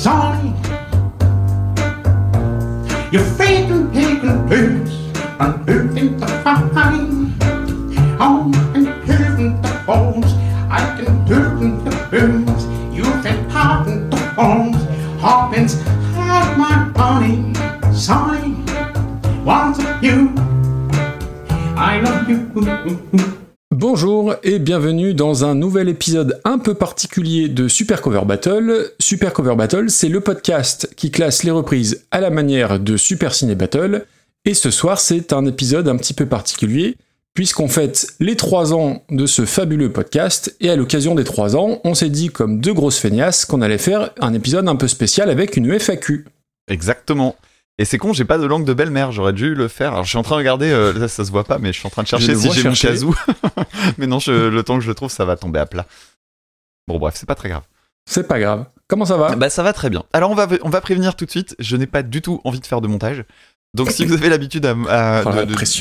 sunny. You're faking, taking blues, unmoving the fine. On and hearing the bones, I can turn the blues. You've been popping the bones, Hawkins had my honey, sunny. Once of you, I love you. Bonjour et bienvenue dans un nouvel épisode un peu particulier de Super Cover Battle. Super Cover Battle, c'est le podcast qui classe les reprises à la manière de Super Ciné Battle. Et ce soir, c'est un épisode un petit peu particulier, puisqu'on fête les 3 ans de ce fabuleux podcast, et à l'occasion des 3 ans, on s'est dit comme deux grosses feignasses qu'on allait faire un épisode un peu spécial avec une FAQ. Exactement. Et c'est con, j'ai pas de langue de belle-mère, j'aurais dû le faire. Alors je suis en train de regarder, euh, là ça se voit pas, mais je suis en train de chercher si j'ai mon casou. mais non, je- le temps que je le trouve, ça va tomber à plat. Bon bref, c'est pas très grave. C'est pas grave. Comment ça va? Bah ça va très bien. Alors on va, on va prévenir tout de suite, je n'ai pas du tout envie de faire de montage. Donc si vous avez l'habitude Oh,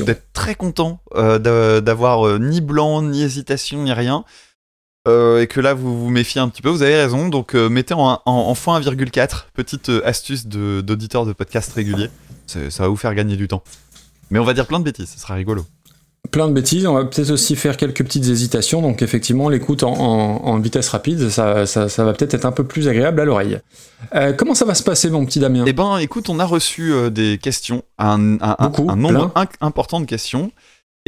d'être très content euh, d'a- d'avoir euh, ni blanc, ni hésitation, ni rien, euh, et que là vous vous méfiez un petit peu, vous avez raison. Donc euh, mettez en, en, en point 1,4, petite euh, astuce de- d'auditeur de, podcast régulier. Ça va vous faire gagner du temps. Mais on va dire plein de bêtises, ce sera rigolo. plein de bêtises. On va peut-être aussi faire quelques petites hésitations. Donc effectivement, l'écoute en, en- vitesse rapide, ça, ça- ça va peut-être être un peu plus agréable à l'oreille. Comment ça va se passer, mon petit Damien? Eh ben, écoute, on a reçu des questions, un, un- un- Beaucoup, un nombre important de questions,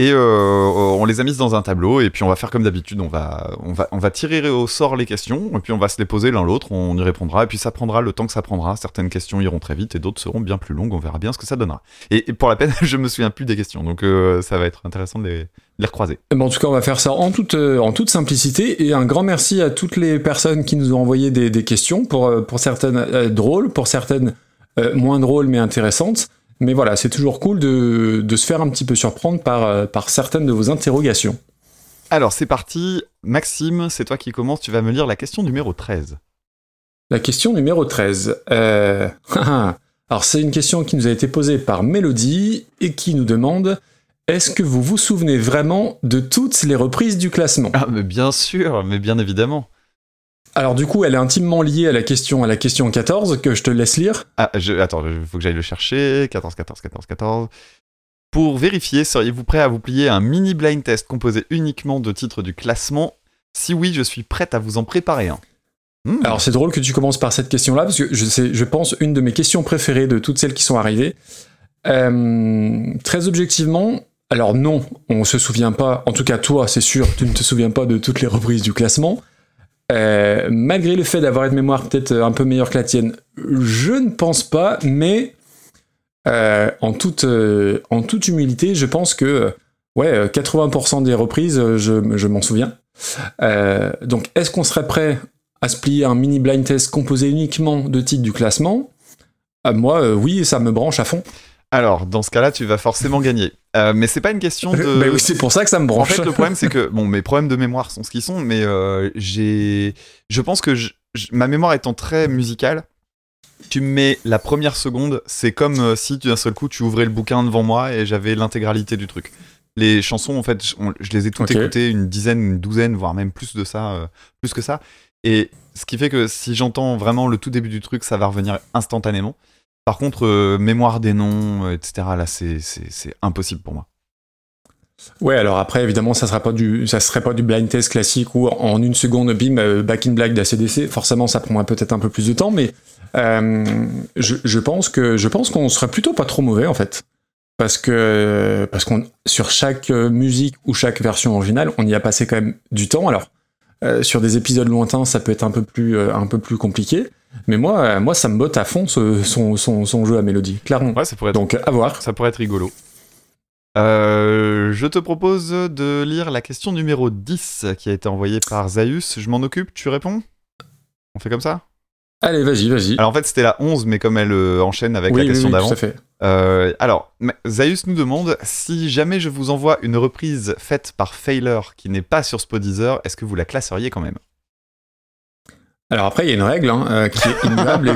et euh, on les a mises dans un tableau, et puis on va faire comme d'habitude, on va, on, va, on va tirer au sort les questions, et puis on va se les poser l'un l'autre, on y répondra, et puis ça prendra le temps que ça prendra. Certaines questions iront très vite, et d'autres seront bien plus longues, on verra bien ce que ça donnera. Et, pour la peine, je me souviens plus des questions, donc euh, ça va être intéressant de les, recroiser. Eh ben, En tout cas, on va faire ça en toute, euh, en toute simplicité. Et un grand merci à toutes les personnes qui nous ont envoyé des, questions, pour, euh, pour certaines euh, drôles, pour certaines euh, moins drôles mais intéressantes. Mais voilà, c'est toujours cool de, de se faire un petit peu surprendre par, euh, par certaines de vos interrogations. Alors c'est parti, Maxime, c'est toi qui commences, tu vas me lire la question numéro 13. La question numéro 13. Euh, Alors, c'est une question qui nous a été posée par Mélodie et qui nous demande Est-ce que vous vous souvenez vraiment de toutes les reprises du classement? Ah, mais bien sûr, mais bien évidemment. Alors, du coup, elle est intimement liée à la question, à la question 14 que je te laisse lire. Ah, je, attends, il faut que j'aille le chercher. 14, 14, 14, 14. Pour vérifier, seriez-vous prêt à vous plier un mini blind test composé uniquement de titres du classement? Si oui, je suis prête à vous en préparer un. Hmm. Alors, c'est drôle que tu commences par cette question-là parce que je sais, je pense, une de mes questions préférées de toutes celles qui sont arrivées. Euh, très objectivement, alors non, on se souvient pas, en tout cas toi, c'est sûr, tu ne te souviens pas de toutes les reprises du classement. Euh, malgré le fait d'avoir une mémoire peut-être un peu meilleure que la tienne, je ne pense pas, mais euh, en, toute, euh, humilité, je pense que euh, ouais, euh, 80% des reprises, euh, je, je m'en souviens. Euh, donc, est-ce qu'on serait prêt à se plier un mini blind test composé uniquement de titres du classement? Euh, Moi, euh, oui, ça me branche à fond. Alors, dans ce cas-là, tu vas forcément gagner. Euh, mais c'est pas une question de. Bah oui, c'est pour ça que ça me En branche. fait, le problème, c'est que bon, mes problèmes de mémoire sont ce qu'ils sont, mais euh, j'ai, je pense que je- je- ma mémoire étant très musicale, tu me mets la première seconde, c'est comme euh, si d'un seul coup tu ouvrais le bouquin devant moi et j'avais l'intégralité du truc. Les chansons, en fait, je, on- je les ai toutes écoutées une dizaine, une douzaine, voire même plus de ça, euh, plus que ça. Et ce qui fait que si j'entends vraiment le tout début du truc, ça va revenir instantanément. Par contre, euh, mémoire des noms, euh, etc., là, c'est, impossible pour moi. Ouais, alors après, évidemment, ça sera serait pas du blind test classique où en une seconde, bim, euh, back in black d'ACDC. Forcément, ça prendra peut-être un peu plus de temps, mais je, pense que, je pense qu'on serait plutôt pas trop mauvais en fait, parce que, parce sur chaque musique ou chaque version originale, on y a passé quand même du temps. Alors sur des épisodes lointains, ça peut être un peu plus, un peu plus compliqué, mais moi, euh, moi, ça me botte à fond ce- son, son, son jeu à mélodie, clairement. Ouais, ça pourrait être Donc à voir. Ça pourrait être rigolo. Euh, je te propose de lire la question numéro 10 qui a été envoyée par Zaius. Je m'en occupe, tu réponds? On fait comme ça? Allez, vas-y, vas-y. Alors en fait c'était la 11 mais comme elle euh, enchaîne avec oui, la question oui, oui, d'avant. tout à fait. Euh, alors, Zaius nous demande si jamais je vous envoie une reprise faite par Failer qui n'est pas sur Spodeezer, est-ce que vous la classeriez quand même? Alors après, il y a une règle hein, euh, qui est immuable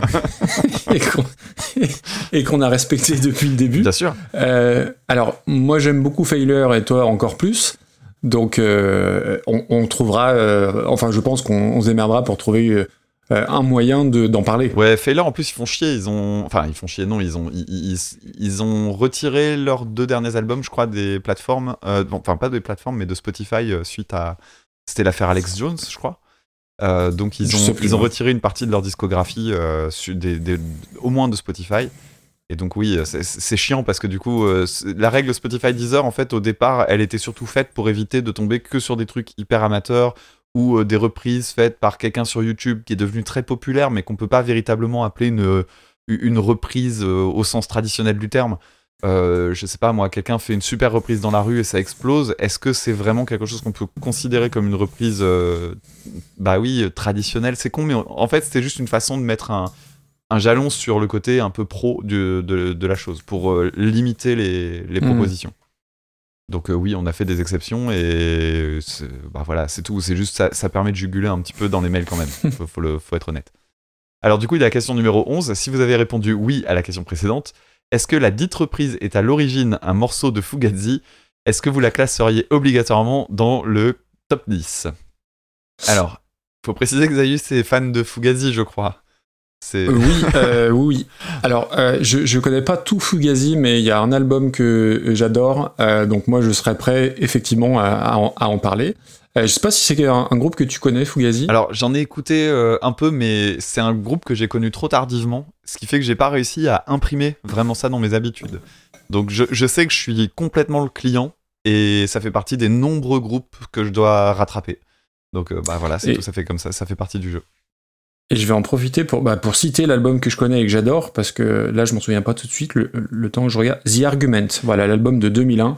et, et qu'on- a respectée depuis le début. Bien sûr. Euh, alors, moi j'aime beaucoup Failure et toi encore plus. Donc, euh, on, on trouvera, euh, enfin, je pense qu'on on se démerdera pour trouver un moyen de- d'en parler. Ouais, Failure en plus ils font chier, ils ont enfin ils font chier non, ils ont ils, ils- ils ont retiré leurs deux derniers albums, je crois des plateformes enfin pas des plateformes mais de Spotify suite à c'était l'affaire Alex Jones, je crois. Euh, donc ils ont ils retiré une partie de leur discographie euh, su- des, des- au moins de Spotify. Et donc oui, c'est- chiant parce que du coup euh, la règle Spotify Deezer en fait au départ, elle était surtout faite pour éviter de tomber que sur des trucs hyper amateurs ou des reprises faites par quelqu'un sur YouTube qui est devenu très populaire mais qu'on peut pas véritablement appeler une, une reprise au sens traditionnel du terme. Euh, je sais pas moi, quelqu'un fait une super reprise dans la rue et ça explose. Est-ce que c'est vraiment quelque chose qu'on peut considérer comme une reprise euh, Bah oui, euh, traditionnelle, c'est con, mais en en fait c'était juste une façon de mettre un, un jalon sur le côté un peu pro du- de, de la chose pour euh, limiter les, les Mhm. propositions. Donc oui, on a fait des exceptions et bah voilà, c'est tout. C'est juste ça, ça permet de juguler un petit peu dans les mails quand même. Faut, faut le, faut être honnête. Alors du coup, il y a la question numéro 11. Si vous avez répondu oui à la question précédente, est-ce que la dite reprise est à l'origine un morceau de Fugazi? Est-ce que vous la classeriez obligatoirement dans le top 10 Alors, faut préciser que Zayus est fan de Fugazi, je crois. C'est Euh, oui, euh, oui. Alors, euh, je, je connais pas tout Fugazi, mais il y a un album que j'adore, euh, donc moi je serais prêt effectivement à, à en, à en parler. Euh, je sais pas si c'est un, un groupe que tu connais, Fugazi. Alors j'en ai écouté euh, un peu, mais c'est un groupe que j'ai connu trop tardivement, ce qui fait que j'ai pas réussi à imprimer vraiment ça dans mes habitudes. Donc je, je sais que je suis complètement le client et ça fait partie des nombreux groupes que je dois rattraper. Donc euh, bah voilà, c'est Et- tout, ça fait comme ça, ça fait partie du jeu. Et je vais en profiter pour, bah, pour citer l'album que je connais et que j'adore, parce que là je m'en souviens pas tout de suite, le, le temps que je regarde. The Argument, voilà l'album de 2001,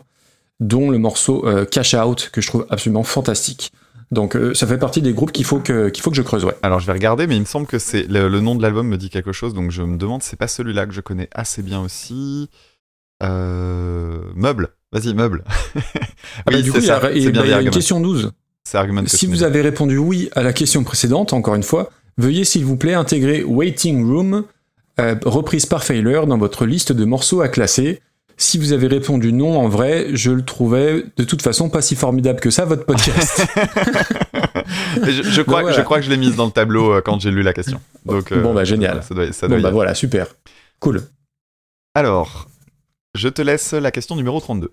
dont le morceau euh, Cash Out, que je trouve absolument fantastique. Donc euh, ça fait partie des groupes qu'il faut que, qu'il faut que je creuse, ouais. Alors je vais regarder, mais il me semble que c'est le, le nom de l'album me dit quelque chose, donc je me demande c'est pas celui-là que je connais assez bien aussi. Euh... Meuble, vas-y meuble. Ah bah, du coup, il y a, bien bah, y a une question 12. C'est Argument que Si vous avez répondu oui à la question précédente, encore une fois, veuillez s'il vous plaît intégrer Waiting Room, euh, reprise par Failure, dans votre liste de morceaux à classer. Si vous avez répondu non en vrai, je le trouvais de toute façon pas si formidable que ça, votre podcast. Je, je crois, voilà. je crois que je l'ai mise dans le tableau euh, quand j'ai lu la question. Donc, euh, Bon, bah, génial. Ça doit, ça doit bon bah voilà, super. Cool. Alors, je te laisse la question numéro 32.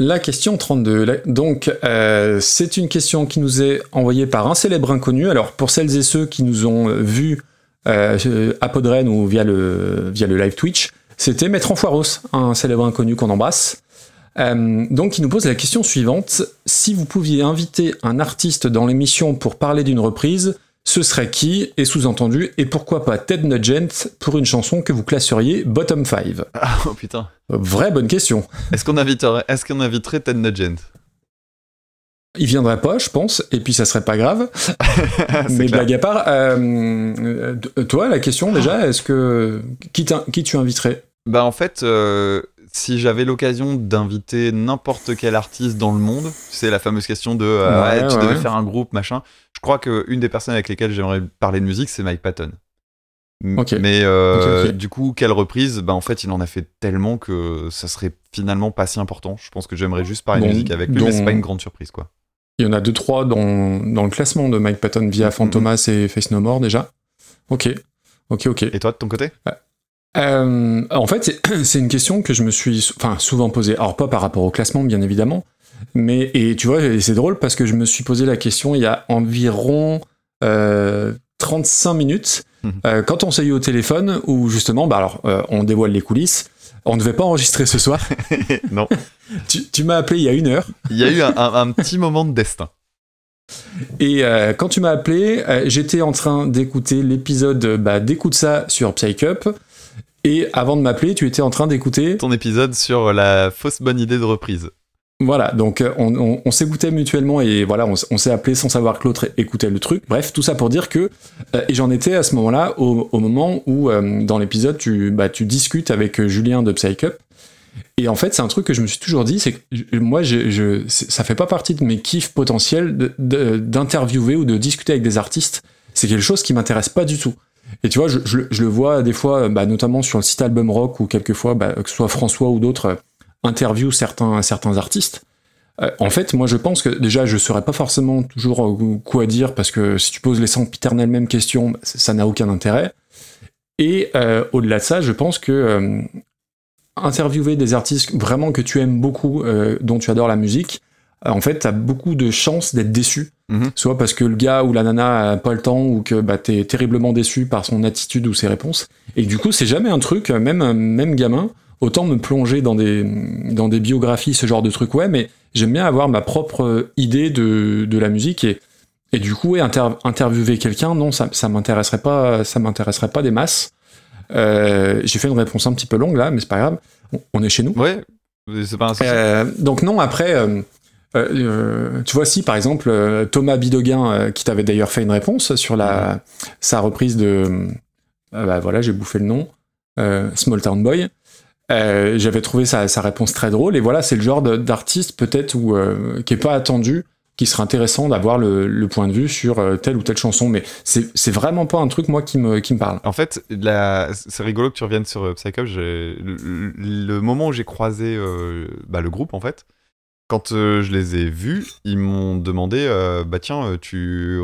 La question 32. La- Donc, euh, c'est une question qui nous est envoyée par un célèbre inconnu. Alors, pour celles et ceux qui nous ont vus euh, à Podren ou via le, via le live Twitch, c'était Maître Enfoiros, un célèbre inconnu qu'on embrasse. Euh, donc, il nous pose la question suivante. Si vous pouviez inviter un artiste dans l'émission pour parler d'une reprise, ce serait qui Et sous-entendu, et pourquoi pas Ted Nugent pour une chanson que vous classeriez bottom 5 Ah, oh putain. Vraie bonne question. Est-ce qu'on inviterait, est-ce qu'on inviterait Ted Nugent? Il viendrait pas, je pense, et puis ça serait pas grave. Mais clair. blague à part, euh, euh, toi, la question déjà, est-ce que. Qui, tu inviterais? Bah en fait, euh, si j'avais l'occasion d'inviter n'importe quel artiste dans le monde, c'est la fameuse question de euh, Ouais, tu ouais, devais ouais. faire un groupe, machin. Je crois qu'une des personnes avec lesquelles j'aimerais parler de musique, c'est Mike Patton. Mais euh, du coup, quelle reprise? Bah en fait, il en a fait tellement que ça serait finalement pas si important. Je pense que j'aimerais juste parler de Bon, musique avec lui, dont- mais c'est pas une grande surprise quoi. Il y en a deux, trois dans, dans le classement de Mike Patton via Fantomas et Face No More déjà. Ok. Ok, ok. Et toi de ton côté Euh, en fait, c'est- une question que je me suis enfin, souvent posée. Alors, pas par rapport au classement, bien évidemment. Mais, et tu vois, c'est drôle parce que je me suis posé la question il y a environ euh, 35 minutes, Mhm. euh, quand on s'est eu au téléphone, où justement, bah alors, euh, on dévoile les coulisses. On ne devait pas enregistrer ce soir. Non. tu tu m'as appelé il y a une heure. Il y a eu un, un- un petit moment de destin. Et euh, quand tu m'as appelé, euh, j'étais en train d'écouter l'épisode bah, d'écoute ça sur Psycup. Et avant de m'appeler, tu étais en train d'écouter. Ton épisode sur la fausse bonne idée de reprise. Voilà, donc euh, on, s'écoutait mutuellement et voilà, on, s'est appelé sans savoir que l'autre écoutait le truc. Bref, tout ça pour dire que. euh, et j'en étais à ce moment-là, au, moment où euh, dans l'épisode, tu, bah, tu discutes avec Julien de Psycup. Et en fait, c'est un truc que je me suis toujours dit, c'est que moi, je, ça fait pas partie de mes kiffs potentiels d'interviewer ou de discuter avec des artistes. C'est quelque chose qui m'intéresse pas du tout. Et tu vois, je, le- vois des fois, bah, notamment sur le site Album Rock, ou quelquefois, bah, que ce soit François ou d'autres, interview certains, certains artistes. Euh, en fait, moi je pense que déjà je saurais pas forcément toujours euh, quoi dire parce que si tu poses les sempiternelles mêmes questions, bah, ça n'a aucun intérêt. Et euh, au-delà de ça, je pense que euh, interviewer des artistes vraiment que tu aimes beaucoup, dont tu adores la musique, en fait, t'as beaucoup de chances d'être déçu. Mhm. Soit parce que le gars ou la nana a pas le temps ou que bah, t'es terriblement déçu par son attitude ou ses réponses. Et du coup, c'est jamais un truc, même même gamin, autant me plonger dans des dans des biographies, ce genre de truc, ouais, mais j'aime bien avoir ma propre euh, idée de, de la musique et et du coup, ouais, inter- interviewer quelqu'un, non, ça, ça m'intéresserait pas, ça m'intéresserait pas des masses. Euh, J'ai fait une réponse un petit peu longue là, mais c'est pas grave. On, on est chez nous. Ouais, c'est pas un souci. Euh, donc non, après, euh, tu vois si par exemple Thomas Bidoguin, qui t'avait d'ailleurs fait une réponse sur la sa reprise de, bah voilà, j'ai bouffé le nom, Small Town Boy. Euh, J'avais trouvé sa, réponse très drôle et voilà, c'est le genre d'artiste peut-être où euh, qui est pas attendu, qui serait intéressant d'avoir le, point de vue sur euh, telle ou telle chanson, mais c'est vraiment pas un truc moi qui me qui me parle. En fait, c'est rigolo que tu reviennes sur euh, Psycho. Le, moment où j'ai croisé bah, le groupe, en fait, quand euh, je les ai vus, ils m'ont demandé euh, Bah tiens, euh, tu,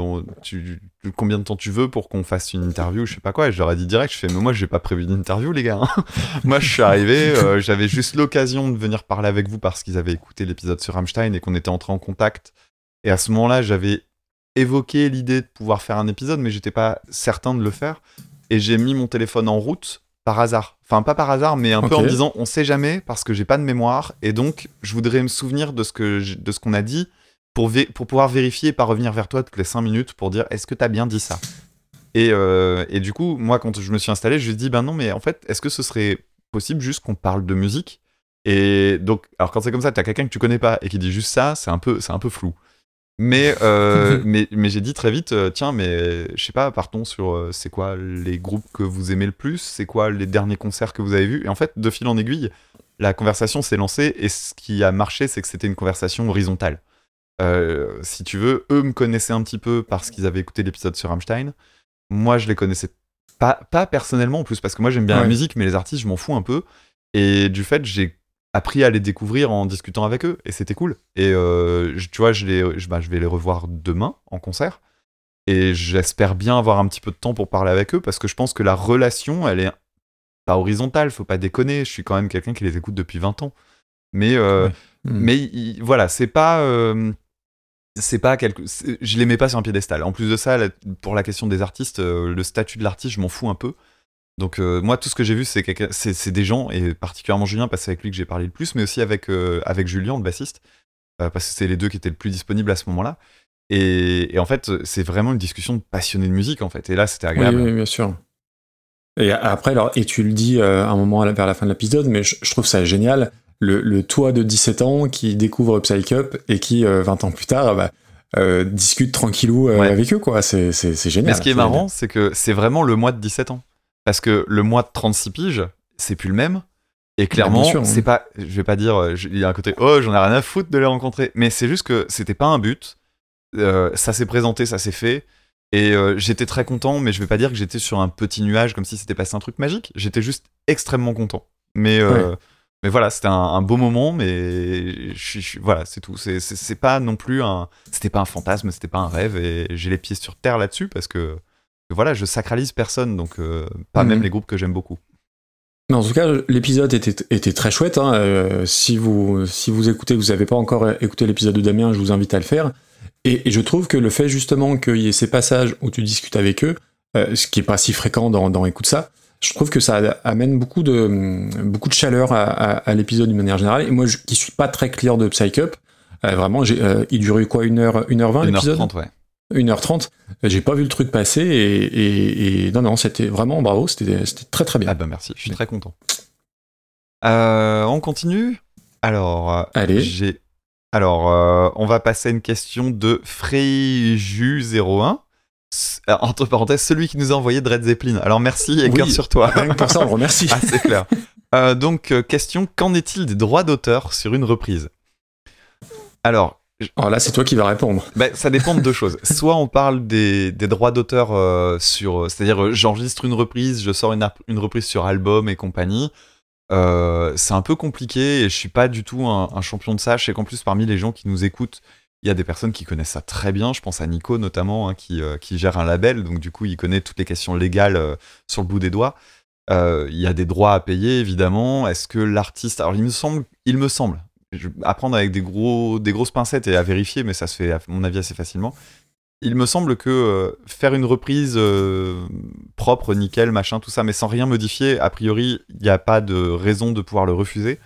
combien de temps tu veux pour qu'on fasse une interview Je sais pas quoi. Et je leur ai dit direct Je fais Mais moi, j'ai pas prévu d'interview, les gars. hein. moi, je suis arrivé, j'avais juste l'occasion de venir parler avec vous parce qu'ils avaient écouté l'épisode sur Rammstein et qu'on était entré en contact. Et à ce moment-là, j'avais évoqué l'idée de pouvoir faire un épisode, mais j'étais pas certain de le faire. Et j'ai mis mon téléphone en route par hasard. Enfin, pas par hasard, mais un peu en me disant on sait jamais parce que j'ai pas de mémoire. Et donc, je voudrais me souvenir de ce que de ce qu'on a dit pour, pour pouvoir vérifier et pas revenir vers toi toutes les 5 minutes pour dire est-ce que t'as bien dit ça? Et, euh, et du coup, moi, quand je me suis installé, je lui ai dit ben non, mais en fait, est-ce que ce serait possible juste qu'on parle de musique? Et donc, alors quand c'est comme ça, t'as quelqu'un que tu connais pas et qui dit juste ça, c'est un peu, c'est un peu flou. Mais, euh, mais, mais j'ai dit très vite, euh, tiens, mais je sais pas, partons sur euh, c'est quoi les groupes que vous aimez le plus, c'est quoi les derniers concerts que vous avez vus. Et en fait, de fil en aiguille, la conversation s'est lancée et ce qui a marché, c'est que c'était une conversation horizontale. Euh, si tu veux, eux me connaissaient un petit peu parce qu'ils avaient écouté l'épisode sur Rammstein. Moi, je les connaissais pas, pas personnellement en plus, parce que moi j'aime bien la musique, mais les artistes, je m'en fous un peu. Et du fait, j'ai appris à les découvrir en discutant avec eux, et c'était cool. Et euh, je- tu vois, je, les, je, bah, je vais les revoir demain en concert. Et j'espère bien avoir un petit peu de temps pour parler avec eux, parce que je pense que la relation, elle est pas horizontale, faut pas déconner. Je suis quand même quelqu'un qui les écoute depuis 20 ans. Mais, euh, Ouais. Mm. mais il- voilà, c'est pas. euh, c'est pas quelque. Je les mets pas sur un piédestal. En plus de ça, la- pour la question des artistes, euh, le statut de l'artiste, je m'en fous un peu. Donc euh, moi, tout ce que j'ai vu, c'est c'est des gens, et particulièrement Julien, parce que c'est avec lui que j'ai parlé le plus, mais aussi avec, euh, avec Julien, le bassiste, euh, parce que c'est les deux qui étaient le plus disponibles à ce moment-là. Et, et en fait, c'est vraiment une discussion de passionnés de musique, en fait. Et là, c'était Oui, agréable. oui, bien sûr. Et après, alors, et tu le dis un moment vers la fin de l'épisode, mais je, je trouve ça génial. Le, le toi de 17 ans qui découvre Psych Up et qui, euh, 20 ans plus tard, bah, discute tranquillou Ouais. avec eux, quoi. C'est, génial. Mais ce qui est marrant, c'est que c'est vraiment le mois de 17 ans. Parce que le mois de 36 piges, c'est plus le même. Et clairement, hein. c'est pas. Je vais pas dire. euh, Il y a un côté. Oh, j'en ai rien à foutre de les rencontrer. Mais c'est juste que c'était pas un but. Euh, ça s'est présenté, ça s'est fait. Et euh, j'étais très content, mais je vais pas dire que j'étais sur un petit nuage comme si c'était passé un truc magique. J'étais juste extrêmement content. Mais, euh, mais voilà, c'était un, un beau moment, mais je je voilà, c'est tout. C'est pas non plus un. C'était pas un fantasme, c'était pas un rêve, et j'ai les pieds sur terre là-dessus parce que voilà, je sacralise personne, donc euh, pas Mhm. même les groupes que j'aime beaucoup. Mais en tout cas, l'épisode était, était très chouette. hein. Euh, si, vous, si vous écoutez, vous n'avez pas encore écouté l'épisode de Damien, je vous invite à le faire. Et, et je trouve que le fait justement qu'il y ait ces passages où tu discutes avec eux, euh, ce qui est pas si fréquent dans, dans Écoute ça, je trouve que ça amène beaucoup de, beaucoup de chaleur à, à- à l'épisode d'une manière générale. Et moi, je, qui suis pas très client de Psych Up, euh, vraiment, il dure quoi, 1h, 1h20 l'épisode? 1h30, ouais. 1h30. J'ai pas vu le truc passer et, et- et non, non, c'était vraiment bravo, c'était très très bien. Ah bah merci, je suis très content. Euh, on continue? Alors, euh, Allez. j'ai. Alors, euh, on va passer à une question de Freyju01. S- euh, Entre parenthèses, celui qui nous a envoyé Dread Zeppelin. Alors merci et Oui. cœur sur toi. Rien que pour ça, on le remercie. Ah, c'est clair. Euh, donc, question qu'en est-il des droits d'auteur sur une reprise? Alors, Alors là, c'est toi qui vas répondre. bah, ça dépend de deux choses. Soit on parle des, des droits d'auteur euh, sur. C'est-à-dire, euh, j'enregistre une reprise, je sors une, une reprise sur album et compagnie. Euh, c'est un peu compliqué et je suis pas du tout un, un champion de ça. Je sais qu'en plus, parmi les gens qui nous écoutent, il y a des personnes qui connaissent ça très bien. Je pense à Nico notamment, hein, qui, euh, qui gère un label, donc du coup, il connaît toutes les questions légales euh, sur le bout des doigts. Euh, Il y a des droits à payer, évidemment. Est-ce que l'artiste. Alors, il me semble, il me semble, je vais apprendre avec des, gros, des grosses pincettes et à vérifier, mais ça se fait, à mon avis, assez facilement. Il me semble que euh, faire une reprise euh, propre, nickel, machin, tout ça, mais sans rien modifier, a priori, il n'y a pas de raison de pouvoir le refuser.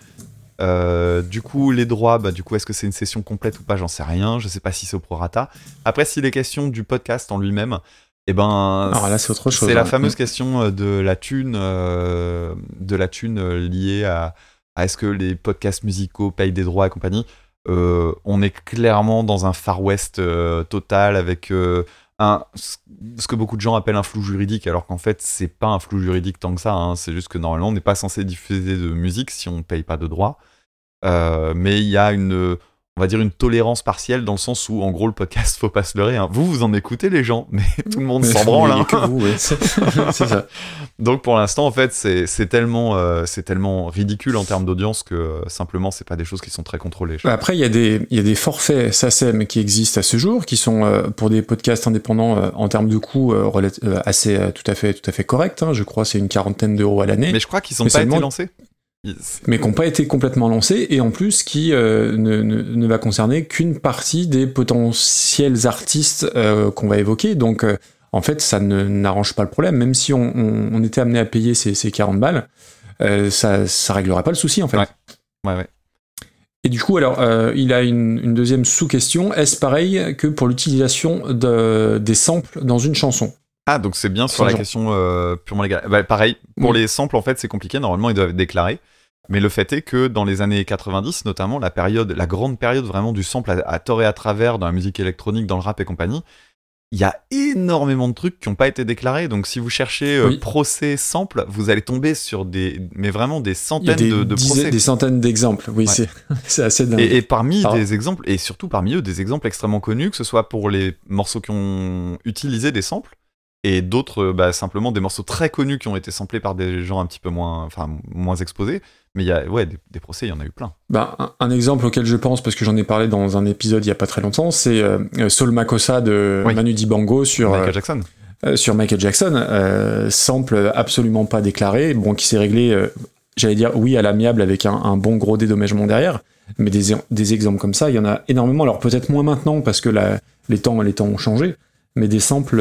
Euh, du coup, les droits, bah, du coup, est-ce que c'est une session complète ou pas J'en sais rien. Je sais pas si c'est au prorata. Après, si les questions du podcast en lui-même, eh ben, Alors là, c'est autre chose. c'est la hein. fameuse question euh, de la thune, euh, de la thune liée à, à est-ce que les podcasts musicaux payent des droits et compagnie. Euh, on est clairement dans un Far West euh, total avec euh, un, ce que beaucoup de gens appellent un flou juridique, alors qu'en fait, c'est pas un flou juridique tant que ça. hein. C'est juste que normalement, on n'est pas censé diffuser de musique si on paye pas de droits. Mais il y a une, on va dire une tolérance partielle dans le sens où, en gros, le podcast, faut pas se leurrer. hein. Vous, vous en écoutez les gens, mais tout le monde s'en branle. hein. que vous, ouais. c'est c'est ça. Donc pour l'instant, en fait, c'est c'est tellement, euh, c'est tellement ridicule en termes d'audience que euh, simplement, c'est pas des choses qui sont très contrôlées. je Après, il y, a des- il y a des forfaits SACEM qui existent à ce jour, qui sont euh, pour des podcasts indépendants euh, en termes de coûts euh, euh, assez euh, tout à fait tout à fait correct. hein. Je crois c'est une quarantaine d'euros à l'année, Mais je crois qu'ils ont Mais pas été lancés. Mais qui n'ont pas été complètement lancés et en plus qui euh, ne, ne- ne va concerner qu'une partie des potentiels artistes euh, qu'on va évoquer. Donc euh, en fait, ça ne- n'arrange pas le problème. Même si on, on- on était amené à payer ces, ces 40 balles, ça ça réglerait pas le souci en fait. Ouais. Ouais, ouais. Et du coup, alors, il a une, une deuxième sous-question. Est-ce pareil que pour l'utilisation de, des samples dans une chanson? Ah, donc c'est bien sur la genre. question euh, purement légale. Bah, pareil, pour Oui. les samples, en fait, c'est compliqué. Normalement, ils doivent être déclarés. Mais le fait est que dans les années 90, notamment, la période, la grande période vraiment du sample à, à tort et à travers dans la musique électronique, dans le rap et compagnie, il y a énormément de trucs qui n'ont pas été déclarés. Donc, si vous cherchez euh, Oui. procès sample, vous allez tomber sur des, mais vraiment des centaines des, de, de dizaines- procès. des centaines d'exemples. Oui, Ouais. c'est assez dingue. Et, et parmi des exemples, et surtout parmi eux, des exemples extrêmement connus, que ce soit pour les morceaux qui ont utilisé des samples, et d'autres, bah, simplement des morceaux très connus qui ont été samplés par des gens un petit peu moins, enfin, moins exposés. Mais il y a, ouais, des, des procès, il y en a eu plein. Ben, un, un exemple auquel je pense, parce que j'en ai parlé dans un épisode il y a pas très longtemps, c'est euh, Soul Makossa de Oui. Manu Dibango sur, Michael euh, Jackson. euh, sur Michael Jackson. euh, sample absolument pas déclaré, bon, qui s'est réglé, j'allais dire oui à l'amiable avec un, un bon gros dédommagement derrière. Mais des, des exemples comme ça, il y en a énormément. Alors peut-être moins maintenant parce que la- les, temps, les temps ont changé, mais des samples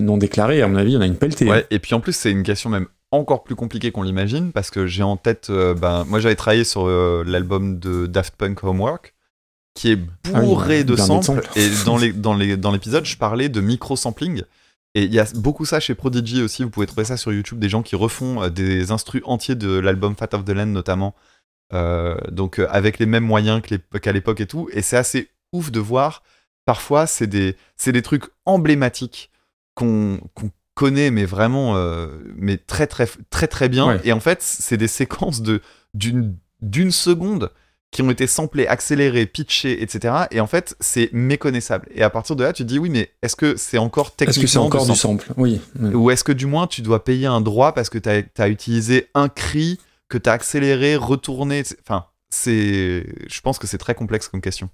non déclarés, à mon avis, il y en a une pelletée. hein. Ouais, et puis en plus, c'est une question même encore plus compliquée qu'on l'imagine, parce que j'ai en tête, euh, ben, moi j'avais travaillé sur euh, l'album de Daft Punk Homework, qui est Ah oui, bourré de samples, samples. et dans les dans les dans l'épisode, je parlais de micro-sampling. Et il y a beaucoup ça chez Prodigy aussi, vous pouvez trouver ça sur YouTube, des gens qui refont euh, des instrus entiers de l'album Fat of the Land notamment, Euh, donc avec les mêmes moyens qu'à l'époque et tout, et c'est assez ouf de voir, parfois c'est des, c'est des trucs emblématiques qu'on qu'on connaît, mais vraiment, euh, mais très très très très bien. Ouais. Et en fait, c'est des séquences de d'une d'une seconde qui ont été samplées, accélérées, pitchées, etc. Et en fait, c'est méconnaissable. Et à partir de là, tu te dis oui, mais est-ce que c'est encore Est-ce techniquement que c'est encore du sample? sample? Oui. Ou est-ce que du moins tu dois payer un droit parce que tu as, utilisé un cri que tu as accéléré, retourné. Enfin, c'est. Je pense que c'est très complexe comme question.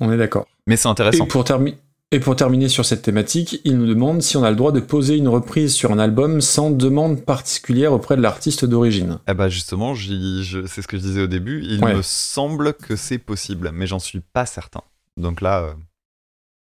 On est d'accord. Mais c'est Et intéressant. pour, termi- et pour terminer sur cette thématique, il nous demande si on a le droit de poser une reprise sur un album sans demande particulière auprès de l'artiste d'origine. Eh bah justement, c'est ce que je disais au début. Il Ouais. me semble que c'est possible, mais j'en suis pas certain. Donc là, euh,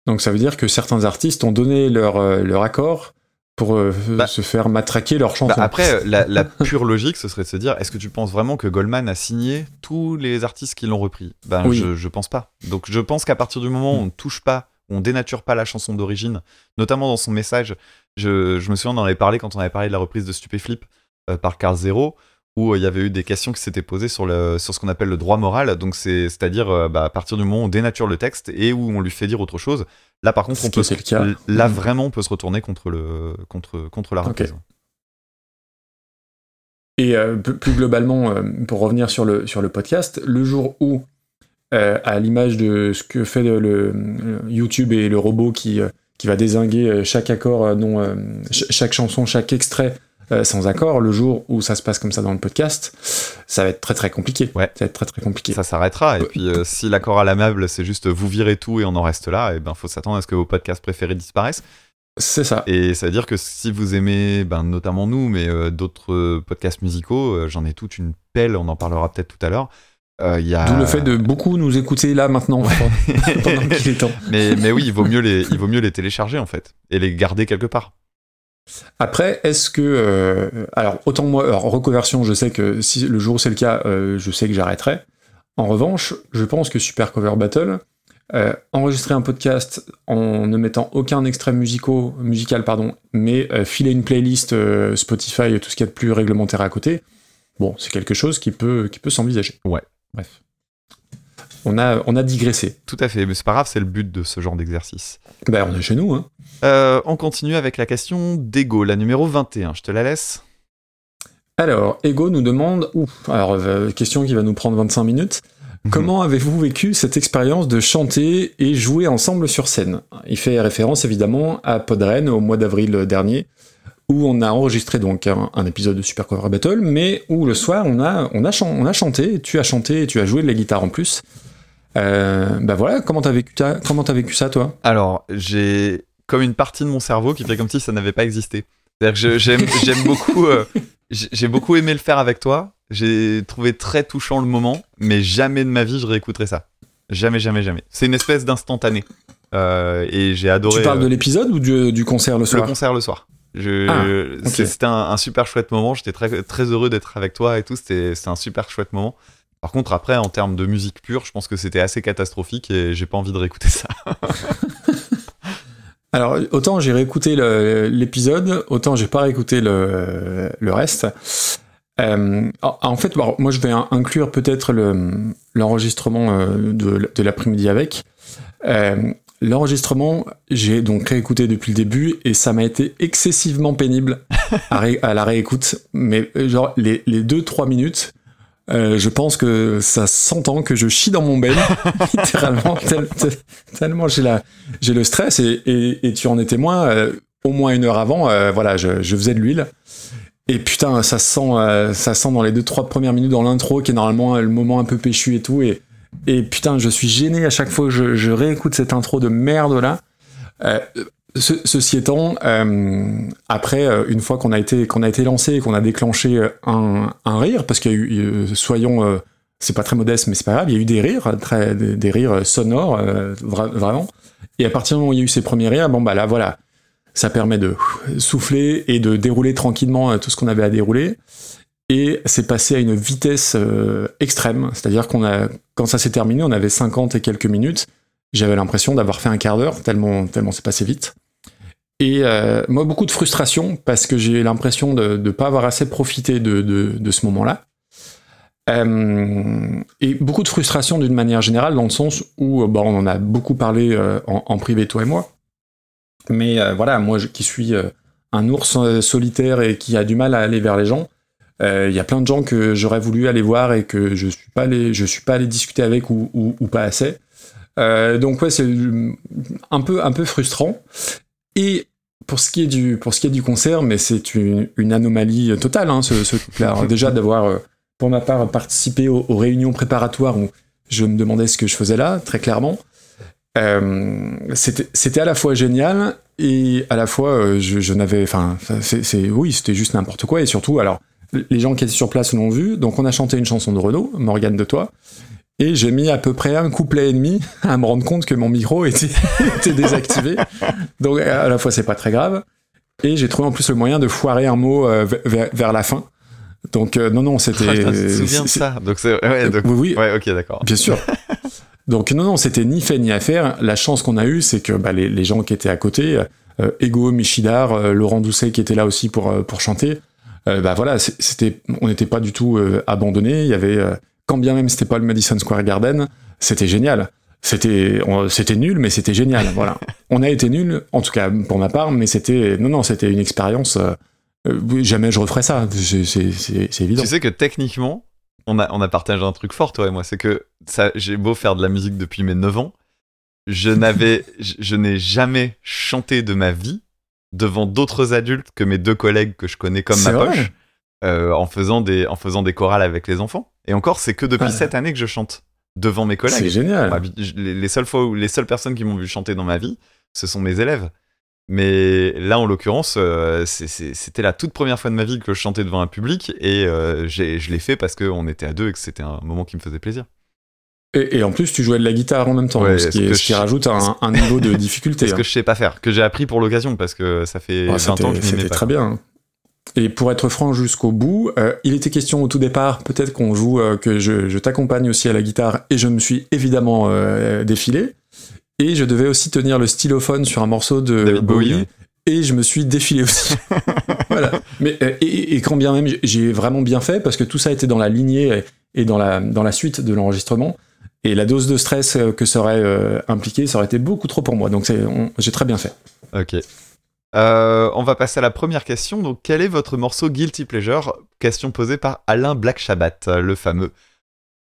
Donc ça veut dire que certains artistes ont donné leur, euh, leur accord pour euh, Bah- se faire matraquer leur chanson. bah, après, la, la pure logique, ce serait de se dire est-ce que tu penses vraiment que Goldman a signé tous les artistes qui l'ont repris? Ben, Oui. je, je pense pas. Donc, je pense qu'à partir du moment où on ne touche pas, on dénature pas la chanson d'origine, notamment dans son message, je, je me souviens, on en avait parlé quand on avait parlé de la reprise de Stupéflip euh, par Carl Zero, où euh, il y avait eu des questions qui s'étaient posées sur, le, sur ce qu'on appelle le droit moral. Donc, c'est, c'est-à-dire euh, bah, à partir du moment où on dénature le texte et où on lui fait dire autre chose. Là, par contre, Ce on peut était le cas. là vraiment, on peut se retourner contre, le, contre, contre la reprise. Et euh, plus plus globalement, euh, pour revenir sur le, sur le podcast, le jour où, euh, à l'image de ce que fait le, le YouTube et le robot qui, euh, qui va désinguer euh, chaque accord, non, ch- chaque chanson, chaque extrait euh, sans accord, le jour où ça se passe comme ça dans le podcast, ça va être très très compliqué. Ouais. Ça va être très très compliqué. Ça s'arrêtera. Et puis, euh, si l'accord à l'amable, c'est juste vous virez tout et on en reste là, et ben, faut s'attendre à ce que vos podcasts préférés disparaissent. C'est ça. Et ça veut dire que si vous aimez, ben, notamment nous, mais euh, d'autres podcasts musicaux, j'en ai toute une pelle, on en parlera peut-être tout à l'heure. Euh, a... D'où le fait de beaucoup nous écouter là maintenant, pendant qu'il est temps. mais, mais oui, il vaut, mieux les, il vaut mieux les télécharger en fait, et les garder quelque part. Après, est-ce que. euh, alors, autant moi, alors, reconversion, je sais que si le jour où c'est le cas, euh, je sais que j'arrêterai. En revanche, je pense que Super Cover Battle, enregistrer un podcast en ne mettant aucun extrait musical, pardon, mais filer une playlist Spotify et tout ce qu'il y a de plus réglementaire à côté, bon, c'est quelque chose qui peut, qui peut s'envisager. Ouais. Bref. On a, on a digressé. Tout à fait, mais c'est pas grave, c'est le but de ce genre d'exercice. Ben, on est chez nous, hein. Euh, on continue avec la question d'Ego, la numéro 21. Je te la laisse. Alors, Ego nous demande, ouf, alors euh, question qui va nous prendre 25 minutes. Comment avez-vous vécu cette expérience de chanter et jouer ensemble sur scène? Il fait référence évidemment à Podren au mois d'avril dernier, où on a enregistré donc un, un épisode de Super Cover Battle, mais où le soir on a, on a, chan- on a chanté, tu as chanté et tu as joué de la guitare en plus. Euh, bah voilà, comment t'as vécu, ta- comment vécu ça toi? Alors, j'ai comme une partie de mon cerveau qui fait comme si ça n'avait pas existé. C'est-à-dire que j'aime beaucoup, euh, j'ai beaucoup aimé le faire avec toi. J'ai trouvé très touchant le moment, mais jamais de ma vie je réécouterai ça. Jamais, jamais, jamais. C'est une espèce d'instantané. Euh, et j'ai adoré. Tu parles de l'épisode ou du, du concert le le soir? concert le soir. Je- Ah, C'était un, un super chouette moment. J'étais très, très heureux d'être avec toi et tout. C'était un super chouette moment. Par contre, après, en termes de musique pure, je pense que c'était assez catastrophique et j'ai pas envie de réécouter ça. Alors, autant j'ai réécouté l'épisode, autant j'ai pas réécouté le, le reste. Euh, en fait, bon, moi je vais in- inclure peut-être le- l'enregistrement euh, de, de l'après-midi avec. Euh, l'enregistrement, j'ai donc réécouté depuis le début et ça m'a été excessivement pénible à, la réécoute. Mais euh, genre les, les deux trois minutes, euh, je pense que ça s'entend que je chie dans mon ben, littéralement, tel- tel- tellement j'ai la le stress et, tu en es témoin. euh, au moins une heure avant, voilà, je, faisais de l'huile. Et putain, ça sent, ça sent dans les deux trois premières minutes dans l'intro, qui est normalement le moment un peu péchu et tout. Et, et putain, je suis gêné à chaque fois que je, réécoute cette intro de merde là. Euh, ce- ceci étant, euh, après, euh, une fois qu'on a été été lancé et qu'on a déclenché un, rire, parce qu'il y a eu, soyons, c'est pas très modeste, mais c'est pas grave, il y a eu des rires, très, des, rires sonores, vra- vraiment. Et à partir du moment où il y a eu ces premiers rires, bon bah là voilà, ça permet de souffler et de dérouler tranquillement tout ce qu'on avait à dérouler. Et c'est passé à une vitesse euh, extrême, c'est-à-dire qu'on a, quand ça s'est terminé, on avait 50 et quelques minutes. J'avais l'impression d'avoir fait un quart d'heure, tellement, tellement c'est passé vite. Et euh, moi, beaucoup de frustration parce que j'ai l'impression de ne pas avoir assez profité de, ce moment-là. Euh, et beaucoup de frustration d'une manière générale, dans le sens où bon, on en a beaucoup parlé en, privé, toi et moi. Mais voilà, moi qui suis un ours solitaire et qui a du mal à aller vers les gens, il y a plein de gens que j'aurais voulu aller voir et que je suis pas allé, je suis pas allé discuter avec ou, pas assez. Euh, donc ouais, c'est un peu, un peu frustrant. Et pour ce qui est du, pour ce qui est du concert, mais c'est une, anomalie totale, hein, ce, truc-là. Déjà d'avoir, euh, pour ma part, participé aux, réunions préparatoires où je me demandais ce que je faisais là, très clairement. Euh, c'était à la fois génial et à la fois euh, je, je n'avais enfin c'est- oui c'était juste n'importe quoi et surtout alors les gens qui étaient sur place l'ont vu donc on a chanté une chanson de Renaud Morgane de toi et j'ai mis à peu près un couplet et demi à me rendre compte que mon micro était, était désactivé donc à la fois c'est pas très grave et j'ai trouvé en plus le moyen de foirer un mot euh, vers, vers la fin donc euh, non non c'était je me souviens de ça. Donc c'est ouais, donc- oui oui ouais, ok, d'accord. Bien sûr. Donc non, non, c'était ni fait ni à faire. La chance qu'on a eue, c'est que bah, les, les gens qui étaient à côté, euh, Ego, Michidar, euh, Laurent Doucet qui était là aussi pour, euh, pour chanter, euh, bah voilà, c'était, on n'était pas du tout euh, abandonnés. Il y avait, euh, quand bien même c'était pas le Madison Square Garden, c'était génial. C'était, c'était nul, mais c'était génial. Voilà. On a été nul, en tout cas pour ma part, mais c'était, non, non, c'était une expérience. euh, euh, jamais je referais ça. C'est, c'est, c'est- c'est évident. Tu sais que techniquement, on a, on a partagé un truc fort, toi et moi. C'est que ça, j'ai beau faire de la musique depuis mes 9 ans, je n'avais, je, je n'ai jamais chanté de ma vie devant d'autres adultes que mes deux collègues que je connais comme ma C'est poche, euh, en, faisant des, en faisant des chorales avec les enfants. Et encore, c'est que depuis cette année que je chante devant mes C'est collègues. génial. Vie- je- les, les seules fois où les seules personnes qui m'ont vu chanter dans ma vie, ce sont mes élèves. Mais là, en l'occurrence, euh, c'est- c'est- c'était la toute première fois de ma vie que je chantais devant un public et euh, je l'ai fait parce qu'on était à deux et que c'était un moment qui me faisait plaisir. Et, et en plus, tu jouais de la guitare en même temps, Ouais, ce, qui, est- que ce qui je- rajoute un, un niveau de difficulté. Ce hein. que je sais pas faire, que j'ai appris pour l'occasion parce que ça fait Ouais, 20 C'était ans que je c'était très bien. Et pour être franc jusqu'au bout, euh, il était question au tout départ, peut-être qu'on joue, euh, que je, je t'accompagne aussi à la guitare, et je me suis évidemment euh, défilé. Et je devais aussi tenir le stylophone sur un morceau de David Bowie, ouais. et je me suis défilé aussi. voilà. Mais et, et quand bien même j'ai vraiment bien fait parce que tout ça était dans la lignée et dans la dans la suite de l'enregistrement. Et la dose de stress euh, que ça aurait euh, impliqué, ça aurait été beaucoup trop pour moi. Donc j'ai très bien fait. Ok. Euh, on va passer à la première question. Donc, quel est votre morceau Guilty Pleasure? Question posée par Alain Black Shabbat, le fameux.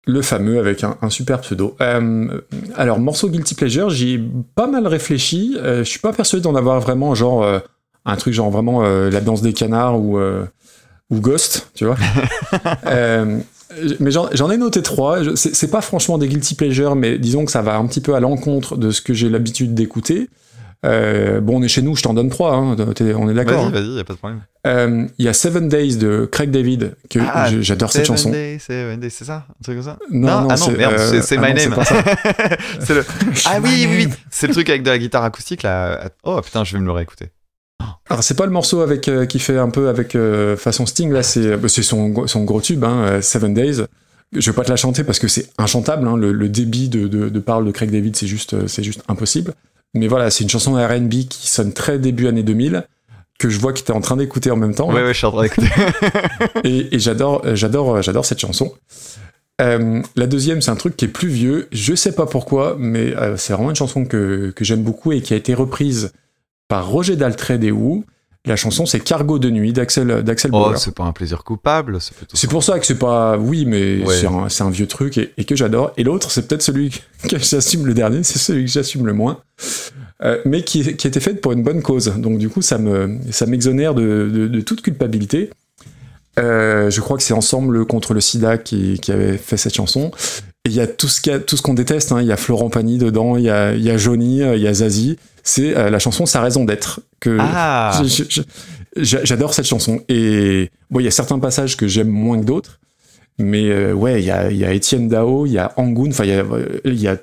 Le fameux avec un, un super pseudo. Euh, alors, morceau Guilty Pleasure, j'y ai pas mal réfléchi. Je suis pas persuadé d'en avoir vraiment, genre, un truc genre vraiment la danse des canards ou, ou Ghost, tu vois. Euh, mais j'en ai noté trois. C'est pas franchement des Guilty Pleasure, mais disons que ça va un petit peu à l'encontre de ce que j'ai l'habitude d'écouter. Euh, bon, on est chez nous, je t'en donne trois, hein, on est d'accord. Vas-y, hein. vas-y, y a pas de problème. Euh, Il y a Seven Days de Craig David, que Ah, j'adore cette Seven chanson. Days, Seven Days, c'est ça? Un truc comme ça? Non, non, ah non, c'est- merde, euh, c'est- ah My non, Name. pas ça. C'est le... Ah oui, oui, oui. C'est le truc avec de la guitare acoustique là. Oh putain, je vais me le réécouter. Alors c'est pas le morceau avec euh, qui fait un peu avec euh, façon Sting là, c'est c'est son, son gros tube, hein, euh, Seven Days. Je vais pas te la chanter parce que c'est inchantable. hein, le, le débit de, de, de parole de Craig David, c'est juste euh, c'est juste impossible. Mais voilà, c'est une chanson R&B qui sonne très début année 2000 que je vois que t'es en train d'écouter en même temps. Ouais, ouais, je suis en train d'écouter. et, et j'adore, euh, j'adore, euh, j'adore cette chanson. Euh, la deuxième, c'est un truc qui est plus vieux. Je sais pas pourquoi, mais euh, c'est vraiment une chanson que, que j'aime beaucoup et qui a été reprise par Roger Daltrey des Who. La chanson, c'est Cargo de nuit d'Axel d'Axel oh, c'est pas un plaisir coupable, c'est pour ça que c'est pas oui, mais Ouais. c'est un, vieux truc et, et que j'adore. Et l'autre, c'est peut-être celui que j'assume le dernier, c'est celui que j'assume le moins, Euh, mais qui, qui était fait pour une bonne cause. Donc du coup, ça me ça m'exonère de, de- de toute culpabilité. Euh, je crois que c'est Ensemble contre le SIDA qui, qui avait fait cette chanson. Il y a tout ce qu'il y a- tout ce qu'on déteste. hein. Il y a Florent Pagny dedans, il y a, il y a Johnny, euh, il y a Zazie. C'est euh, la chanson Sa raison d'être que Ah J'adore cette chanson. Et bon, il y a certains passages que j'aime moins que d'autres. Mais euh, ouais, il y a, y a Étienne Dao, il y a Angoun, enfin, il y a, euh, il y a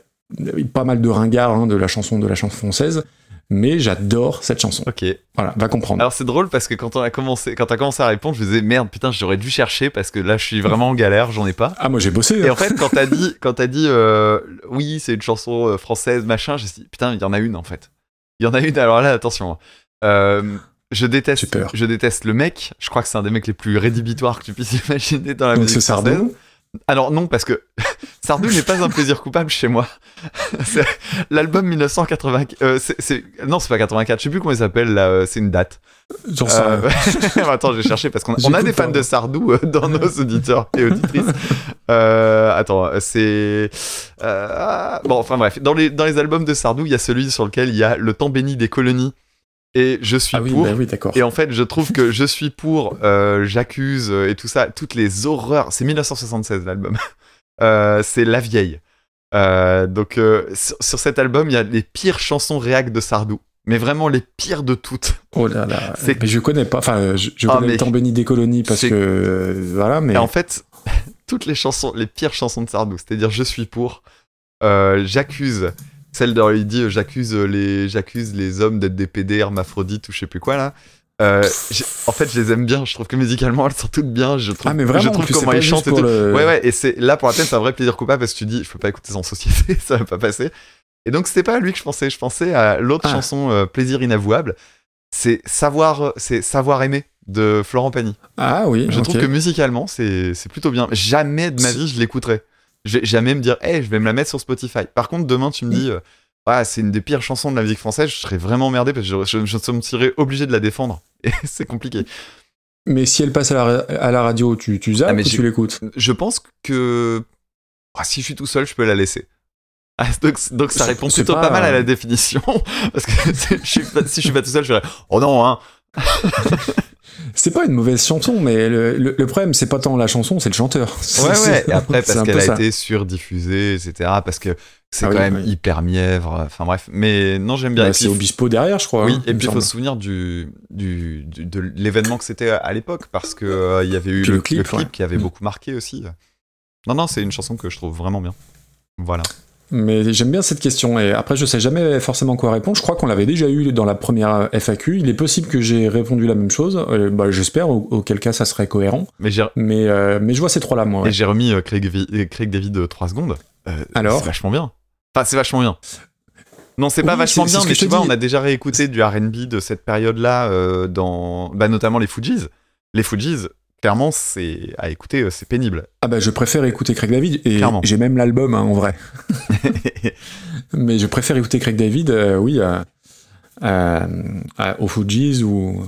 pas mal de ringards hein, de la chanson de la chanson française. Mais j'adore cette chanson. Ok. Voilà, va comprendre. Alors c'est drôle parce que quand on a commencé, quand t'as commencé à répondre, je me disais merde, putain, j'aurais dû chercher parce que là, je suis vraiment en galère, j'en ai pas. ah, moi j'ai bossé. Et hein. en fait, quand t'as dit, quand t'as dit, euh, oui, c'est une chanson euh, française, machin, j'ai dit, putain, il y en a une en fait. Il y en a une. Alors là, attention. Euh, je déteste, peur. je déteste le mec. Je crois que c'est un des mecs les plus rédhibitoires que tu puisses imaginer dans la Donc musique c'est française. Alors non, parce que Sardou n'est pas un plaisir coupable chez moi. L'album 1980, euh, non, c'est pas 84. Je sais plus comment il s'appelle. Là, euh, c'est une date. J'en sais Euh, attends, j'ai cherché parce qu'on a, des fans pas. de Sardou euh, dans nos auditeurs et auditrices. Euh, attends, c'est ah, bon. Enfin bref, dans les dans les albums de Sardou, il y a celui sur lequel il y a le temps béni des colonies et je suis Ah oui, pour. bah oui, d'accord. Et en fait, je trouve que je suis pour, euh, j'accuse euh, et tout ça, toutes les horreurs. C'est 1976 l'album. Euh, c'est La Vieille. Euh, donc sur, sur cet album, il y a les pires chansons réac de Sardou. Mais vraiment les pires de toutes. Oh là là. Mais je connais pas. Enfin, je, je Ah, connais mais- le temps béni des colonies parce que voilà, mais Et en fait, toutes les chansons, les pires chansons de Sardou, c'est-à-dire Je suis pour, j'accuse, celle de il dit euh, j'accuse les, j'accuse les hommes d'être des PD, hermaphrodites ou je sais plus quoi là. Euh, en fait, je les aime bien. Je trouve que musicalement, elles sont toutes bien. Je trouve, ah mais vraiment, je en trouve comment ils chantent et tout. le- Ouais, ouais, et c'est là pour la peine, c'est un vrai plaisir coupable parce que tu dis, je peux pas écouter sans société, ça va pas passer. Et donc, c'était pas à lui que je pensais, je pensais à l'autre Ah. chanson, euh, Plaisir inavouable. C'est savoir, c'est savoir aimer de Florent Pagny. Ah oui. Je trouve que musicalement, c'est plutôt bien. Jamais de ma vie, je l'écouterai. Jamais me dire, hey, je vais me la mettre sur Spotify. Par contre, demain, tu me dis, euh, ah, c'est une des pires chansons de la musique française, je serais vraiment emmerdé parce que je, je, je me serais obligé de la défendre. Et c'est compliqué. Mais si elle passe à la, à la radio, tu, tu zappes Ah, mais ou j'ai- tu l'écoutes? Je pense que ah, si je suis tout seul, je peux la laisser. Ah, donc, donc ça répond plutôt pas... pas, mal à la définition. Parce que je suis pas- si je suis pas tout seul, je dirais Oh non, hein. C'est pas une mauvaise chanson, mais le, le- le problème, c'est pas tant la chanson, c'est le chanteur. Ouais, ouais. Et après, parce qu'elle a ça. été surdiffusée, etc. Parce que c'est Ah quand oui, même oui. hyper mièvre. Enfin bref. Mais non, j'aime bien. Bah, c'est Obispo derrière, je crois. Oui, hein, et puis il faut se souvenir du, du, du- de l'événement que c'était à l'époque, parce que euh, y avait eu le, le clip, ouais. qui avait Mm. beaucoup marqué aussi. Non, non, c'est une chanson que je trouve vraiment bien. Voilà. Mais j'aime bien cette question. Et après, je sais jamais forcément quoi répondre. Je crois qu'on l'avait déjà eu dans la première FAQ. Il est possible que j'ai répondu la même chose. Euh, bah, J'espère, au- auquel cas ça serait cohérent. Mais euh, mais je vois ces trois-là, moi. ouais. et j'ai remis euh, Craig, Vi- Craig David de 3 secondes. Euh, Alors C'est vachement bien. Enfin, c'est vachement bien. Non, c'est pas vachement bien, mais tu vois, dis. on a déjà réécouté du RB de cette période-là, dans bah, notamment les Fujis. Les Fujis, clairement, c'est à écouter, euh, c'est pénible. Ah bah, je préfère écouter Craig David. Et j'ai même l'album, hein, en vrai. Mais je préfère écouter Craig David, euh, oui, à- aux Fujis ou,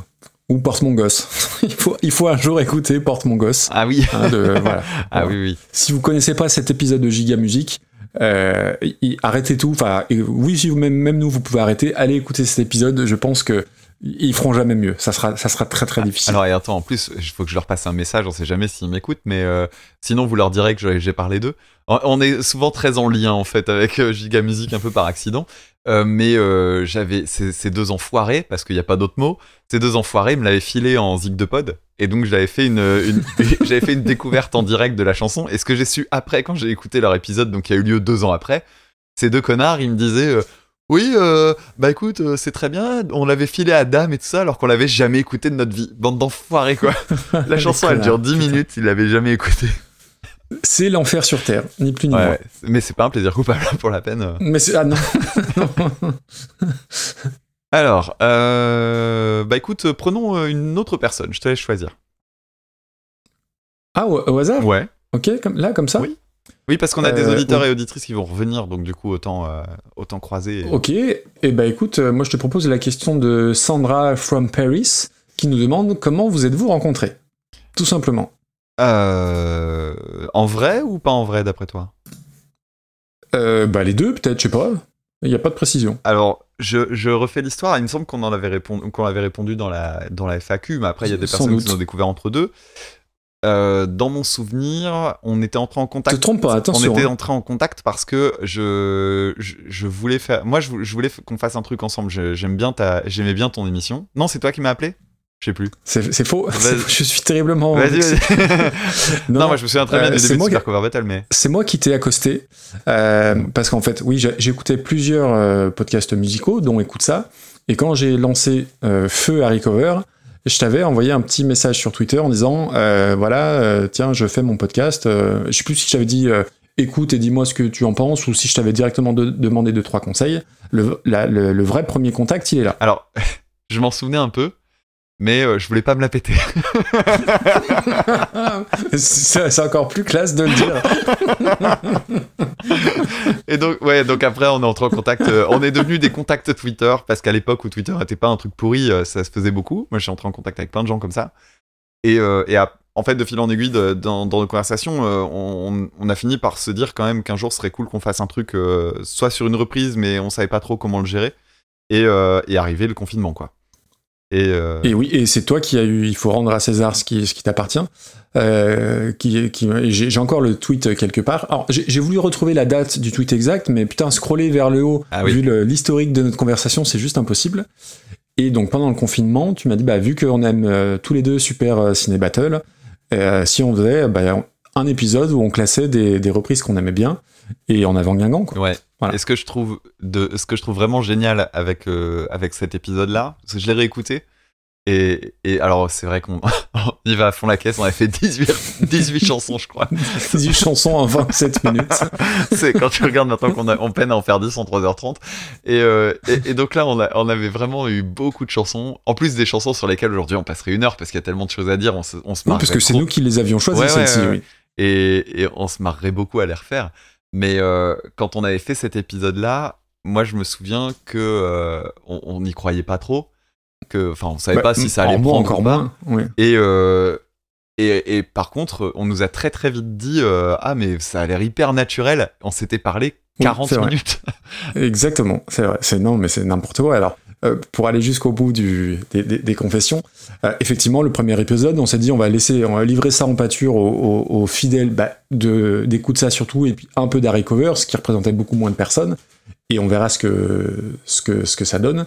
ou Porte mon gosse. il, faut, il faut un jour écouter Porte mon gosse. ah oui, hein, de- voilà. ah oui, oui. Si vous connaissez pas cet épisode de Giga Musique, euh, y- arrêtez tout. Enfin, oui, si vous, même, même nous, vous pouvez arrêter. Allez écouter cet épisode. Je pense que ils feront jamais mieux. Ça sera, ça sera très très difficile. Alors, et attends, en plus, il faut que je leur passe un message, on sait jamais s'ils m'écoutent, mais euh, sinon, vous leur direz que j'ai- parlé d'eux. On- est souvent très en lien, en fait, avec euh, Giga Music, un peu par accident. Euh, mais euh, j'avais ces, ces deux enfoirés, parce qu'il n'y a pas d'autre mot, ces deux enfoirés me l'avaient filé en zig de pod, et donc j'avais fait une, une- j'avais fait une découverte en direct de la chanson, et ce que j'ai su après, quand j'ai écouté leur épisode, donc qui a eu lieu deux ans après, ces deux connards, ils me disaient... oui, euh, bah écoute, euh, c'est très bien. On l'avait filé à Dame et tout ça, alors qu'on l'avait jamais écouté de notre vie. Bande d'enfoirés, quoi. La chanson, elle dure 10 minutes, il l'avait jamais écoutée. C'est l'enfer sur terre, ni plus ni Ouais, moins. ouais. Mais c'est pas un plaisir coupable pour la peine. Mais c'est- ah non. Alors, euh, bah écoute, prenons une autre personne. Je te laisse choisir. ah au, au hasard? Ouais. Ok, comme, là comme ça? Oui. Oui, parce qu'on a des Euh, auditeurs et auditrices qui vont revenir, donc du coup, autant, euh, autant croiser. et- Ok. Et bah écoute, euh, moi je te propose la question de Sandra from Paris qui nous demande comment vous êtes-vous rencontrés Tout simplement. Euh, en vrai ou pas en vrai, d'après toi? Bah les deux peut-être, je sais pas. Il n'y a pas de précision. Alors, je, je refais l'histoire. Il me semble qu'on en avait répondu, qu'on avait répondu dans la, dans la FAQ, mais après, il y a des Sans personnes qui doute. l'ont découvert entre deux. Euh, dans mon souvenir, on était entré en contact. Te trompe pas, attention, On était hein. entré en contact parce que je, je, je voulais faire. Moi, je, vou- je voulais qu'on fasse un truc ensemble. J'aime bien ta, j'aimais bien ton émission. Non, c'est toi qui m'as appelé? Je sais plus. C'est faux. Je suis terriblement. Vas-y, vas-y. non, Non, moi, je me souviens très bien euh, du début de Super Cover Battle, mais. C'est moi qui t'ai accosté, euh, parce qu'en fait, oui, j'écoutais plusieurs euh, podcasts musicaux, dont Écoute ça, et quand j'ai lancé Feu Harry Cover, je t'avais envoyé un petit message sur Twitter en disant, euh, voilà, euh, tiens, je fais mon podcast, euh, je sais plus si je t'avais dit, euh, écoute et dis-moi ce que tu en penses, ou si je t'avais directement de- demandé deux, trois conseils. Le, le- le vrai premier contact, il est là. Alors, je m'en souvenais un peu, mais euh, je voulais pas me la péter. c'est encore plus classe de le dire. Et donc, ouais, donc après, on est entré en contact. euh, on est devenus des contacts Twitter parce qu'à l'époque où Twitter n'était pas un truc pourri, euh, ça se faisait beaucoup. Moi, je suis entré en contact avec plein de gens comme ça. Et, et à- en fait, de fil en aiguille, de- dans, dans nos conversations, on, on a fini par se dire quand même qu'un jour, ce serait cool qu'on fasse un truc, soit sur une reprise, mais on savait pas trop comment le gérer. Et, et arrivé le confinement, quoi. Et, euh, Et oui, et c'est toi qui as eu, il faut rendre à César ce qui, ce qui t'appartient. Euh, qui, qui, j'ai encore le tweet quelque part. Alors, j'ai voulu retrouver la date du tweet exact, mais putain, scroller vers le haut, Ah oui. vu l'historique de notre conversation, c'est juste impossible. Et donc, pendant le confinement, tu m'as dit, bah, vu qu'on aime euh, tous les deux Super Ciné Battle, si on faisait bah, un épisode où on classait des, des reprises qu'on aimait bien, et en avant Guingamp, quoi. Ouais. Voilà. Et ce que je trouve de ce que je trouve vraiment génial avec euh, avec cet épisode là, parce que je l'ai réécouté et, et alors c'est vrai qu'on on y va à fond la caisse, on a fait 18 18 chansons je crois. 18 chansons en 27 minutes. c'est quand tu regardes maintenant qu'on on peine à en faire 10 en 3h30 et, euh, et, et donc là on a on avait vraiment eu beaucoup de chansons, en plus des chansons sur lesquelles aujourd'hui on passerait une heure parce qu'il y a tellement de choses à dire, on se on se Oui, marrerait parce que c'est nous qui les avions choisis, Ouais, ouais, oui. et, et on se marrerait beaucoup à les refaire. Mais euh, quand on avait fait cet épisode-là, moi je me souviens que euh, on n'y croyait pas trop, que enfin on savait Bah, pas si ça allait prendre encore. Oui. Et, euh, et et par contre, on nous a très très vite dit ah mais ça a l'air hyper naturel. On s'était parlé Oui, 40 c'est vrai. minutes. Exactement, c'est vrai. C'est non, mais c'est n'importe quoi. Alors, euh, pour aller jusqu'au bout du, des, des- des confessions, euh, effectivement, le premier épisode, on s'est dit, on va laisser, on va livrer ça en pâture aux, aux- aux fidèles bah, de ça surtout, et puis un peu d'Harry Cover, ce qui représentait beaucoup moins de personnes, et on verra ce que ce que ce que ça donne. Et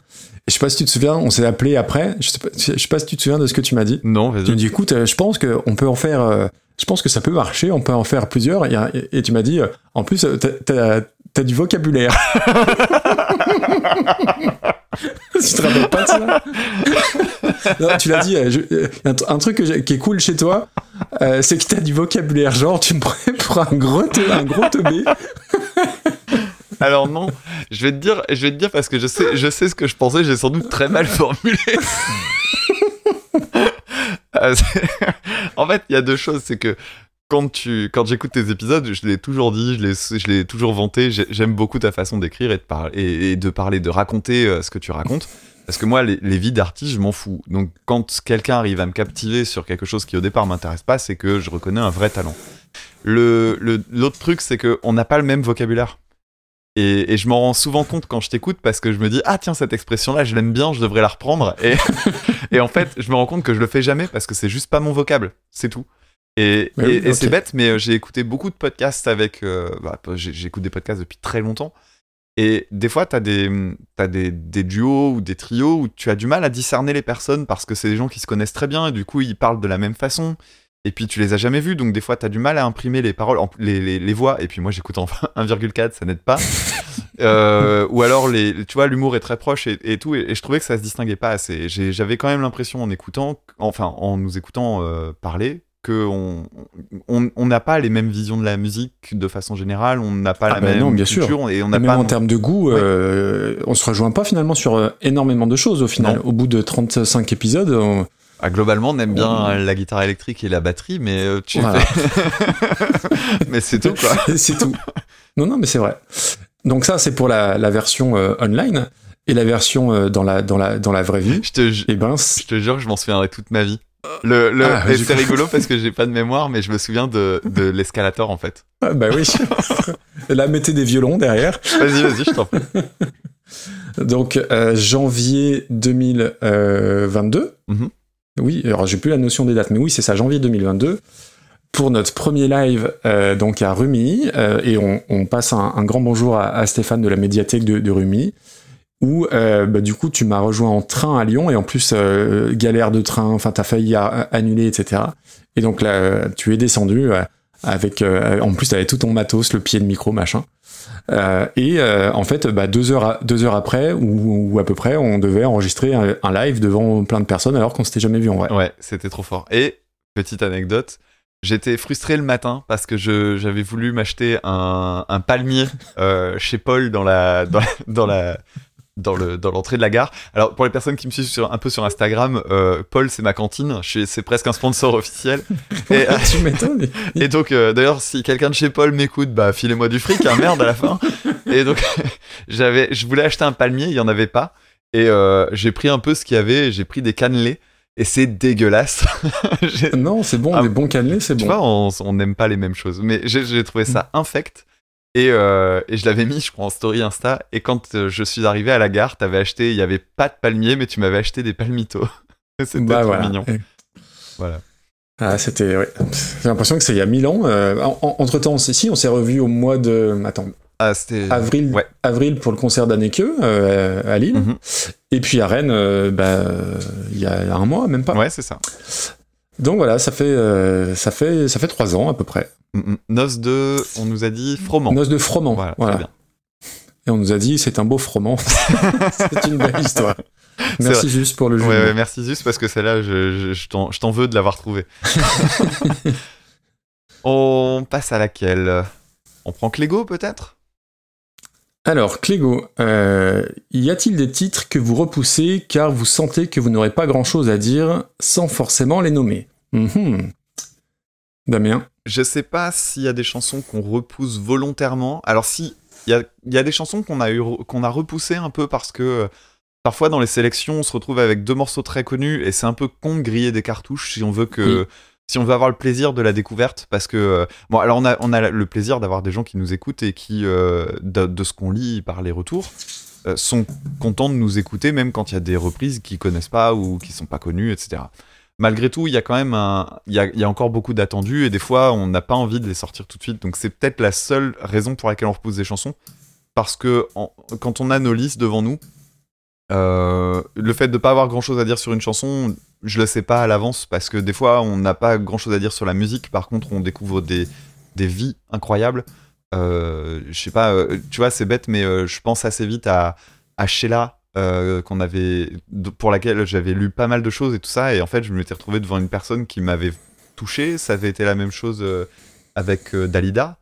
je sais pas si tu te souviens, on s'est appelé après. Je sais pas, je sais pas si tu te souviens de ce que tu m'as dit. Non, Tu me vas-y. dis, écoute, euh, je pense qu'on peut en faire. je pense que ça peut marcher, on peut en faire plusieurs. Et, tu m'as dit, en plus, t'as- t'as du vocabulaire. tu te rappelles pas de ça Non, Tu l'as dit, euh, je- euh, un, tr- un truc que qui est cool chez toi, euh, c'est que t'as du vocabulaire. Genre, tu me prends pour un gros, un gros teubé. Alors non, je vais te dire, je vais te dire parce que je sais, je sais ce que je pensais, j'ai sans doute très mal formulé. En fait, il y a deux choses, c'est que quand tu, quand j'écoute tes épisodes, je l'ai toujours dit, je l'ai, toujours vanté. j'ai- J'aime beaucoup ta façon d'écrire et de parler, et, de raconter euh, ce que tu racontes. Parce que moi, les, vies d'artistes, je m'en fous. Donc, quand quelqu'un arrive à me captiver sur quelque chose qui au départ m'intéresse pas, c'est que je reconnais un vrai talent. Le, l'autre truc, c'est que on n'a pas le même vocabulaire. Et, et je m'en rends souvent compte quand je t'écoute parce que je me dis ah tiens cette expression là je l'aime bien je devrais la reprendre et, et en fait je me rends compte que je le fais jamais parce que c'est juste pas mon vocable c'est tout et, Mais et- oui, et ok. c'est bête mais euh, j'ai écouté beaucoup de podcasts avec euh, bah, j'écoute des podcasts depuis très longtemps et des fois t'as des t'as des, des duos ou des trios où tu as du mal à discerner les personnes parce que c'est des gens qui se connaissent très bien et du coup ils parlent de la même façon et puis tu les as jamais vus, donc des fois tu as du mal à imprimer les paroles, les, les, les voix, et puis moi j'écoute en 1,4, ça n'aide pas. Euh, ou alors, les, tu vois, l'humour est très proche et, et tout, et, et je trouvais que ça se distinguait pas assez. J'avais quand même l'impression en écoutant, enfin en nous écoutant euh, parler, qu'on on n'a pas les mêmes visions de la musique de façon générale, on n'a pas Ah la bah même non, bien sûr. culture, et on n'a Même pas en non- termes de goût, euh, on se rejoint pas finalement sur euh, énormément de choses au final. Non. Au bout de 35 épisodes, on- Ah, globalement, on aime bien la guitare électrique et la batterie, mais euh, tu Voilà. fais- mais c'est tout quoi. C'est tout. Non, non, mais c'est vrai. Donc ça, c'est pour la, la version euh, online et la version dans, la, dans, la, dans la vraie vie. Je te, ju- Et ben, Je te jure que je m'en souviendrai toute ma vie. Le, le, Ah, c'est rigolo parce que j'ai pas de mémoire, mais je me souviens de, de l'escalator en fait. ah, bah oui. Là, mettez des violons derrière. Vas-y, vas-y, je t'en prie. Donc euh, janvier 2022. Mhm. Oui, alors j'ai plus la notion des dates, mais oui, c'est ça, janvier 2022. Pour notre premier live, euh, donc à Rumilly, euh, et on, on passe un, un grand bonjour à, à Stéphane de la médiathèque de, de Rumilly, où euh, bah, du coup tu m'as rejoint en train à Lyon, et en plus euh, galère de train, enfin t'as failli annuler, etc. Et donc là, tu es descendu euh, avec, en plus t'avais tout ton matos, le pied de micro, machin. Et en fait, bah, deux, heures deux heures après, ou, à peu près, on devait enregistrer un, live devant plein de personnes alors qu'on s'était jamais vu en vrai. Ouais, c'était trop fort. Et, petite anecdote, j'étais frustré le matin parce que j'avais voulu m'acheter un, palmier chez Paul dans la, dans le dans l'entrée de la gare. Alors pour les personnes qui me suivent sur, un peu sur Instagram, euh, Paul c'est ma cantine, c'est presque un sponsor officiel. Et, tu m'étonnes. Et donc, euh, d'ailleurs, si quelqu'un de chez Paul m'écoute, bah, filez-moi du fric, hein, merde, à la fin. Et donc, j'avais, je voulais acheter un palmier, il y en avait pas. Et euh, j'ai pris un peu ce qu'il y avait, j'ai pris des cannelés. Et c'est dégueulasse. Non, c'est bon, Ah, des bons cannelés, c'est tu bon. vois, on n'aime pas les mêmes choses. Mais j'ai j'ai trouvé ça infect. Et, euh, et je l'avais mis, je crois, en story Insta. Et quand euh, je suis arrivé à la gare, t'avais acheté, il y avait pas de palmier, mais tu m'avais acheté des palmitos. C'était Bah trop voilà. mignon. Et- Voilà. Ah, c'était. ouais. J'ai l'impression que c'est il y a mille ans. Euh, entre temps, si, on s'est revu au mois de. Attends, Ah, c'était. avril, Ouais. avril pour le concert d'Anneke à Lille. Mhm. Et puis à Rennes, bah, il y a un mois, même pas. Ouais, c'est ça. Donc voilà, ça fait, euh, ça, fait, ça fait trois ans à peu près. Mm, mm. Noce de, on nous a dit froment. Noce de froment. Voilà, Voilà. très bien. Et on nous a dit c'est un beau froment. c'est une belle histoire. Merci juste pour le jeu. Ouais, ouais, merci Zus, parce que celle-là, je, je, je t'en- je t'en veux de l'avoir trouvée. on passe à laquelle? On prend Clégo, peut-être? Alors, Clégo, euh, y a-t-il des titres que vous repoussez car vous sentez que vous n'aurez pas grand-chose à dire sans forcément les nommer? Mhm. Damien Je sais pas s'il y a des chansons qu'on repousse volontairement. Alors, si, il y a, il y a des chansons qu'on a, eu, qu'on a repoussées un peu parce que parfois dans les sélections, on se retrouve avec deux morceaux très connus et c'est un peu con de griller des cartouches si on veut que. Si on veut avoir le plaisir de la découverte, parce que euh, bon, alors on a le plaisir d'avoir des gens qui nous écoutent et qui euh, de, ce qu'on lit par les retours euh, sont contents de nous écouter, même quand il y a des reprises qu'ils connaissent pas ou qui sont pas connues, etc. Malgré tout, il y a quand même un, il y a, encore beaucoup d'attendus et des fois on n'a pas envie de les sortir tout de suite. Donc c'est peut-être la seule raison pour laquelle on repousse des chansons, parce que quand on a nos listes devant nous, euh, le fait de pas avoir grand chose à dire sur une chanson, je le sais pas à l'avance parce que des fois on n'a pas grand chose à dire sur la musique. Par contre, on découvre des, des vies incroyables. Euh, je sais pas, euh, tu vois, c'est bête, mais je pense assez vite à, à Sheila. qu'on avait pour laquelle j'avais lu pas mal de choses et tout ça et en fait je m'étais retrouvé devant une personne qui m'avait touché ça avait été la même chose avec Dalida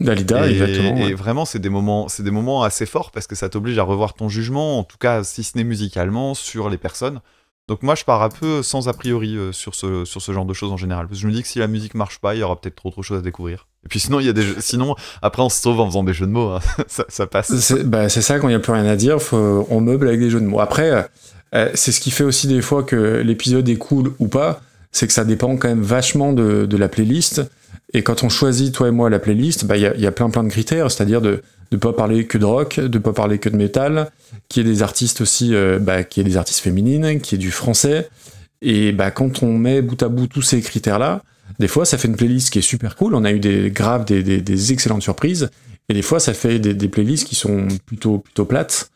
Dalida, et, exactement. et ouais. vraiment, c'est des moments, c'est des moments assez forts parce que ça t'oblige à revoir ton jugement, en tout cas, si ce n'est musicalement, sur les personnes. Donc moi, je pars un peu sans a priori euh, sur ce sur ce genre de choses en général, parce que je me dis que si la musique marche pas, il y aura peut-être trop trop choses à découvrir. Et puis sinon, il y a des, jeux- sinon après on se sauve en faisant des jeux de mots, hein. ça, ça passe. C'est bah, c'est ça, quand il n'y a plus rien à dire, faut, on meuble avec des jeux de mots. Après, euh, euh, c'est ce qui fait aussi des fois que l'épisode est cool ou pas, c'est que ça dépend quand même vachement de, de la playlist. Et quand on choisit, toi et moi, la playlist, bah, il y, a, y a plein plein de critères, c'est-à-dire de ne pas parler que de rock, de pas parler que de métal, qu'il y ait des artistes aussi, euh, bah, qu'il y ait des artistes féminines, qu'il y ait du français. Et bah, quand on met bout à bout tous ces critères-là, des fois, ça fait une playlist qui est super cool. On a eu des graves, des, des, excellentes surprises. Et des fois, ça fait des, playlists qui sont plutôt, plutôt plates.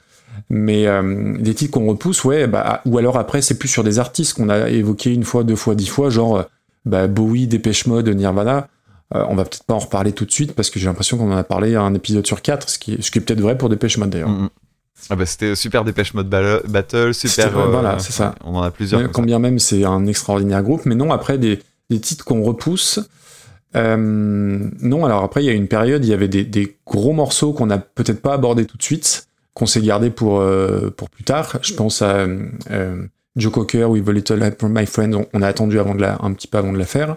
Mais euh, des titres qu'on repousse, ouais, bah, ou alors après, c'est plus sur des artistes qu'on a évoqués une fois, deux fois, dix fois, genre bah, Bowie, Dépêche Mode, Nirvana. Euh, on va peut-être pas en reparler tout de suite parce que j'ai l'impression qu'on en a parlé à un épisode sur quatre, ce qui est, ce qui est peut-être vrai pour Dépêche Mode d'ailleurs. Mm. Ah bah, c'était super Dépêche Mode Battle, super. C'était- voilà, c'est ça. On en a plusieurs. Ouais, comme ça. quand bien même c'est un extraordinaire groupe, mais non, après des, des titres qu'on repousse. euh, non, alors après, il y a une période, il y avait des, des gros morceaux qu'on n'a peut-être pas abordés tout de suite, qu'on s'est gardé pour, euh, pour plus tard. Je pense à euh, euh, Joe Cocker, With a Little Help from My Friend, on, on a attendu avant de la, un petit peu avant de la faire.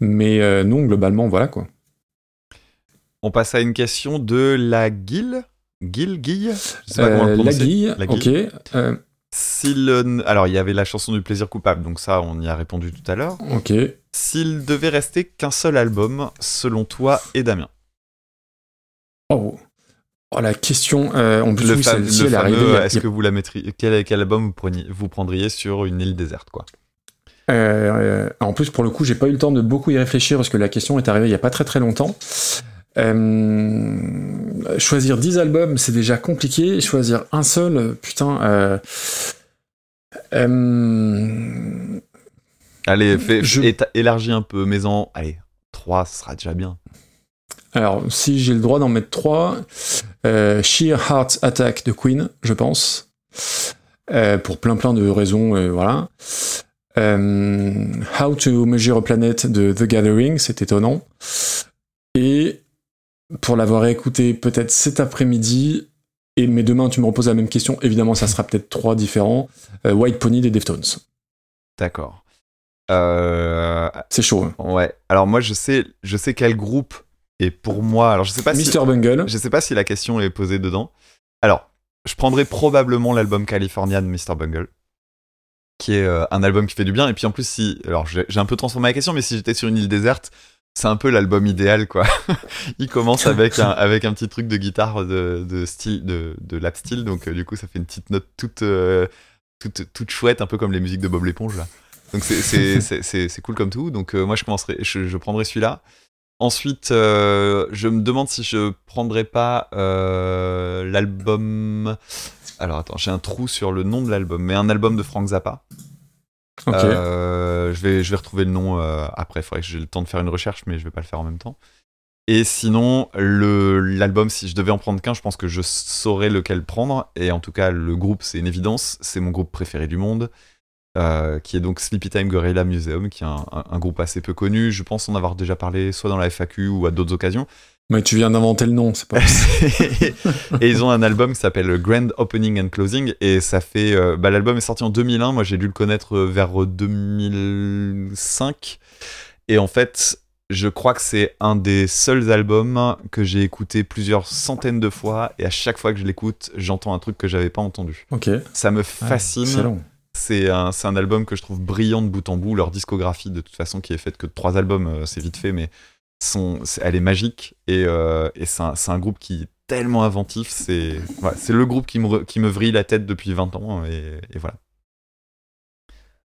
Mais euh, non, globalement, voilà quoi. On passe à une question de la Guille. Guille, Guille Je sais pas comment Euh, le la guille, La ok. guille. euh, S'il- Alors, il y avait la chanson du plaisir coupable, donc ça, on y a répondu tout à l'heure. ok. S'il devait rester qu'un seul album, selon toi et Damien? Oh. Oh, la question, euh, en plus, Le, fa- arrivée. fameux, a- est-ce que vous la mettriez quel, quel album vous preniez, vous prendriez sur une île déserte, quoi? Euh, en plus, pour le coup, j'ai pas eu le temps de beaucoup y réfléchir parce que la question est arrivée il y a pas très très longtemps. Euh, choisir 10 albums, c'est déjà compliqué. Choisir un seul, euh, putain. euh, euh, Allez, fais, Je- élargis un peu, mais en. Allez, 3, ce sera déjà bien. alors, si j'ai le droit d'en mettre 3, Sheer Heart Attack de Queen, je pense. Euh, pour plein plein de raisons, euh, voilà. Euh, How to Measure a Planet de The Gathering, c'est étonnant. Et pour l'avoir écouté peut-être cet après-midi, et mais demain tu me reposes la même question, évidemment ça sera peut-être trois différents. euh, White Pony des Deftones. D'accord. Euh, C'est chaud. hein. ouais. Alors, moi, je sais, je sais quel groupe est pour moi. Alors, je sais pas si. Mr. Bungle. Je sais pas si la question est posée dedans. Alors, je prendrais probablement l'album California de Mr. Bungle, qui est euh, un album qui fait du bien. Et puis en plus, si. Alors, j'ai un peu transformé la question, mais si j'étais sur une île déserte, c'est un peu l'album idéal, quoi. Il commence avec un, avec un petit truc de guitare de, de style, de, de lap steel, donc euh, du coup, ça fait une petite note toute, euh, toute, toute chouette, un peu comme les musiques de Bob l'éponge, là. Donc c'est- cool comme tout. Donc moi, je commencerai, je, je prendrai celui-là. Ensuite, euh, je me demande si je prendrais pas euh, l'album. Alors attends, j'ai un trou sur le nom de l'album, mais un album de Frank Zappa. Ok. Euh, je, vais, je vais retrouver le nom après, il faudrait que j'ai le temps de faire une recherche, mais je vais pas le faire en même temps. Et sinon, l'album, si je devais en prendre qu'un, je pense que je saurais lequel prendre. Et en tout cas, le groupe, c'est une évidence. C'est mon groupe préféré du monde, euh, qui est donc Sleepy Time Gorilla Museum, qui est un, un- un groupe assez peu connu. Je pense en avoir déjà parlé soit dans la FAQ ou à d'autres occasions. Mais tu viens d'inventer le nom, c'est pas. et ils ont un album qui s'appelle Grand Opening and Closing et ça fait euh, bah, l'album est sorti en 2001 moi j'ai dû le connaître euh, vers 2005 et en fait je crois que c'est un des seuls albums que j'ai écouté plusieurs centaines de fois et à chaque fois que je l'écoute j'entends un truc que j'avais pas entendu ok. ça me fascine Excellent. C'est un, album que je trouve brillant de bout en bout. Leur discographie, de toute façon, qui est faite que de trois albums, euh, c'est vite fait, mais elle est magique. Et, euh, et c'est un, groupe qui est tellement inventif. C'est le groupe qui me, re- qui me vrille la tête depuis 20 ans. Et, et voilà.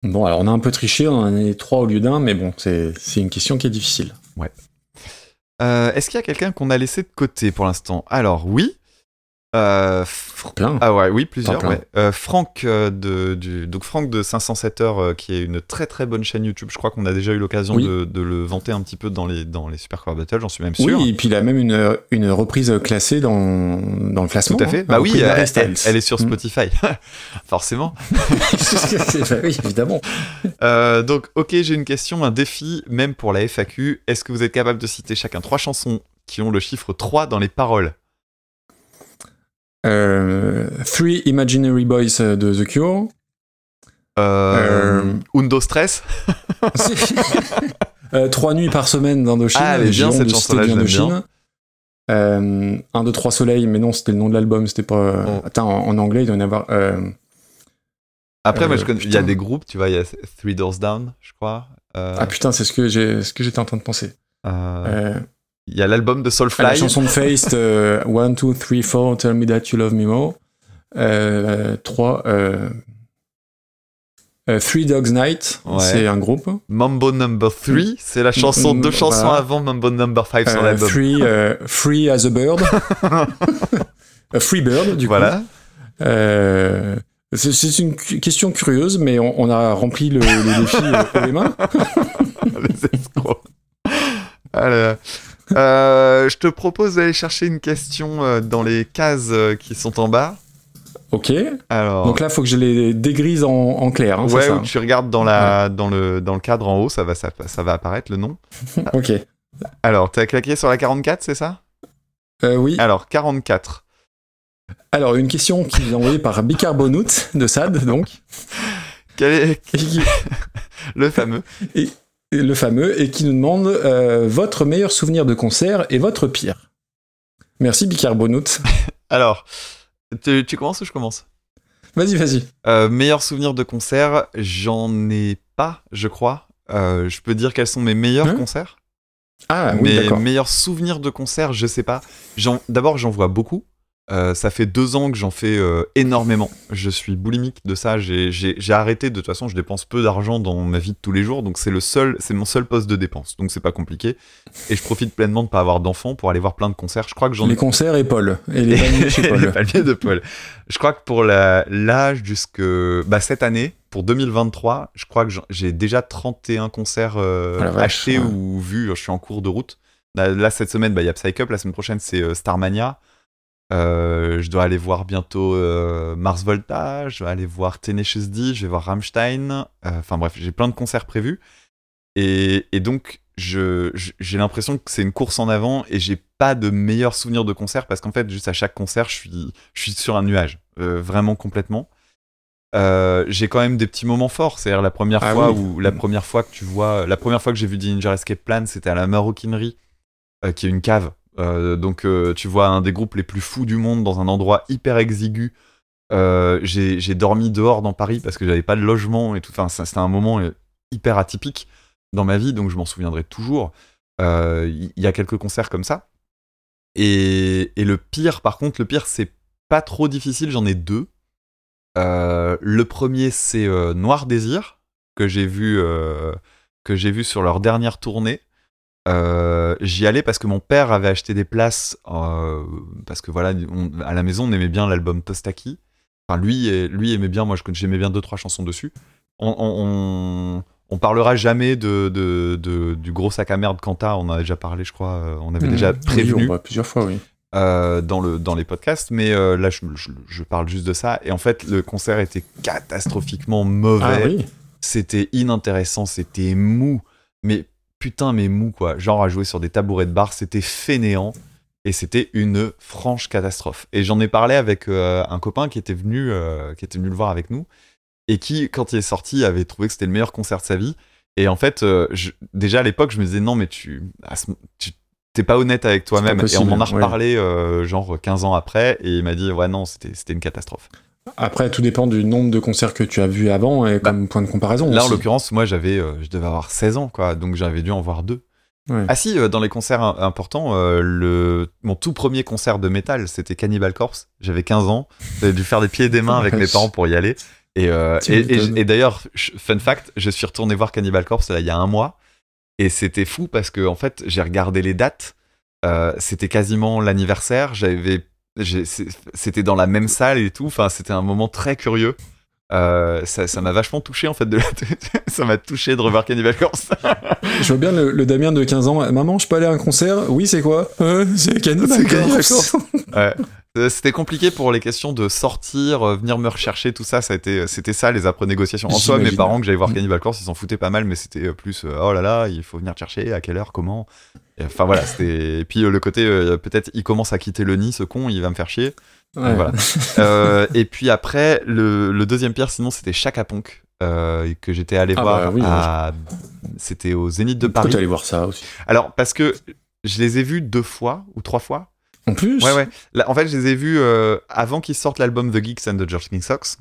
Bon, alors on a un peu triché, on en a trois au lieu d'un, mais bon, c'est une question qui est difficile. Euh, Est-ce qu'il y a quelqu'un qu'on a laissé de côté pour l'instant? Alors, oui. Euh, Plein. Ah ouais, oui, plusieurs. plein. Ouais. Euh, Franck euh, de du donc Franck de 507 heures, euh, qui est une très très bonne chaîne YouTube. Je crois qu'on a déjà eu l'occasion Oui. de, de le vanter un petit peu dans les dans les Super Core Battle. J'en suis même sûr. Oui, et puis il a même une, une reprise classée dans, dans le classement. Tout à fait. hein, bah oui, elle, est sur Mm. Spotify, forcément. Bah oui, évidemment. Euh, donc, ok, j'ai une question, un défi, même pour la FAQ. Est-ce que vous êtes capable de citer chacun trois chansons qui ont le chiffre 3 dans les paroles? Three Imaginary Boys euh, de The Cure. euh, Euh, Undo Stress Euh, Trois nuits par semaine d'Indochine. Ah, elle est bien, cette de chanson-là, je. Euh, un, deux, trois soleils, mais non, c'était le nom de l'album, c'était pas. euh, Oh. Attends, en, en anglais, il doit y en avoir. euh, Après, moi, Euh, je connais- il y a des groupes, tu vois, il y a Three Doors Down, je crois. Euh, Ah putain, c'est ce que j'ai, ce que j'étais en train de penser. Euh, Euh, Il y a l'album de ah, la Soulfly. chanson de Faced, euh, One, Two, Three, Four, Tell Me That You Love Me More. Euh, trois. Euh, euh, Three Dogs Night, Ouais. c'est un groupe. Mambo Number 3, c'est la chanson, Mm, deux chansons voilà. avant Mambo Number 5 sur Euh, l'album. free, euh, free as a Bird. Euh, free Bird, du coup. Voilà. Euh, c'est- une question curieuse, mais on, on a rempli le, le défi euh, haut les mains. Les escrocs. Là. Euh, je te propose d'aller chercher une question euh, dans les cases euh, qui sont en bas. Ok. Alors, Donc là, il faut que je les dégrise en, en clair. hein, ouais, ça ou tu regardes dans, la, dans, le, dans le cadre en haut, ça va, ça, ça va apparaître le nom. Ok. Alors, t'as claqué sur la 44, c'est ça? Euh, oui. Alors, 44. Alors, une question qui est envoyée par Bicarbonate de SAD, donc. Quel est le fameux et le fameux, et qui nous demande euh, votre meilleur souvenir de concert et votre pire. Merci Bicarbonate. Alors, tu, tu commences ou je commence? Vas-y, vas-y. Euh, Meilleur souvenir de concert, j'en ai pas, je crois. Euh, je peux dire quels sont mes meilleurs Hein? concerts. Ah oui, mes meilleurs souvenirs de concert, je sais pas. D'abord, j'en vois beaucoup. Euh, ça fait deux ans que j'en fais euh, énormément. Je suis boulimique de ça. J'ai arrêté. De toute façon, je dépense peu d'argent dans ma vie de tous les jours. Donc, c'est le seul, c'est mon seul poste de dépense. Donc, c'est pas compliqué. Et je profite pleinement de pas avoir d'enfants pour aller voir plein de concerts. Je crois que j'en ai Les concerts et Paul. Et les palmiers chez les Paul. palmiers de Paul. Je crois que pour l'âge jusque bah, cette année, pour 2023, je crois que j'ai déjà 31 concerts euh, Ah achetés ouais. ou vus. Je suis en cours de route. Là, là, cette semaine, bah, il y a Psy Up. La semaine prochaine, c'est euh, Starmania. Euh, je dois aller voir bientôt euh, Mars Volta. Je vais aller voir Tenacious D. Je vais voir Rammstein. Euh, Enfin bref, j'ai plein de concerts prévus. Et, et donc, je- je- j'ai l'impression que c'est une course en avant et j'ai pas de meilleurs souvenirs de concert parce qu'en fait, juste à chaque concert, je suis, je suis sur un nuage, vraiment complètement. J'ai quand même des petits moments forts, c'est-à-dire la première Ah fois oui. où la première fois que tu vois, la première fois que j'ai vu Dillinger Escape Plan, c'était à la Maroquinerie, qui est une cave. Euh, donc euh, tu vois un des groupes les plus fous du monde dans un endroit hyper exigu. Euh, j'ai dormi dehors dans Paris parce que j'avais pas de logement et tout. Enfin, c'était un moment hyper atypique dans ma vie, donc je m'en souviendrai toujours. Il y, a quelques concerts comme ça. Et, et le pire, par contre, le pire, c'est pas trop difficile, j'en ai deux. Le premier, c'est Noir Désir, que j'ai vu, que j'ai vu sur leur dernière tournée. Euh, J'y allais parce que mon père avait acheté des places, euh, parce que voilà, on- à la maison, on aimait bien l'album Tostaki. Enfin, lui, lui aimait bien, moi j'aimais bien deux, trois chansons dessus. On, on, parlera jamais de, de, de- du gros sac à merde Quanta, on en a déjà parlé, je crois, euh, on avait déjà prévenu Oui, on voit plusieurs fois, oui. euh, dans, le, dans les podcasts, mais là je, je- je parle juste de ça. Et en fait, le concert était catastrophiquement mauvais. Ah oui. C'était inintéressant, c'était mou. Mais putain, mais mou quoi. Genre à jouer sur des tabourets de bar, c'était fainéant. Et c'était une franche catastrophe. Et j'en ai parlé avec euh, un copain qui était, venu, euh, qui était venu le voir avec nous. Et qui, quand il est sorti, avait trouvé que c'était le meilleur concert de sa vie. Et en fait, euh, je- déjà à l'époque, je me disais non, mais tu, ce- tu t'es pas honnête avec toi-même. Et on m'en a ouais. reparlé genre 15 ans après. Et il m'a dit ouais, non, c'était c'était une catastrophe. Après, tout dépend du nombre de concerts que tu as vus avant et comme point de comparaison. Là, en l'occurrence, moi, j'avais, euh, je devais avoir 16 ans, quoi, donc j'avais dû en voir deux. Ouais. Ah si, euh, dans les concerts im- importants, euh, le... mon tout premier concert de métal, c'était Cannibal Corpse. J'avais 15 ans, j'avais dû faire des pieds et des mains avec mes parents pour y aller. Et, et, et- m'étonnes. et d'ailleurs, fun fact, je suis retourné voir Cannibal Corpse là, il y a un mois. Et c'était fou parce que en fait, j'ai regardé les dates. c'était quasiment l'anniversaire. J'avais, c'était dans la même salle et tout. Enfin, c'était un moment très curieux. Euh, ça ça m'a vachement touché en fait. De... ça m'a touché de revoir Cannibal Corpse. Je vois bien le, le Damien de 15 ans. Maman, je peux aller à un concert? Oui, c'est quoi? Euh, C'est Corpse. Ouais. Euh, C'était compliqué pour les questions de sortir, euh, venir me rechercher, tout ça. Ça a été, c'était ça les après négociations. En soi, mes parents que j'allais voir Mm. Cannibal Corpse, ils s'en foutaient pas mal, mais c'était euh, plus euh, oh là là, il faut venir te chercher, à quelle heure, comment? Et, Enfin voilà, c'était. Et puis euh, le côté euh, peut-être il commence à quitter le nid, ce con, il va me faire chier. Ouais. Voilà. Euh, et puis après, le, le deuxième pire, sinon c'était Chaka Ponk. euh, que j'étais allé Ah voir bah oui, à... c'était au Zénith de Pourquoi Paris t'es allé voir ça aussi? Alors parce que je les ai vus deux fois ou trois fois En plus Ouais, ouais. En fait, je les ai vus euh, avant qu'ils sortent l'album The Geeks and the George King Socks.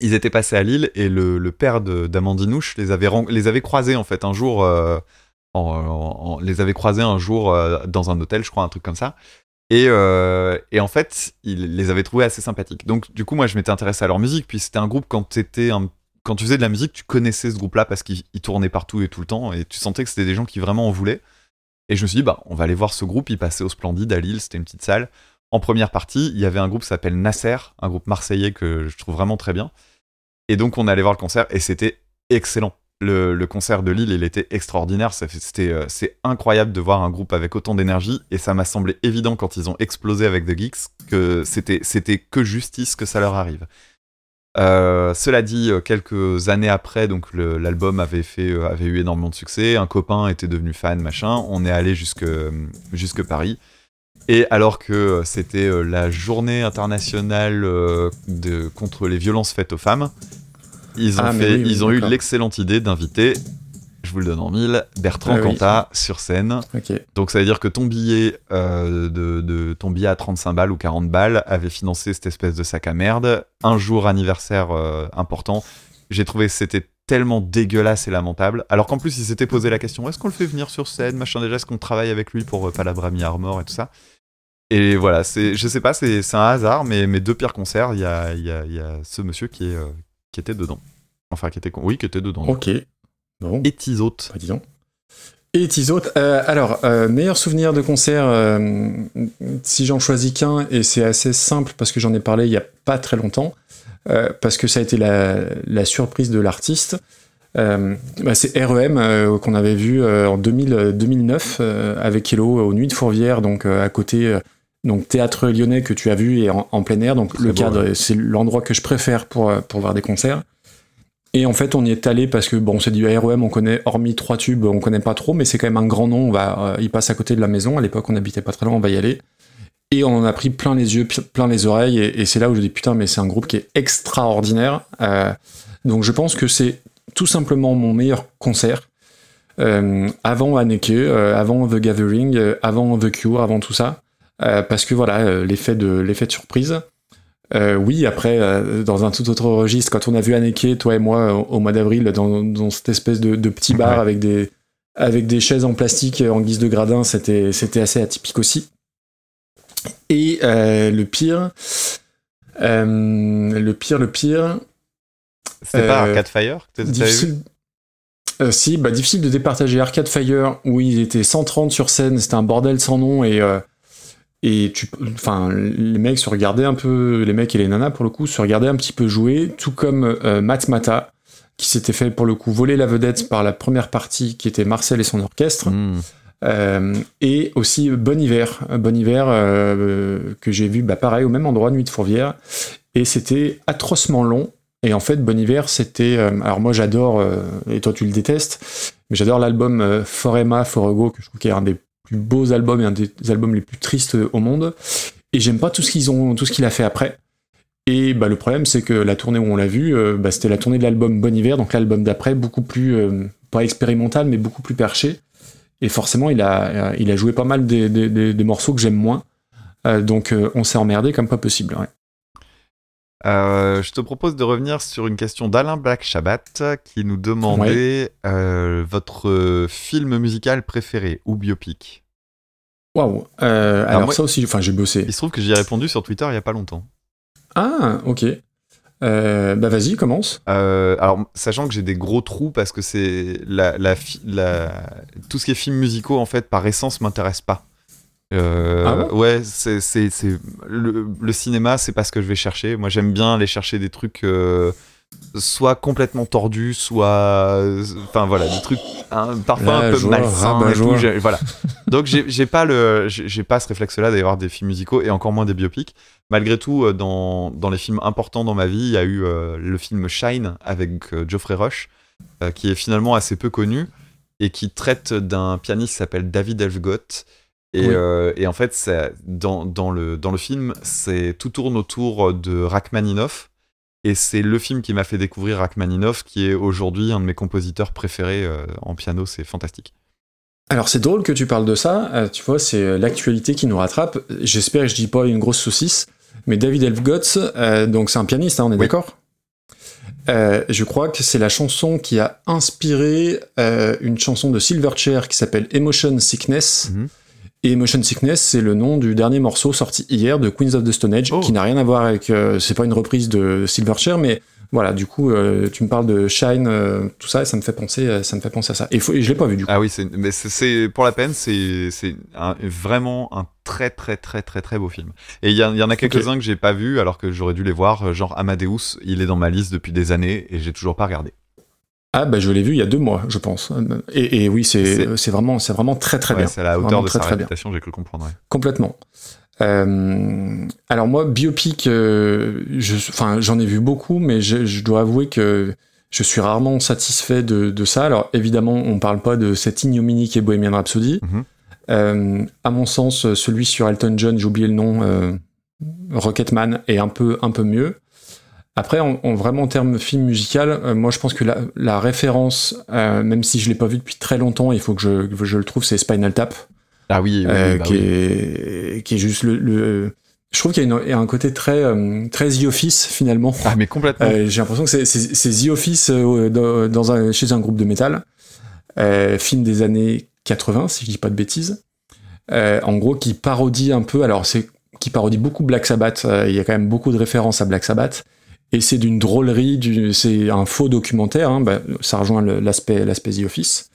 Ils étaient passés à Lille et le, père d'Amandinouche les avait, croisés en fait un jour. euh, les avait croisés un jour euh, dans un hôtel, je crois, un truc comme ça. Et, en fait, il les avait trouvés assez sympathiques. Donc, du coup, moi, je m'étais intéressé à leur musique. Puis, c'était un groupe quand quand tu faisais de la musique, tu connaissais ce groupe-là parce qu'il il tournait partout et tout le temps. Et tu sentais que c'était des gens qui vraiment en voulaient. Et je me suis dit, bah, on va aller voir ce groupe. Il passait au Splendide à Lille, c'était une petite salle. En première partie, il y avait un groupe qui s'appelle Nasser, un groupe marseillais que je trouve vraiment très bien. Et donc, on allait voir le concert et c'était excellent. Le, le concert de Lille, il était extraordinaire. Euh, c'est incroyable de voir un groupe avec autant d'énergie. Et ça m'a semblé évident quand ils ont explosé avec The Geeks que c'était que justice que ça leur arrive. Euh, cela dit, euh, quelques années après, donc l'album avait fait, euh, avait eu énormément de succès. Un copain était devenu fan, machin. On est allé jusque jusque Paris. Et alors que c'était la journée internationale de, contre les violences faites aux femmes, ils ont, Ah, fait, oui, oui, ils ont eu l'excellente idée d'inviter, je vous le donne en mille, Bertrand Ah oui. Cantat sur scène. Donc ça veut dire que ton billet, euh, de, de- ton billet à 35 balles ou 40 balles avait financé cette espèce de sac à merde. Un jour anniversaire euh, important. J'ai trouvé que c'était tellement dégueulasse et lamentable. Alors qu'en plus, il s'était posé la question est-ce qu'on le fait venir sur scène Machin déjà, est-ce qu'on travaille avec lui pour euh, Palabrami Armor et tout ça? Et voilà, c'est, je sais pas, c'est, c'est un hasard, mais mes deux pires concerts, il y a, y, a, y a ce monsieur qui, est, euh, qui était dedans. Enfin, qui était, con- oui, qui était dedans. Ok. Bon. Et Tizote. Dis donc. Et euh, alors, euh, meilleur souvenir de concert, euh, si j'en choisis qu'un, et c'est assez simple parce que j'en ai parlé il y a pas très longtemps, parce que ça a été la, la surprise de l'artiste. Bah, c'est REM qu'on avait vu en 2000, euh, 2009 euh, avec Hello aux Nuits de Fourvière, donc à côté, donc théâtre lyonnais que tu as vu et en, en plein air. Donc le beau, cadre, c'est l'endroit que je préfère pour, pour voir des concerts. Et en fait, on y est allé parce que bon, c'est du REM, on connaît, hormis trois tubes, on connaît pas trop, mais c'est quand même un grand nom. On va, euh, il passe à côté de la maison. À l'époque, on habitait pas très loin, on va y aller. Et on en a pris plein les yeux, plein les oreilles, et, c'est là où je dis putain, mais c'est un groupe qui est extraordinaire. Euh, donc je pense que c'est tout simplement mon meilleur concert. Euh, avant euh, avant The Gathering, avant The Cure, avant tout ça. Parce que voilà, l'effet de, l'effet de surprise. Euh, oui, après, euh, dans un tout autre registre, quand on a vu Anneke, toi et moi, au, au mois d'avril, dans, dans cette espèce de, de petit bar Ouais. avec, des, avec des chaises en plastique en guise de gradin, c'était c'était assez atypique aussi. Et euh, le pire, euh, le pire, le pire, C'était pas Euh, Arcade Fire que vu difficile. Euh, si, bah, difficile de départager Arcade Fire où ils étaient 130 sur scène, c'était un bordel sans nom et euh, et tu, enfin, les mecs se regardaient un peu, les mecs et les nanas pour le coup se regardaient un petit peu jouer, tout comme euh, Matmata qui s'était fait pour le coup voler la vedette par la première partie qui était Marcel et son orchestre. Hmm. Euh, et aussi Bon Hiver, Bon Hiver euh, que j'ai vu bah, pareil au même endroit, Nuit de Fourvière, et c'était atrocement long. Et en fait, Bon Hiver, c'était. euh, alors moi, j'adore, et toi tu le détestes, mais j'adore l'album Forema Forego, que je trouve qui est un des beaux albums et un des albums les plus tristes au monde. Et j'aime pas tout ce qu'ils ont, tout ce qu'il a fait après. Et bah, le problème, c'est que la tournée où on l'a vu, euh, bah, c'était la tournée de l'album Bon Hiver, donc l'album d'après, beaucoup plus, euh, pas expérimental, mais beaucoup plus perché. Et forcément, il a, euh, il a joué pas mal des, des- morceaux que j'aime moins. Euh, donc, euh, on s'est emmerdé comme pas possible. Euh, je te propose de revenir sur une question d'Alain Black Shabbat qui nous demandait euh, votre film musical préféré ou biopic? Waouh. Euh, alors, moi- ça aussi, enfin j'ai bossé. Il se trouve que j'y ai répondu sur Twitter il y a pas longtemps. Ah, ok. Euh, bah vas-y, commence. Euh, alors, sachant que j'ai des gros trous parce que c'est la, la- tout ce qui est films musicaux en fait par essence m'intéresse pas. Euh, Ah bon ouais, c'est c'est c'est le, le cinéma, c'est pas ce que je vais chercher. Moi, j'aime bien aller chercher des trucs euh, soit complètement tordus, soit enfin voilà, des trucs hein, parfois un peu malsains et rabat-joie. tout. J'ai- Voilà. Donc j'ai j'ai pas le j'ai j'ai pas ce réflexe-là d'aller voir des films musicaux et encore moins des biopics. Malgré tout, euh, dans, dans les films importants dans ma vie, il y a eu euh, le film Shine avec Geoffrey Rush, qui est finalement assez peu connu et qui traite d'un pianiste qui s'appelle David Elfgott. Et, Oui. euh, et en fait, ça- dans, dans, le, dans le film, c'est tout tourne autour de Rachmaninoff. Et c'est le film qui m'a fait découvrir Rachmaninoff, qui est aujourd'hui un de mes compositeurs préférés euh, en piano. C'est fantastique. Alors c'est drôle que tu parles de ça, euh, tu vois, c'est euh, l'actualité qui nous rattrape. J'espère que je dis pas une grosse saucisse, mais David Elfgotz, euh, donc c'est un pianiste, hein, on est Oui. d'accord? Euh, Je crois que c'est la chanson qui a inspiré euh, une chanson de Silverchair qui s'appelle Emotion Sickness. Mhm. Et Emotion Sickness, c'est le nom du dernier morceau sorti hier de Queens of the Stone Age, Oh. qui n'a rien à voir avec. euh, c'est pas une reprise de Silverchair, mais voilà, du coup, euh, tu me parles de Shine, euh, tout ça, et ça me fait penser, euh, ça me fait penser à ça. Et, faut- et je l'ai pas vu du coup. Ah oui, c'est, mais c'est, pour la peine, c'est, vraiment un très très très très très beau film. Et il y, en- il y en a quelques-uns que j'ai pas vus alors que j'aurais dû les voir, genre Amadeus, il est dans ma liste depuis des années et j'ai toujours pas regardé. Ah bah je l'ai vu il y a deux mois, je pense. Et, et oui, c'est vraiment, c'est vraiment très très Ouais, bien, c'est à la hauteur Vraiment de très, sa très réputation, j'ai cru comprendre. ouais. complètement. Euh, alors moi, biopic, euh, je, enfin j'en ai vu beaucoup, mais je, je dois avouer que je suis rarement satisfait de, de ça. Alors évidemment, on parle pas de cette ignominie qui est Bohemian Rhapsody. Mhm. Euh, à mon sens, celui sur Elton John, j'ai oublié le nom, Rocketman, est un peu un peu mieux. Après, en, en vraiment en termes film musical, euh, moi je pense que la, la référence, euh, même si je l'ai pas vu depuis très longtemps, il faut que je, que je le trouve, c'est Spinal Tap, Ah oui, oui, oui, euh, bah qui, oui. est, qui est juste le. le- je trouve qu'il y a, y un côté très, très The Office finalement. Ah mais complètement. J'ai l'impression que c'est- The Office dans, dans un, chez un groupe de métal. Film des années 80, si je dis pas de bêtises. En gros, qui parodie un peu. Alors, c'est qui parodie beaucoup Black Sabbath. Il y a quand même beaucoup de références à Black Sabbath. Et c'est d'une drôlerie, du- c'est un faux documentaire. hein, bah, ça rejoint l'aspect The Office.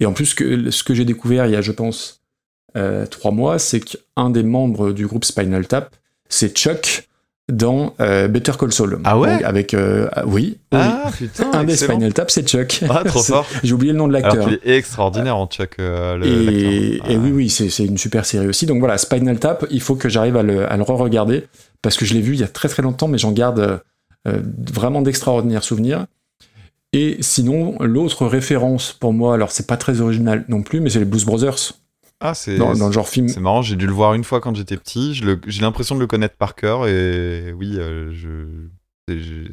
Et en plus, que, ce que j'ai découvert il y a, je pense, euh, trois mois, c'est qu'un des membres du groupe Spinal Tap, c'est Chuck dans euh, Better Call Saul. Ah ouais Donc, Avec euh, oui, oui. Ah putain, un des. Spinal Tap, c'est Chuck. Ah trop fort. J'ai oublié le nom de l'acteur. qu'il est extraordinaire en Chuck, le- Et, et Ah. oui, oui, c'est une super série aussi. Donc voilà, Spinal Tap, il faut que j'arrive à le, re-regarder parce que je l'ai vu il y a très très longtemps, mais j'en garde vraiment d'extraordinaires souvenirs. Et sinon, l'autre référence pour moi, alors c'est pas très original non plus, mais c'est les Blues Brothers Ah, c'est, dans, dans le genre film. c'est marrant, j'ai dû le voir une fois quand j'étais petit. J'ai l'impression de le connaître par cœur et oui, euh, je.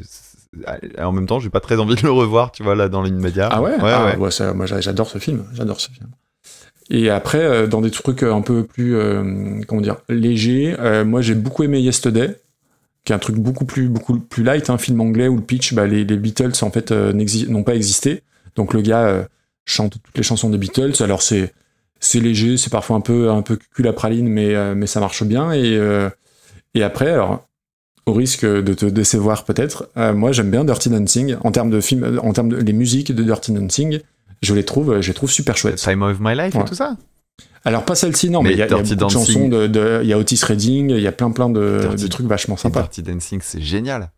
c'est- En même temps, j'ai pas très envie de le revoir, tu vois, là, dans l'immédiat. Ah ouais, Ouais, Ah, ouais. ouais, ça, Moi j'a- j'adore ce film, j'adore ce film. Et après, euh, dans des trucs un peu plus, euh, comment dire, légers, euh, moi j'ai beaucoup aimé Yesterday, qui est un truc beaucoup plus, beaucoup plus light, un film anglais où le pitch, bah, les, les Beatles en fait euh, n'ont pas existé. Donc le gars euh, chante toutes les chansons des Beatles. Alors c'est c'est léger, c'est parfois un peu un peu cul à praline, mais euh, mais ça marche bien. Et et après, alors au risque de te décevoir peut-être, moi j'aime bien Dirty Dancing en termes de film, en termes de les musiques de Dirty Dancing, je les trouve, je les trouve super chouettes. Time of My Life Ouais. et tout ça. Alors pas celle-ci non, Mais il y a, il y a beaucoup de chansons de, de- il y a Otis Redding, il y a plein plein de, Dirty- de trucs vachement sympas. Dirty Dancing, c'est génial.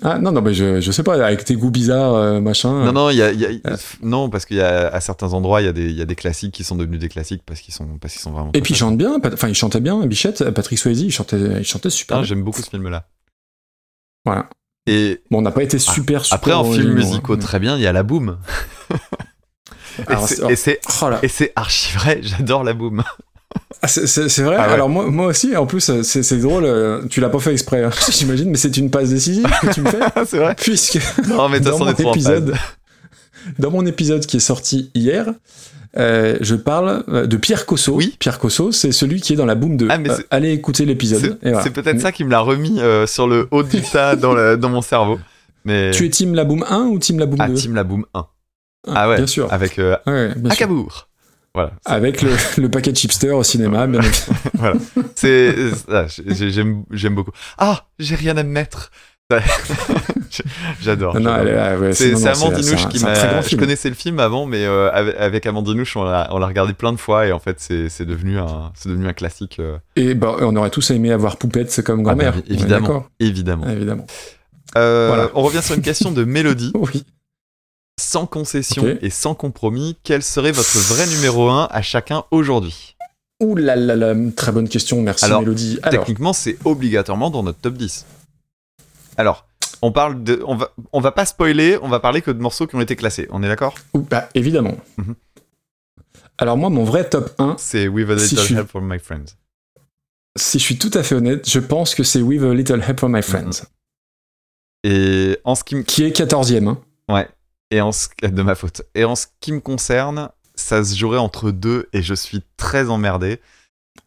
Ah non non mais je, je sais pas avec tes goûts bizarres euh, machin. Non, non, il y a, il y a- Euh. non, parce qu'il y a à certains endroits, il y, a des- il y a des classiques qui sont devenus des classiques parce qu'ils sont, parce qu'ils sont vraiment. Et puis il très chante bien, enfin il chantait bien, Bichette, Patrick Swayze, il chantait, il chantait super. Ah, bien. J'aime beaucoup ce film-là. Voilà. Et Bon, on n'a pas été super super. après, en film musicaux hein. très bien, il y a la boom. Et c'est- Oh c'est archi vrai, j'adore la boom. Ah, c'est- vrai. Ah ouais. Alors moi, moi aussi. En plus, euh, c'est drôle. euh, Tu l'as pas fait exprès, hein, j'imagine, mais c'est une passe décisive que tu me fais, c'est vrai. puisque Non, mais dans mon épisode, dans mon épisode qui est sorti hier, Euh, je parle de Pierre Cosso. Oui. Pierre Cosso, c'est celui qui est dans la boom de. Ah, mais euh, c'est- allez écouter l'épisode. C'est voilà. peut-être Mais ça qui me l'a remis euh, sur le haut du tas dans, le- dans mon cerveau. Mais Tu es Team La Boom 1 ou Team La Boom ah, 2 Team La Boom 1. Ah ouais, Bien sûr. avec euh, Ouais, bien sûr. Akabour. Voilà. Avec le, le paquet de chipster au cinéma, bien évidemment. C'est ah, j'ai- j'aime j'aime beaucoup. Ah, j'ai rien à me mettre. J'adore. Ah ouais, C'est Amandinouche qui m'a. Je connaissais le film avant, mais euh, avec, avec Amandinouche, on l'a on l'a regardé plein de fois et en fait, c'est c'est devenu un, c'est devenu un classique, euh, Et bah, on aurait tous aimé avoir Poupette comme grand-mère. Ah bah, On est évidemment. évidemment. Évidemment. Euh, Voilà. On revient sur une question de mélodie. Oui. Sans concession et sans compromis, quel serait votre vrai numéro 1 à chacun aujourd'hui? Ouh là là là, très bonne question, merci Alors, Mélodie. Alors, Techniquement, c'est obligatoirement dans notre top 10. Alors, on parle de. On va, on va pas spoiler, on va parler que de morceaux qui ont été classés. On est d'accord? Bah, évidemment. Mhm. Alors moi, mon vrai top 1, C'est With a Little suis- Help from My Friends. si je suis tout à fait honnête, je pense que c'est With a Little Help from My Friends, Et en ce qui me. qui est 14e. hein. Ouais. Et en ce... De ma faute. Et en ce qui me concerne, ça se jouerait entre deux et je suis très emmerdé.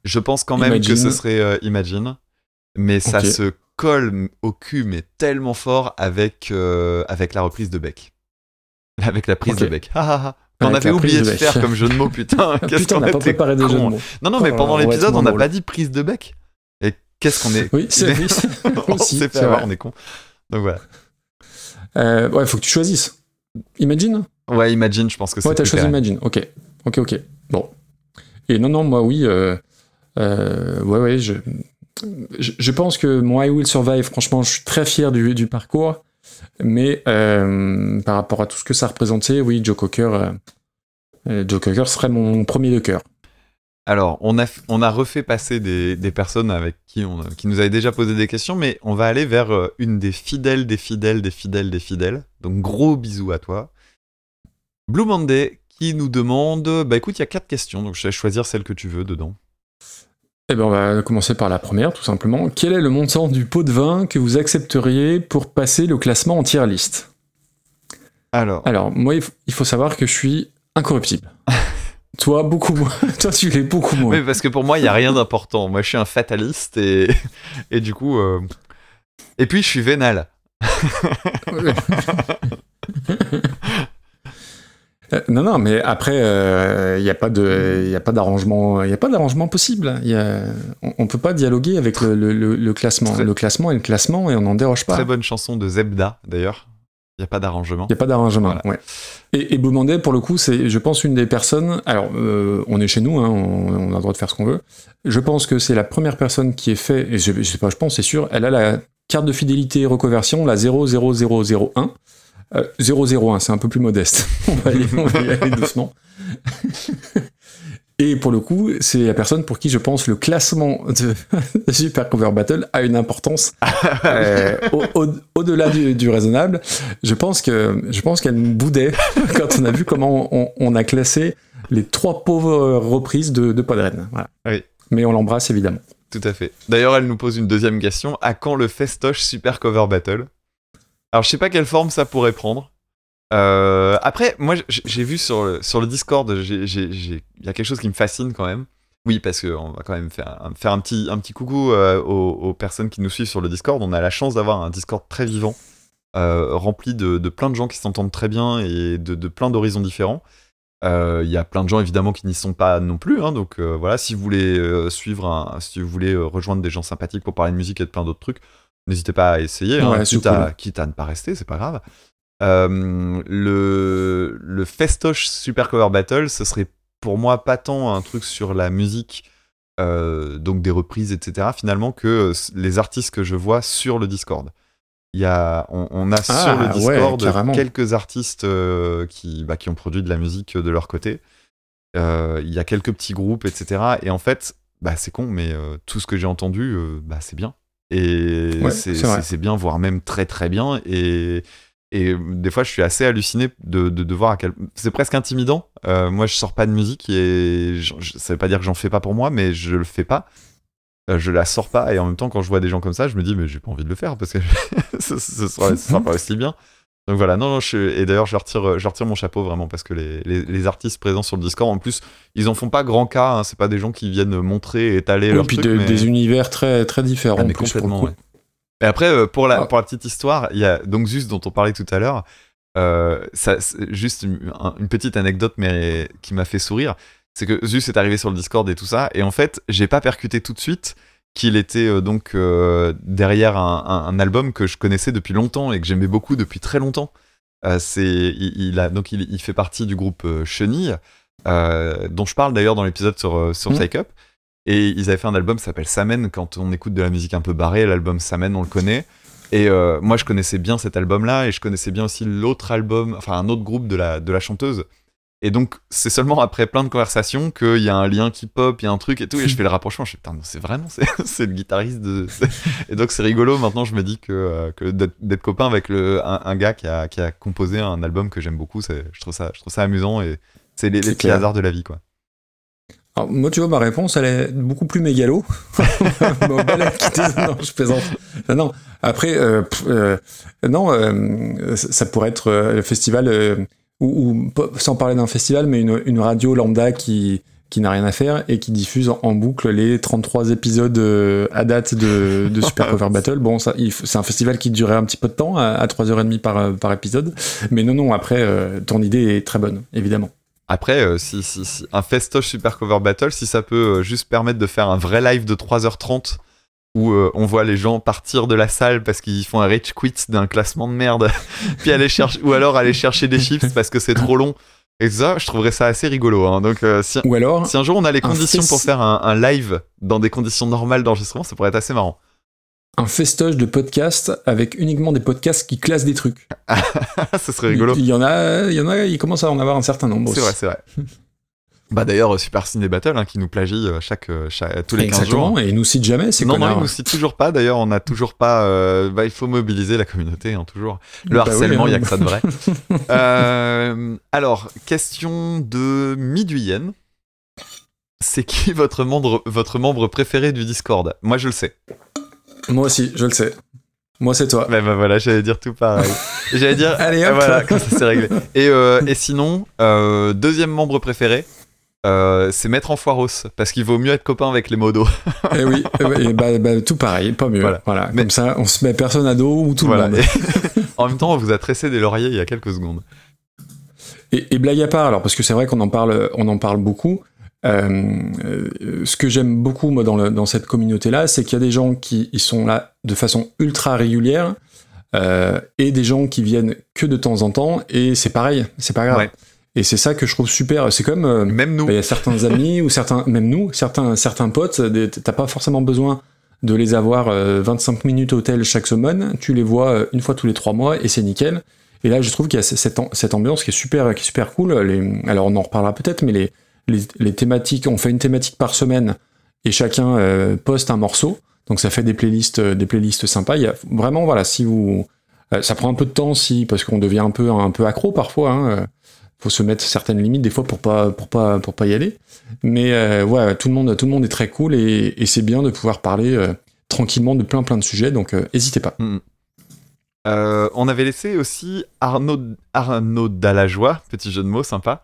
Je pense quand même Imagine. que ce serait euh, Imagine. Mais ça se colle au cul, mais tellement fort avec, euh, avec la reprise de Beck. Avec la prise de Beck. On Avec avait oublié de de faire Beck. comme jeu de mots, putain. Ah, Qu'est-ce qu'on n'a pas préparé des jeux de mots. Non, non, mais Oh, pendant l'épisode, on n'a pas dit prise de bec. Et qu'est-ce qu'on est. Oui, c'est oui, on aussi, avoir, vrai. on est con. Donc voilà. Euh, ouais, faut que tu choisisses. Imagine Ouais, Imagine, je pense que c'est. Ouais, t'as choisi. Imagine. Ok, ok, ok. Bon. Et non, non, moi, oui. euh, euh, ouais, ouais, je, je, je pense que mon I Will Survive, franchement, je suis très fier du, du parcours. Mais euh, par rapport à tout ce que ça représentait, oui, Joe Cocker, Joe Cocker serait mon premier de cœur. Alors, on a, on a refait passer des, des personnes avec qui, on, qui nous avaient déjà posé des questions, mais on va aller vers euh, une des fidèles, des fidèles, des fidèles, des fidèles. Donc, gros bisous à toi. Blue Monday qui nous demande Bah écoute, il y a quatre questions, donc je vais choisir celle que tu veux dedans. Eh ben, on va commencer par la première, tout simplement. Quel est le montant du pot de vin que vous accepteriez pour passer le classement en tier list? Alors, Alors, moi, il faut savoir que je suis incorruptible. Toi, beaucoup moins. Toi, tu l'es beaucoup moins. oui, parce que pour moi, il n'y a rien d'important. Moi, je suis un fataliste et, et du coup. euh, Et puis, je suis vénal. Euh, non, non, mais après, il n'y a pas de, y a pas d'arrangement, il a pas d'arrangement possible. Y a, on, on peut pas dialoguer avec le, le- le- le classement. Très- Le classement est le classement et on n'en déroge pas. Très bonne chanson de Zebda, d'ailleurs. Il n'y a pas d'arrangement. Il n'y a pas d'arrangement. Voilà. Ouais. Et, et Blue pour le coup, c'est, je pense, une des personnes. Alors, euh, on est chez nous, hein, on, on a le droit de faire ce qu'on veut. Je pense que c'est la première personne qui est fait, et je, je sais pas, je pense, c'est sûr, elle a la carte de fidélité reconversion, la 00001. Euh, 001, c'est un peu plus modeste. on, va y, on va y aller doucement. Et pour le coup, c'est la personne pour qui je pense le classement de Super Cover Battle a une importance au- au- au-delà du, du raisonnable. Je pense que je pense qu'elle nous boudait quand on a vu comment on, on a classé les trois pauvres reprises de, de Podren. Voilà. Oui. Mais on l'embrasse évidemment. Tout à fait. D'ailleurs, elle nous pose une deuxième question. À quand le festoche Super Cover Battle? Alors, je sais pas quelle forme ça pourrait prendre. Euh, après, moi, j'ai vu sur le, sur le Discord, il y a quelque chose qui me fascine quand même. Oui, parce qu'on va quand même faire, un- faire un, petit, un petit coucou euh, aux, aux personnes qui nous suivent sur le Discord. On a la chance d'avoir un Discord très vivant, euh, rempli de, de plein de gens qui s'entendent très bien et de, de plein d'horizons différents. Il y a plein de gens évidemment qui n'y sont pas non plus, hein, donc voilà, si vous voulez suivre, un, si vous voulez rejoindre des gens sympathiques pour parler de musique et de plein d'autres trucs, n'hésitez pas à essayer, hein, Ouais, quitte, à, quitte à ne pas rester, c'est pas grave. Euh, le, le Festoche Super Cover Battle, ce serait pour moi pas tant un truc sur la musique, euh, donc des reprises, etc., finalement, que euh, les artistes que je vois sur le Discord. Il y a, on, on a Ah, sur le Discord quelques artistes euh, qui, bah, qui ont produit de la musique de leur côté. Il y a quelques petits groupes, etc. Et en fait, bah, c'est con, mais tout ce que j'ai entendu, bah, c'est bien. Et Ouais, c'est bien, voire même très très bien. Et, et des fois, je suis assez halluciné de, de, de voir à quel. C'est presque intimidant. Euh, moi, je sors pas de musique et je, je- ça veut pas dire que j'en fais pas pour moi, mais je le fais pas. Euh, je la sors pas et en même temps, quand je vois des gens comme ça, je me dis, mais j'ai pas envie de le faire parce que ce, ce sera, ce sera pas aussi bien. Donc voilà, non, non je, et d'ailleurs, je, retire, je retire mon chapeau vraiment parce que les, les, les, artistes présents sur le Discord, en plus, ils en font pas grand cas. Hein, c'est pas des gens qui viennent montrer et étaler oui, leur puis truc, de, mais... des univers très, très différents. Ah, mais plus, complètement, ouais. Et après, euh, pour, la, Ah. pour la petite histoire, il y a donc Zeus dont on parlait tout à l'heure. Euh, ça, juste une, une petite anecdote mais qui m'a fait sourire. C'est que Zeus est arrivé sur le Discord et tout ça. Et en fait, j'ai pas percuté tout de suite qu'il était euh, donc euh, derrière un, un, un album que je connaissais depuis longtemps et que j'aimais beaucoup depuis très longtemps. C'est, il, il a, donc il, il, fait partie du groupe Chenille, dont je parle d'ailleurs dans l'épisode sur, sur Mhm. Psych Up. Et ils avaient fait un album qui s'appelle Samen. Quand on écoute de la musique un peu barrée, l'album Samen, on le connaît. Et euh, moi, je connaissais bien cet album-là, et je connaissais bien aussi l'autre album, enfin un autre groupe de la, de la chanteuse. Et donc, c'est seulement après plein de conversations qu'il y a un lien qui pop, il y a un truc et tout, et je fais le rapprochement. Je fais putain, c'est vraiment, c'est, le guitariste de. Et donc, c'est rigolo. Maintenant, je me dis que, euh, que d'être, copain avec le, un, un gars qui a, qui a composé un album que j'aime beaucoup, je, trouve ça, je trouve ça amusant et c'est les, les petits hasards de la vie, quoi. Alors, moi, tu vois, ma réponse, elle est beaucoup plus mégalo. Non, je plaisante. Non. Après, euh, euh, non, euh, ça pourrait être euh, le festival, euh, ou, sans parler d'un festival, mais une, une radio lambda qui, qui n'a rien à faire et qui diffuse en, boucle les 33 épisodes à date de, de Super Cover Battle. Bon, ça, c'est un festival qui durait un petit peu de temps, à, à 3h30 par, par épisode. Mais non, non, après, ton idée est très bonne, évidemment. Après, euh, si, si, si- un festoche Super Cover Battle, si ça peut euh, juste permettre de faire un vrai live de 3h30 où euh, on voit les gens partir de la salle parce qu'ils font un rage quit d'un classement de merde, puis aller chercher, ou alors aller chercher des chips parce que c'est trop long. Et ça, je trouverais ça assez rigolo. hein. Donc, si, Ou alors, si un jour on a les conditions pour faire un, un live dans des conditions normales d'enregistrement, ça pourrait être assez marrant. Un festoche de podcasts avec uniquement des podcasts qui classent des trucs. ça serait rigolo. Il y en a, il y en a, il commence à en avoir un certain nombre. C'est vrai, c'est vrai. bah d'ailleurs, euh, Super Ciné Battle hein, qui nous plagie euh, chaque, euh, chaque- tous les 15 jours. Exactement, et ils nous citent jamais, ces Non, il nous cite toujours pas. D'ailleurs, on n'a toujours pas. euh, bah, il faut mobiliser la communauté, hein, toujours. Le Bah oui, harcèlement, il hein. y a que ça de vrai. Euh, alors, question de Miduyen. C'est qui votre membre, votre membre préféré du Discord? Moi, je le sais. Moi aussi, je le sais. Moi, c'est toi. Bah, voilà, j'allais dire tout pareil. j'allais dire. Allez, ah, hop. voilà, comme ça c'est réglé. Et, euh, et sinon, euh, deuxième membre préféré. euh, c'est Maître en Foiros, parce qu'il vaut mieux être copain avec les modos. Et oui, et oui, et bah, bah, tout pareil, pas mieux. Voilà. Voilà. Mais- Comme ça, on se met personne à dos ou tout Voilà. le monde. En même temps, on vous a tressé des lauriers il y a quelques secondes. Et, et blague à part, alors parce que c'est vrai qu'on en parle, on en parle beaucoup. Euh, euh, ce que j'aime beaucoup moi dans, le- dans cette communauté-là, c'est qu'il y a des gens qui ils sont là de façon ultra régulière euh, et des gens qui viennent que de temps en temps et c'est pareil, c'est pas grave. Ouais. Et c'est ça que je trouve super. C'est comme euh, Même nous. bah, il y a certains amis ou certains, même nous, certains, certains potes, t'as pas forcément besoin de les avoir euh, 25 minutes au hôtel chaque semaine. Tu les vois euh, une fois tous les trois mois et c'est nickel. Et là, je trouve qu'il y a cette, am- cette ambiance qui est super, qui est super cool. Les, alors, on en reparlera peut-être, mais les, les, thématiques, on fait une thématique par semaine et chacun euh, poste un morceau. Donc, ça fait des playlists, euh, des playlists sympas. Il y a vraiment, voilà, si vous, euh, ça prend un peu de temps, si, parce qu'on devient un peu, un peu accro parfois. Hein, faut se mettre certaines limites des fois pour pas, pour pas, pour pas y aller. Mais euh, tout le monde, tout le monde est très cool et, c'est bien de pouvoir parler tranquillement de plein, plein de sujets. Donc, n'hésitez pas. Euh, on avait laissé aussi Arnaud, Arnaud Dallajoie, petit jeu de mots sympa.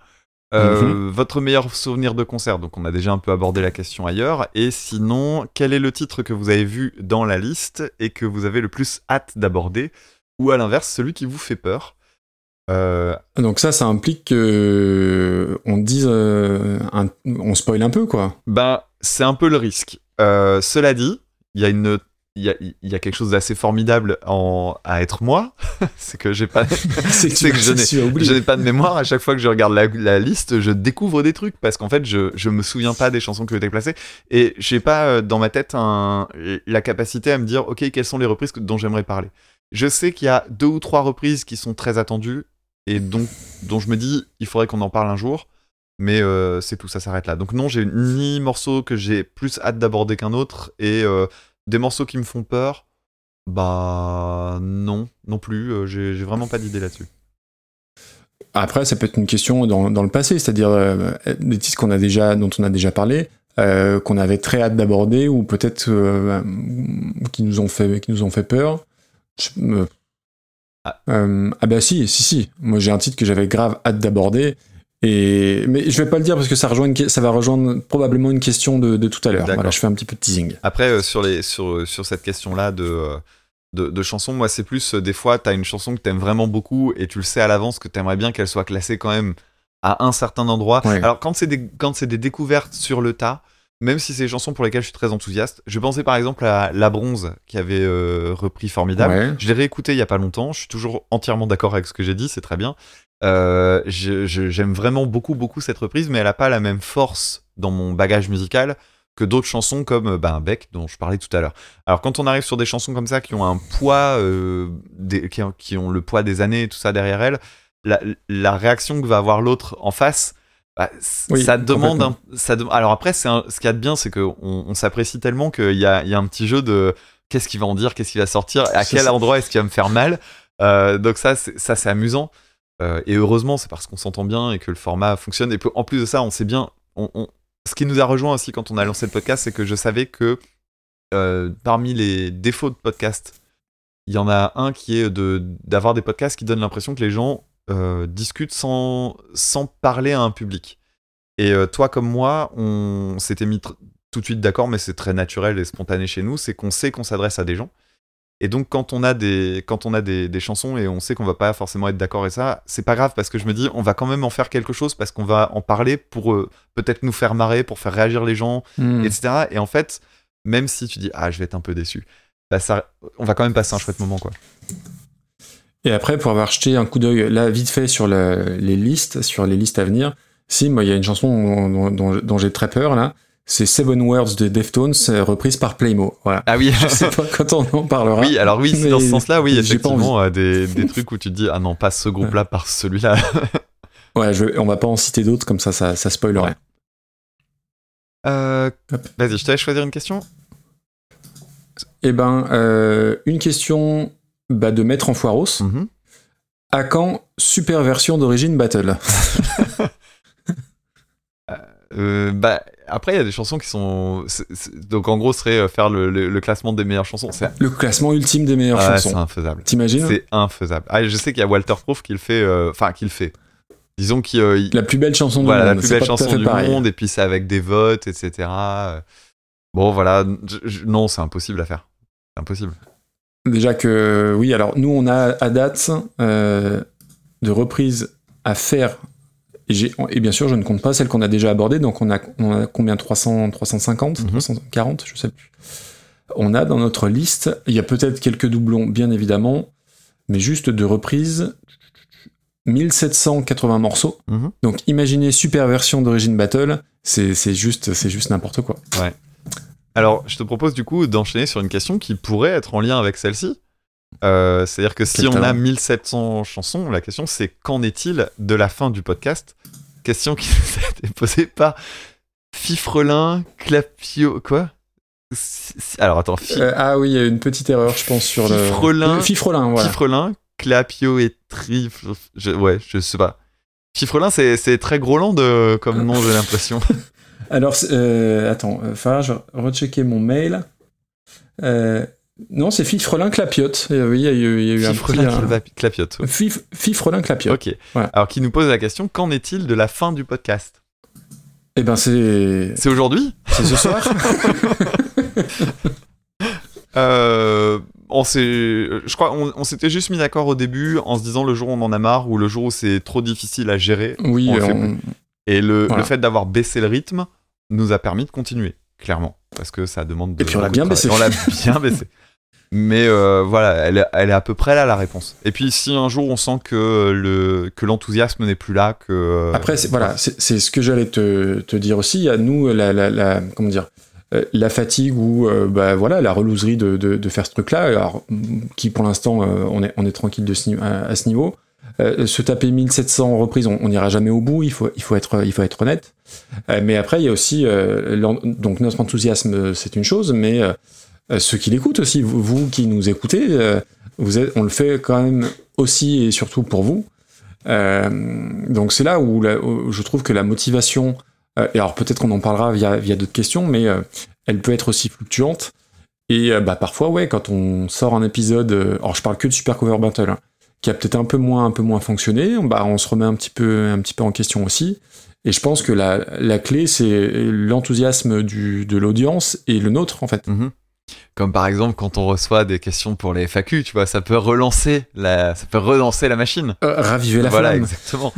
Euh, Mhm. Votre meilleur souvenir de concert Donc, on a déjà un peu abordé la question ailleurs. Et sinon, quel est le titre que vous avez vu dans la liste et que vous avez le plus hâte d'aborder? Ou à l'inverse, celui qui vous fait peur? Euh, Donc ça, ça implique que on dise, euh, un- on spoil un peu quoi. Ben, c'est un peu le risque. Cela dit, il y a une. Il y a, il y a quelque chose d'assez formidable en, à être moi, c'est que j'ai pas, c'est C'est que je n'ai- pas de mémoire. À chaque fois que je regarde la, la liste, je découvre des trucs parce qu'en fait, je, je me souviens pas des chansons ont été placées et j'ai pas euh, dans ma tête un, la capacité à me dire, ok, quelles sont les reprises que- dont j'aimerais parler. Je sais qu'il y a deux ou trois reprises qui sont très attendues et donc dont je me dis, il faudrait qu'on en parle un jour. Mais euh, c'est tout, ça s'arrête là. Donc non, j'ai ni morceau que j'ai plus hâte d'aborder qu'un autre et euh, des morceaux qui me font peur. Bah non, non plus. euh, j'ai vraiment pas d'idée là-dessus. Après, ça peut être une question dans, dans le passé, c'est-à-dire euh, des titres qu'on a déjà, dont on a déjà parlé, euh, qu'on avait très hâte d'aborder ou peut-être euh, qui nous ont fait, qui nous ont fait peur. Je- Ah. Ah bah si, si, si. Moi j'ai un titre que j'avais grave hâte d'aborder. Et mais je vais pas le dire parce que ça rejoint une... ça va rejoindre probablement une question de, de tout à l'heure. Voilà, je fais un petit peu de teasing. Après euh, sur les sur sur cette question là de euh, de, de chansons, moi c'est plus des fois t'as une chanson que t'aimes vraiment beaucoup et tu le sais à l'avance que t'aimerais bien qu'elle soit classée quand même à un certain endroit. Alors quand c'est des quand c'est des découvertes sur le tas, même si c'est des chansons pour lesquelles je suis très enthousiaste. Je pensais par exemple à La Bronze, qui avait euh, repris Formidable. Je l'ai réécouté il y a pas longtemps. Je suis toujours entièrement d'accord avec ce que j'ai dit, c'est très bien. Euh, J'aime vraiment beaucoup, beaucoup cette reprise, mais elle n'a pas la même force dans mon bagage musical que d'autres chansons comme euh, ben, Beck, dont je parlais tout à l'heure. Alors quand on arrive sur des chansons comme ça qui ont un poids, euh, des, qui, qui, ont le poids des années et tout ça derrière elles, la, la réaction que va avoir l'autre en face, bah, ça demande un, ça alors après c'est ce qu'il y a de bien c'est qu'on on, s'apprécie tellement qu'il y a, y a, un petit jeu de qu'est-ce qu'il va en dire qu'est-ce qu'il va sortir à quel endroit est-ce qu'il va me faire mal. Euh, donc ça ça c'est amusant euh, et heureusement c'est parce qu'on s'entend bien et que le format fonctionne et en plus de ça on sait bien ce qui nous a rejoint aussi quand on a lancé le podcast c'est que je savais que euh, parmi les défauts de podcast il y en a un qui est d'avoir des podcasts qui donnent l'impression que les gens euh, discute sans, sans parler à un public. Et toi comme moi, on s'était mis tout de suite d'accord, mais c'est très naturel et spontané chez nous, c'est qu'on sait qu'on s'adresse à des gens. Et donc quand on a des, quand on a des, des chansons et on sait qu'on va pas forcément être d'accord et ça, c'est pas grave parce que je me dis on va quand même en faire quelque chose parce qu'on va en parler pour euh, peut-être nous faire marrer, pour faire réagir les gens, hmm. etc. Et en fait, même si tu dis ah je vais être un peu déçu, bah ça, on va quand même passer un chouette moment quoi. Et après, pour avoir jeté un coup d'œil là vite fait sur les listes, sur les listes à venir, si moi il y a une chanson dont, j'ai très peur là, c'est Seven Words de Deftones euh, reprise par Playmo. Voilà. Ah oui. je sais pas quand on en parlera. Oui, alors oui, dans ce sens-là, oui, effectivement, euh, des, des trucs où tu te dis ah non, pas ce groupe-là, par celui-là. ouais, je, on va pas en citer d'autres comme ça, ça, ça spoilerait. Euh, Vas-y, je te laisse choisir une question. Eh ben, euh, une question bah, de mettre en foiros. Mhm. À quand super version d'origine battle? euh, bah, Après, il y a des chansons qui sont. Donc en gros, serait euh, faire le, classement des meilleures chansons. Le classement ultime des meilleures chansons. C'est infaisable. T'imagines C'est infaisable. Ah, je sais qu'il y a Walter Proof qui le fait. Euh, enfin, qui le fait. Disons qu'il. La plus belle chanson du monde. la plus belle chanson du monde, et puis c'est avec des votes, etc. Bon, voilà. non, c'est impossible à faire. C'est impossible. Déjà que, oui, alors nous, on a à date de reprises à faire. Et, et, bien sûr, je ne compte pas celles qu'on a déjà abordées. Donc, on a, on a combien? 300, 350, 340, je sais plus. On a dans notre liste, il y a peut-être quelques doublons, bien évidemment, mais juste de reprises, 1780 morceaux. Mhm. Donc, imaginez super version d'origine battle, c'est juste, c'est juste n'importe quoi. Ouais. Alors, je te propose du coup d'enchaîner sur une question qui pourrait être en lien avec celle-ci. Euh, c'est-à-dire que si on a 1700 chansons, la question c'est qu'en est-il de la fin du podcast Question qui a été posée par Fifrelin Clapio. Quoi? Alors attends. Euh, ah oui, il y a une petite erreur, je pense, sur Fifrelin, le. Fifrelin, voilà. Fifrelin, Clapio et Trif. Ouais, je sais pas. Fifrelin, c'est très gros land comme nom, j'ai l'impression. Alors, euh, attends, enfin, je rechecker mon mail. Euh, non, c'est Fifrelin Clapiote. Euh, oui, il y a eu, il y a eu un Clapiote. Fif, Fifrelin Clapiote. Ok. Alors, qui nous pose la question qu'en est-il de la fin du podcast? Eh ben, c'est. C'est aujourd'hui? C'est ce soir on s'est, je crois, on, s'était juste mis d'accord au début en se disant le jour où on en a marre ou le jour où c'est trop difficile à gérer. Oui, Et le, le fait d'avoir baissé le rythme, nous a permis de continuer, clairement. Parce que ça demande de. Et puis on l'a bien baissé. On l'a bien baissé. Mais euh, voilà, elle est, à peu près là la réponse. Et puis si un jour on sent que le que l'enthousiasme n'est plus là, que euh, après c'est, voilà, c'est, ce que j'allais te, dire aussi. À nous la, la, la comment dire euh, la fatigue ou bah voilà la relouserie de, de, faire ce truc-là, alors qui pour l'instant on est on est tranquille de ce, à, ce niveau. Se taper 1700 reprises, on n'ira jamais au bout, il faut, il faut, être, il faut être honnête. Mais après, il y a aussi, donc notre enthousiasme, c'est une chose, mais ceux qui l'écoutent aussi, vous, qui nous écoutez, vous êtes, on le fait quand même aussi et surtout pour vous. donc c'est là où, je trouve que la motivation, et alors peut-être qu'on en parlera via, via d'autres questions, mais elle peut être aussi fluctuante. Et bah, parfois, ouais, quand on sort un épisode, alors je parle que de Super Cover Battle, hein, qui a peut-être un peu moins, un peu moins fonctionné, bah, on se remet un petit peu, un petit peu en question aussi. Et je pense que la, la clé, c'est l'enthousiasme de l'audience et le nôtre, en fait. Mhm. Comme par exemple quand on reçoit des questions pour les FAQ, tu vois, ça peut relancer la, ça peut relancer la machine. Euh, raviver la voilà, flamme. exactement.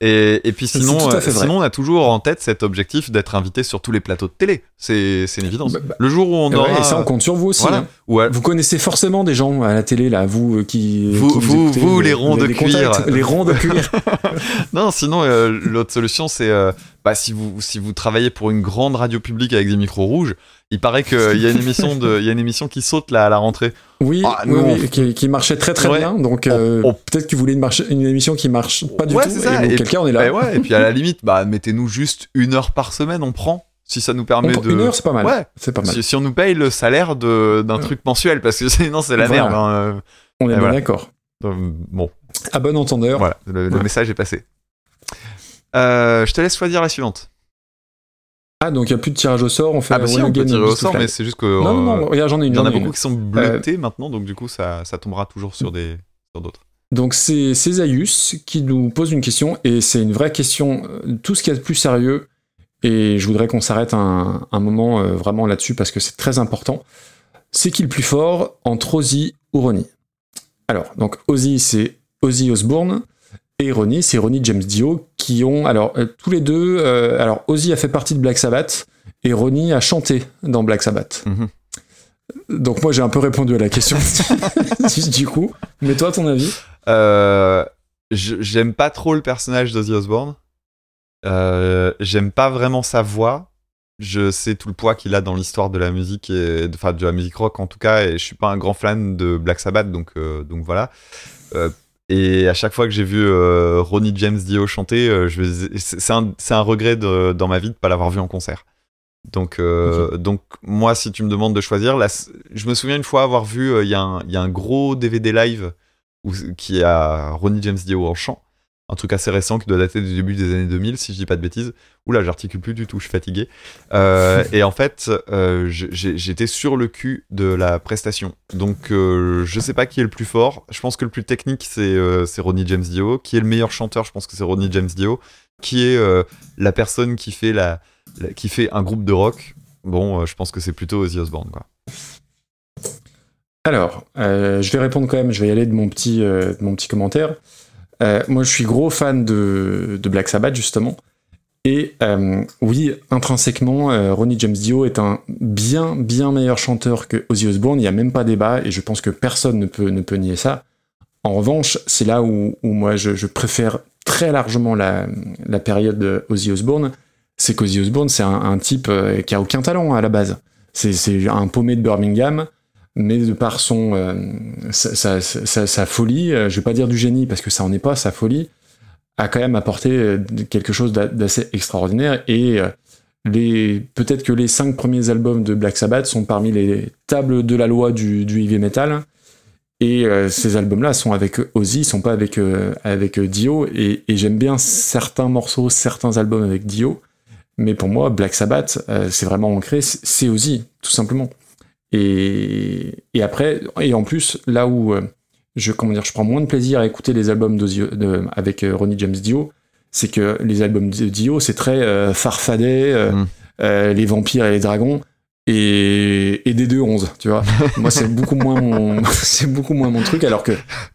Et, et puis sinon, euh, sinon, on a toujours en tête cet objectif d'être invité sur tous les plateaux de télé. C'est une évidence. Bah, bah, le jour où on Et ouais, aura, et ça, on compte sur vous aussi. voilà, hein. ou à- Vous connaissez forcément des gens à la télé, là, vous euh, qui. Vous- qui vous- écoutez, vous, les ronds de contacts, cuir. Les ronds de cuir. Non, sinon, euh, l'autre solution, c'est euh, bah, si, vous, si vous travaillez pour une grande radio publique avec des micros rouges, il paraît qu'il y, a une émission de- il y a une émission qui saute là, à la rentrée. Oui, Ah, oui, nous, oui, on- qui, qui marchait très très Ouais. bien. Donc On- euh, on- peut-être que vous voulez une, marche- une émission qui marche pas du Ouais, tout. c'est ça. Et on est là. Et, ouais, et puis à la limite, bah, mettez-nous juste une heure par semaine, on prend. Si ça nous permet de. Une heure, c'est pas mal. Ouais, C'est pas mal. si, si on nous paye le salaire de- d'un truc mensuel, parce que sinon c'est la Voilà. merde. hein, On est bien voilà. d'accord. euh, donc, bon, À bon entendeur. voilà, le, message est passé. Euh, je te laisse choisir la suivante. Ah, donc il n'y a plus de tirage au sort. On fait Ah bah si, on peut tirer au sort, mais c'est juste que Non, non, euh, non, regarde, j'en ai une. il y en a beaucoup qui sont bleutés maintenant, donc du coup ça, ça tombera toujours sur des sur d'autres. Donc c'est Zaius qui nous pose une question, et c'est une vraie question, euh, tout ce qui est de plus sérieux, et je voudrais qu'on s'arrête un, un moment euh, vraiment là-dessus parce que c'est très important. C'est qui le plus fort entre Ozzy ou Ronnie? Alors, donc Ozzy c'est Ozzy Osbourne, et Ronnie c'est Ronnie James Dio, qui ont, alors euh, tous les deux, euh, alors Ozzy a fait partie de Black Sabbath, et Ronnie a chanté dans Black Sabbath. Mhm. Donc moi j'ai un peu répondu à la question du coup, mais toi ton avis? Euh, J'aime pas trop le personnage d'Ozzy Osbourne. J'aime pas vraiment sa voix. Je sais tout le poids qu'il a dans l'histoire de la musique et enfin de la musique rock en tout cas. Et je suis pas un grand fan de Black Sabbath, donc donc voilà. Et à chaque fois que j'ai vu euh, Ronnie James Dio chanter, euh, c'est un, regret de- dans ma vie de pas l'avoir vu en concert. Donc, euh, donc moi, si tu me demandes de choisir, là, je me souviens une fois avoir vu, il y, a un- il y a un gros DVD live où, qui a Ronnie James Dio en chant. Un truc assez récent qui doit dater du début des années 2000, si je dis pas de bêtises. Oula, j'articule plus du tout, je suis fatigué. Euh, et en fait, euh, j'étais sur le cul de la prestation. Donc, euh, je sais pas qui est le plus fort. Je pense que le plus technique, c'est euh, Ronnie James Dio. Qui est le meilleur chanteur, je pense que c'est Ronnie James Dio. Qui est la personne qui fait, la, qui fait un groupe de rock Bon, je pense que c'est plutôt Ozzy Osbourne. Alors, je vais répondre quand même, je vais y aller de mon petit, de mon petit commentaire. Euh, moi, je suis gros fan de, Black Sabbath, justement. Et euh, oui, intrinsèquement, euh, Ronnie James Dio est un bien, bien meilleur chanteur que Ozzy Osbourne. Il n'y a même pas débat, et je pense que personne ne peut, ne peut nier ça. En revanche, c'est là où, moi, je, préfère très largement la, période de Ozzy Osbourne. C'est qu'Ozzy Osbourne, c'est un, un type qui a aucun talent à la base. C'est un paumé de Birmingham mais de par son euh, sa, folie, euh, je vais pas dire du génie parce que ça en est pas, sa folie a quand même apporté euh, quelque chose d'a- d'assez extraordinaire. Et euh, les peut-être que les cinq premiers albums de Black Sabbath sont parmi les tables de la loi du, heavy metal. Et ces albums-là sont avec Ozzy, ils sont pas avec avec Dio. Et, j'aime bien certains morceaux, certains albums avec Dio, mais pour moi Black Sabbath c'est vraiment ancré, c'est Ozzy tout simplement. Et, et après, et en plus, là où euh, je, comment dire, je prends moins de plaisir à écouter les albums de- avec euh, Ronnie James Dio, c'est que les albums de Dio, c'est très euh, farfadet, euh, Mm. euh, les vampires et les dragons, et, et des 2-11, tu vois. Moi, c'est beaucoup moins mon, c'est beaucoup moins mon truc, alors que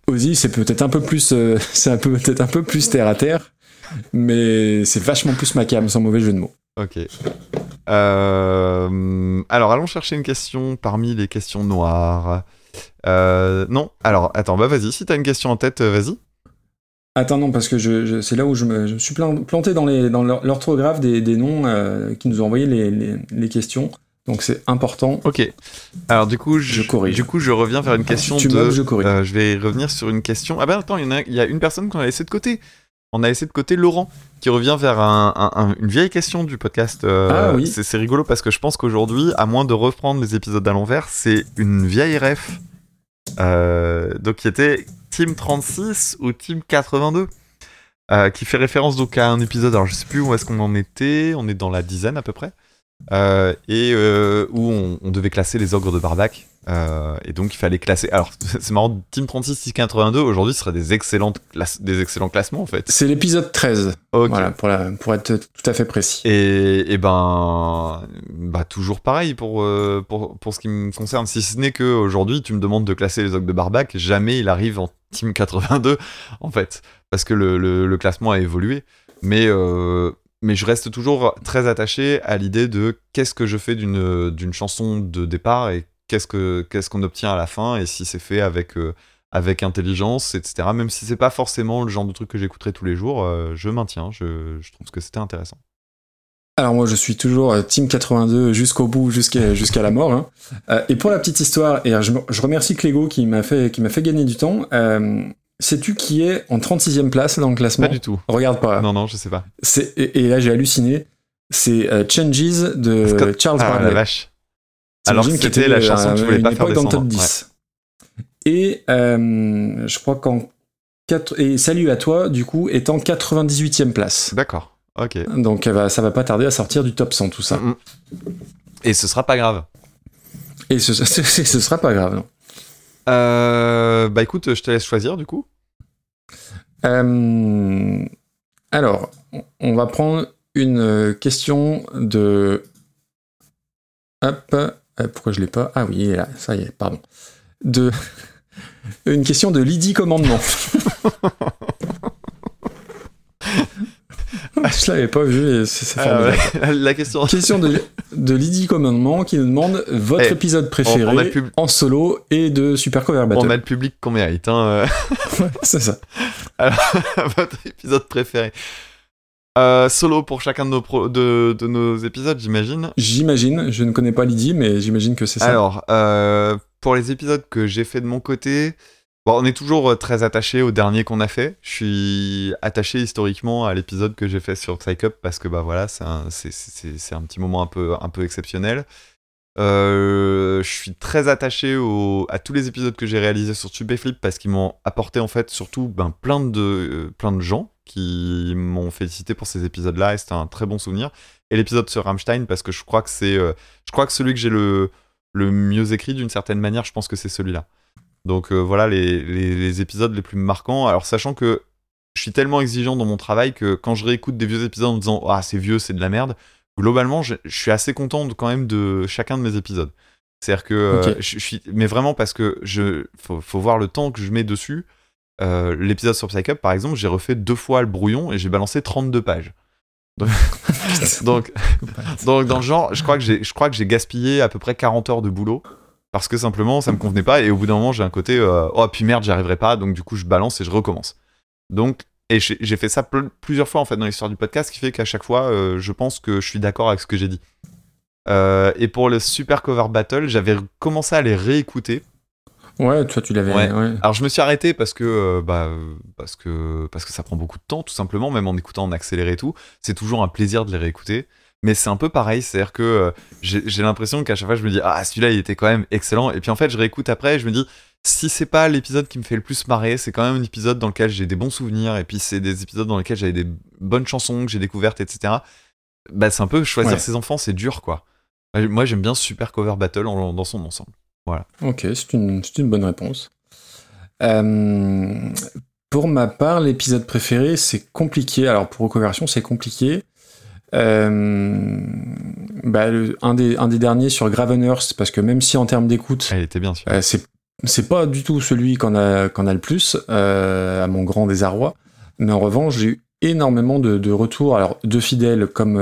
Ozzy, c'est peut-être un peu plus, c'est un peu, peut-être un peu plus terre à terre, mais c'est vachement plus ma cam, sans mauvais jeu de mots. Ok. Euh, alors, allons chercher une question parmi les questions noires. Euh, non, alors, attends, bah vas-y, si t'as une question en tête, euh, vas-y. Attends, non, parce que je, je- c'est là où je me, je me suis plan- planté dans les- dans l'or- l'orthographe des, des noms euh, qui nous ont envoyé les, les- les questions. Donc c'est important. Ok. Alors, du coup, je, Je corrige. Du coup, je reviens vers une question Tu de. meubles, je corrige. Euh, je vais revenir sur une question. Ah ben attends, il y, a, il y a une personne qu'on a laissé de côté. On a laissé de côté Laurent, qui revient vers un- un- un- une vieille question du podcast. Euh, Ah oui. C'est rigolo parce que je pense qu'aujourd'hui, à moins de reprendre les épisodes à l'envers, c'est une vieille ref. Euh, donc qui était Team 36 ou Team 82. euh, qui fait référence donc à un épisode, alors je sais plus où est-ce qu'on en était, on est dans la dizaine à peu près. et où on, on devait classer les ogres de Barbac. Euh, et donc il fallait classer. Alors c'est marrant, Team 36 682 aujourd'hui ce serait des excellentes des excellents classements en fait. C'est l'épisode 13. Ok. Voilà, pour, la- pour être tout à fait précis. Et, et ben, bah toujours pareil pour, euh, pour, pour ce qui me concerne. Si ce n'est que aujourd'hui, tu me demandes de classer les ogres de Barbac, jamais il arrive en Team 82 en fait, parce que le, le, le classement a évolué. Mais euh, mais je reste toujours très attaché à l'idée de qu'est-ce que je fais d'une d'une chanson de départ et qu'est-ce que qu'est-ce qu'on obtient à la fin et si c'est fait avec euh, avec intelligence, etc. Même si c'est pas forcément le genre de truc que j'écouterai tous les jours, euh, je maintiens. Je, je trouve que c'était intéressant. Alors moi je suis toujours euh, Team 82 jusqu'au bout, jusqu'à jusqu'à la mort. hein. Euh, et pour la petite histoire, et je, je remercie Clégo qui m'a fait, qui fait gagner du temps. Sais-tu qui est en 36e place dans le classement? Pas du tout. Regarde pas. Non, non, je sais pas. Et, et là j'ai halluciné. C'est Changes de Scott- Charles Ah, la vache. Alors que c'était était, la chanson que tu euh, voulais pas faire dans le top descendre. 10. Et euh, je crois qu'en 4... Et Salut à toi, du coup, est en 98e place. D'accord. Ok. Donc ça va pas tarder à sortir du top 100 tout ça. Et ce sera pas grave. Et ce, ce, sera pas grave. non. Euh, bah écoute, je te laisse choisir du coup. Euh, alors, on- va prendre une question de. Hop. Euh, Pourquoi je l'ai pas? Ah oui, elle est là, ça y est, pardon. De. Une question de Lydie Commandement. Ah, je l'avais pas vu c'est Ah, formidable. ouais. la question. Question de, de Lydie Commandement qui nous demande votre Eh, épisode préféré on pub- en solo et de Super Cover Battle. On a le public qu'on mérite. Hein. C'est ça. euh, Votre épisode préféré. Euh, solo pour chacun de nos, pro- de, de nos épisodes, j'imagine. J'imagine, je ne connais pas Lydie, mais j'imagine que c'est ça. Alors, euh, pour les épisodes que j'ai fait de mon côté, bon, on est toujours euh, très attaché au dernier qu'on a fait. Je suis attaché historiquement à l'épisode que j'ai fait sur Psych Up parce que bah voilà, c'est un, petit moment un peu, un peu exceptionnel. Euh, je suis très attaché au- à tous les épisodes que j'ai réalisés sur Tubeflip parce qu'ils m'ont apporté en fait surtout ben, plein, de, plein de gens qui m'ont félicité pour ces épisodes-là et c'était un très bon souvenir. Et l'épisode sur Rammstein parce que je crois que c'est, euh, je crois que celui que j'ai le, le mieux écrit d'une certaine manière, je pense que c'est celui-là. Donc euh, voilà les, les- les épisodes les plus marquants. Alors sachant que je suis tellement exigeant dans mon travail que quand je réécoute des vieux épisodes en me disant ah c'est vieux, c'est de la merde, globalement je, je suis assez content de- quand même de chacun de mes épisodes. C'est-à-dire que euh, je suis, mais vraiment parce que je faut, faut voir le temps que je mets dessus. Euh, L'épisode sur Psych Up, par exemple, j'ai refait deux fois le brouillon et j'ai balancé 32 pages. Donc, donc, donc dans le genre, je crois que j'ai, je crois que j'ai gaspillé à peu près 40 heures de boulot parce que simplement ça me convenait pas et au bout d'un moment j'ai un côté euh, oh puis merde j'y arriverai pas donc du coup je balance et je recommence. Donc et j'ai fait ça plusieurs fois en fait dans l'histoire du podcast, ce qui fait qu'à chaque fois euh, je pense que je suis d'accord avec ce que j'ai dit. Et pour le Super Cover Battle, j'avais commencé à les réécouter. Ouais, toi tu l'avais. Ouais. ouais. Alors je me suis arrêté parce que euh, bah parce que parce que ça prend beaucoup de temps tout simplement même en écoutant en accéléré et tout c'est toujours un plaisir de les réécouter mais c'est un peu pareil c'est à dire que euh, j'ai j'ai l'impression qu'à chaque fois je me dis ah celui-là il était quand même excellent et puis en fait je réécoute après et je me dis si c'est pas l'épisode qui me fait le plus marrer c'est quand même un épisode dans lequel j'ai des bons souvenirs et puis c'est des épisodes dans lesquels j'avais des bonnes chansons que j'ai découvertes etc bah c'est un peu choisir Ouais. ses enfants c'est dur quoi moi j'aime bien Super Cover Battle en- dans son ensemble Ok, c'est une, c'est une bonne réponse. Euh, pour ma part, l'épisode préféré, c'est compliqué. Alors pour Reconversion, c'est compliqué. Euh, bah, le- un, des, un des derniers sur Gravenhurst, parce que même si en termes d'écoute, sûr Euh, c'est c'est pas du tout celui qu'on a, qu'on a le plus, euh, à mon grand désarroi. Mais en revanche, j'ai eu énormément de, de retours, alors de fidèles comme,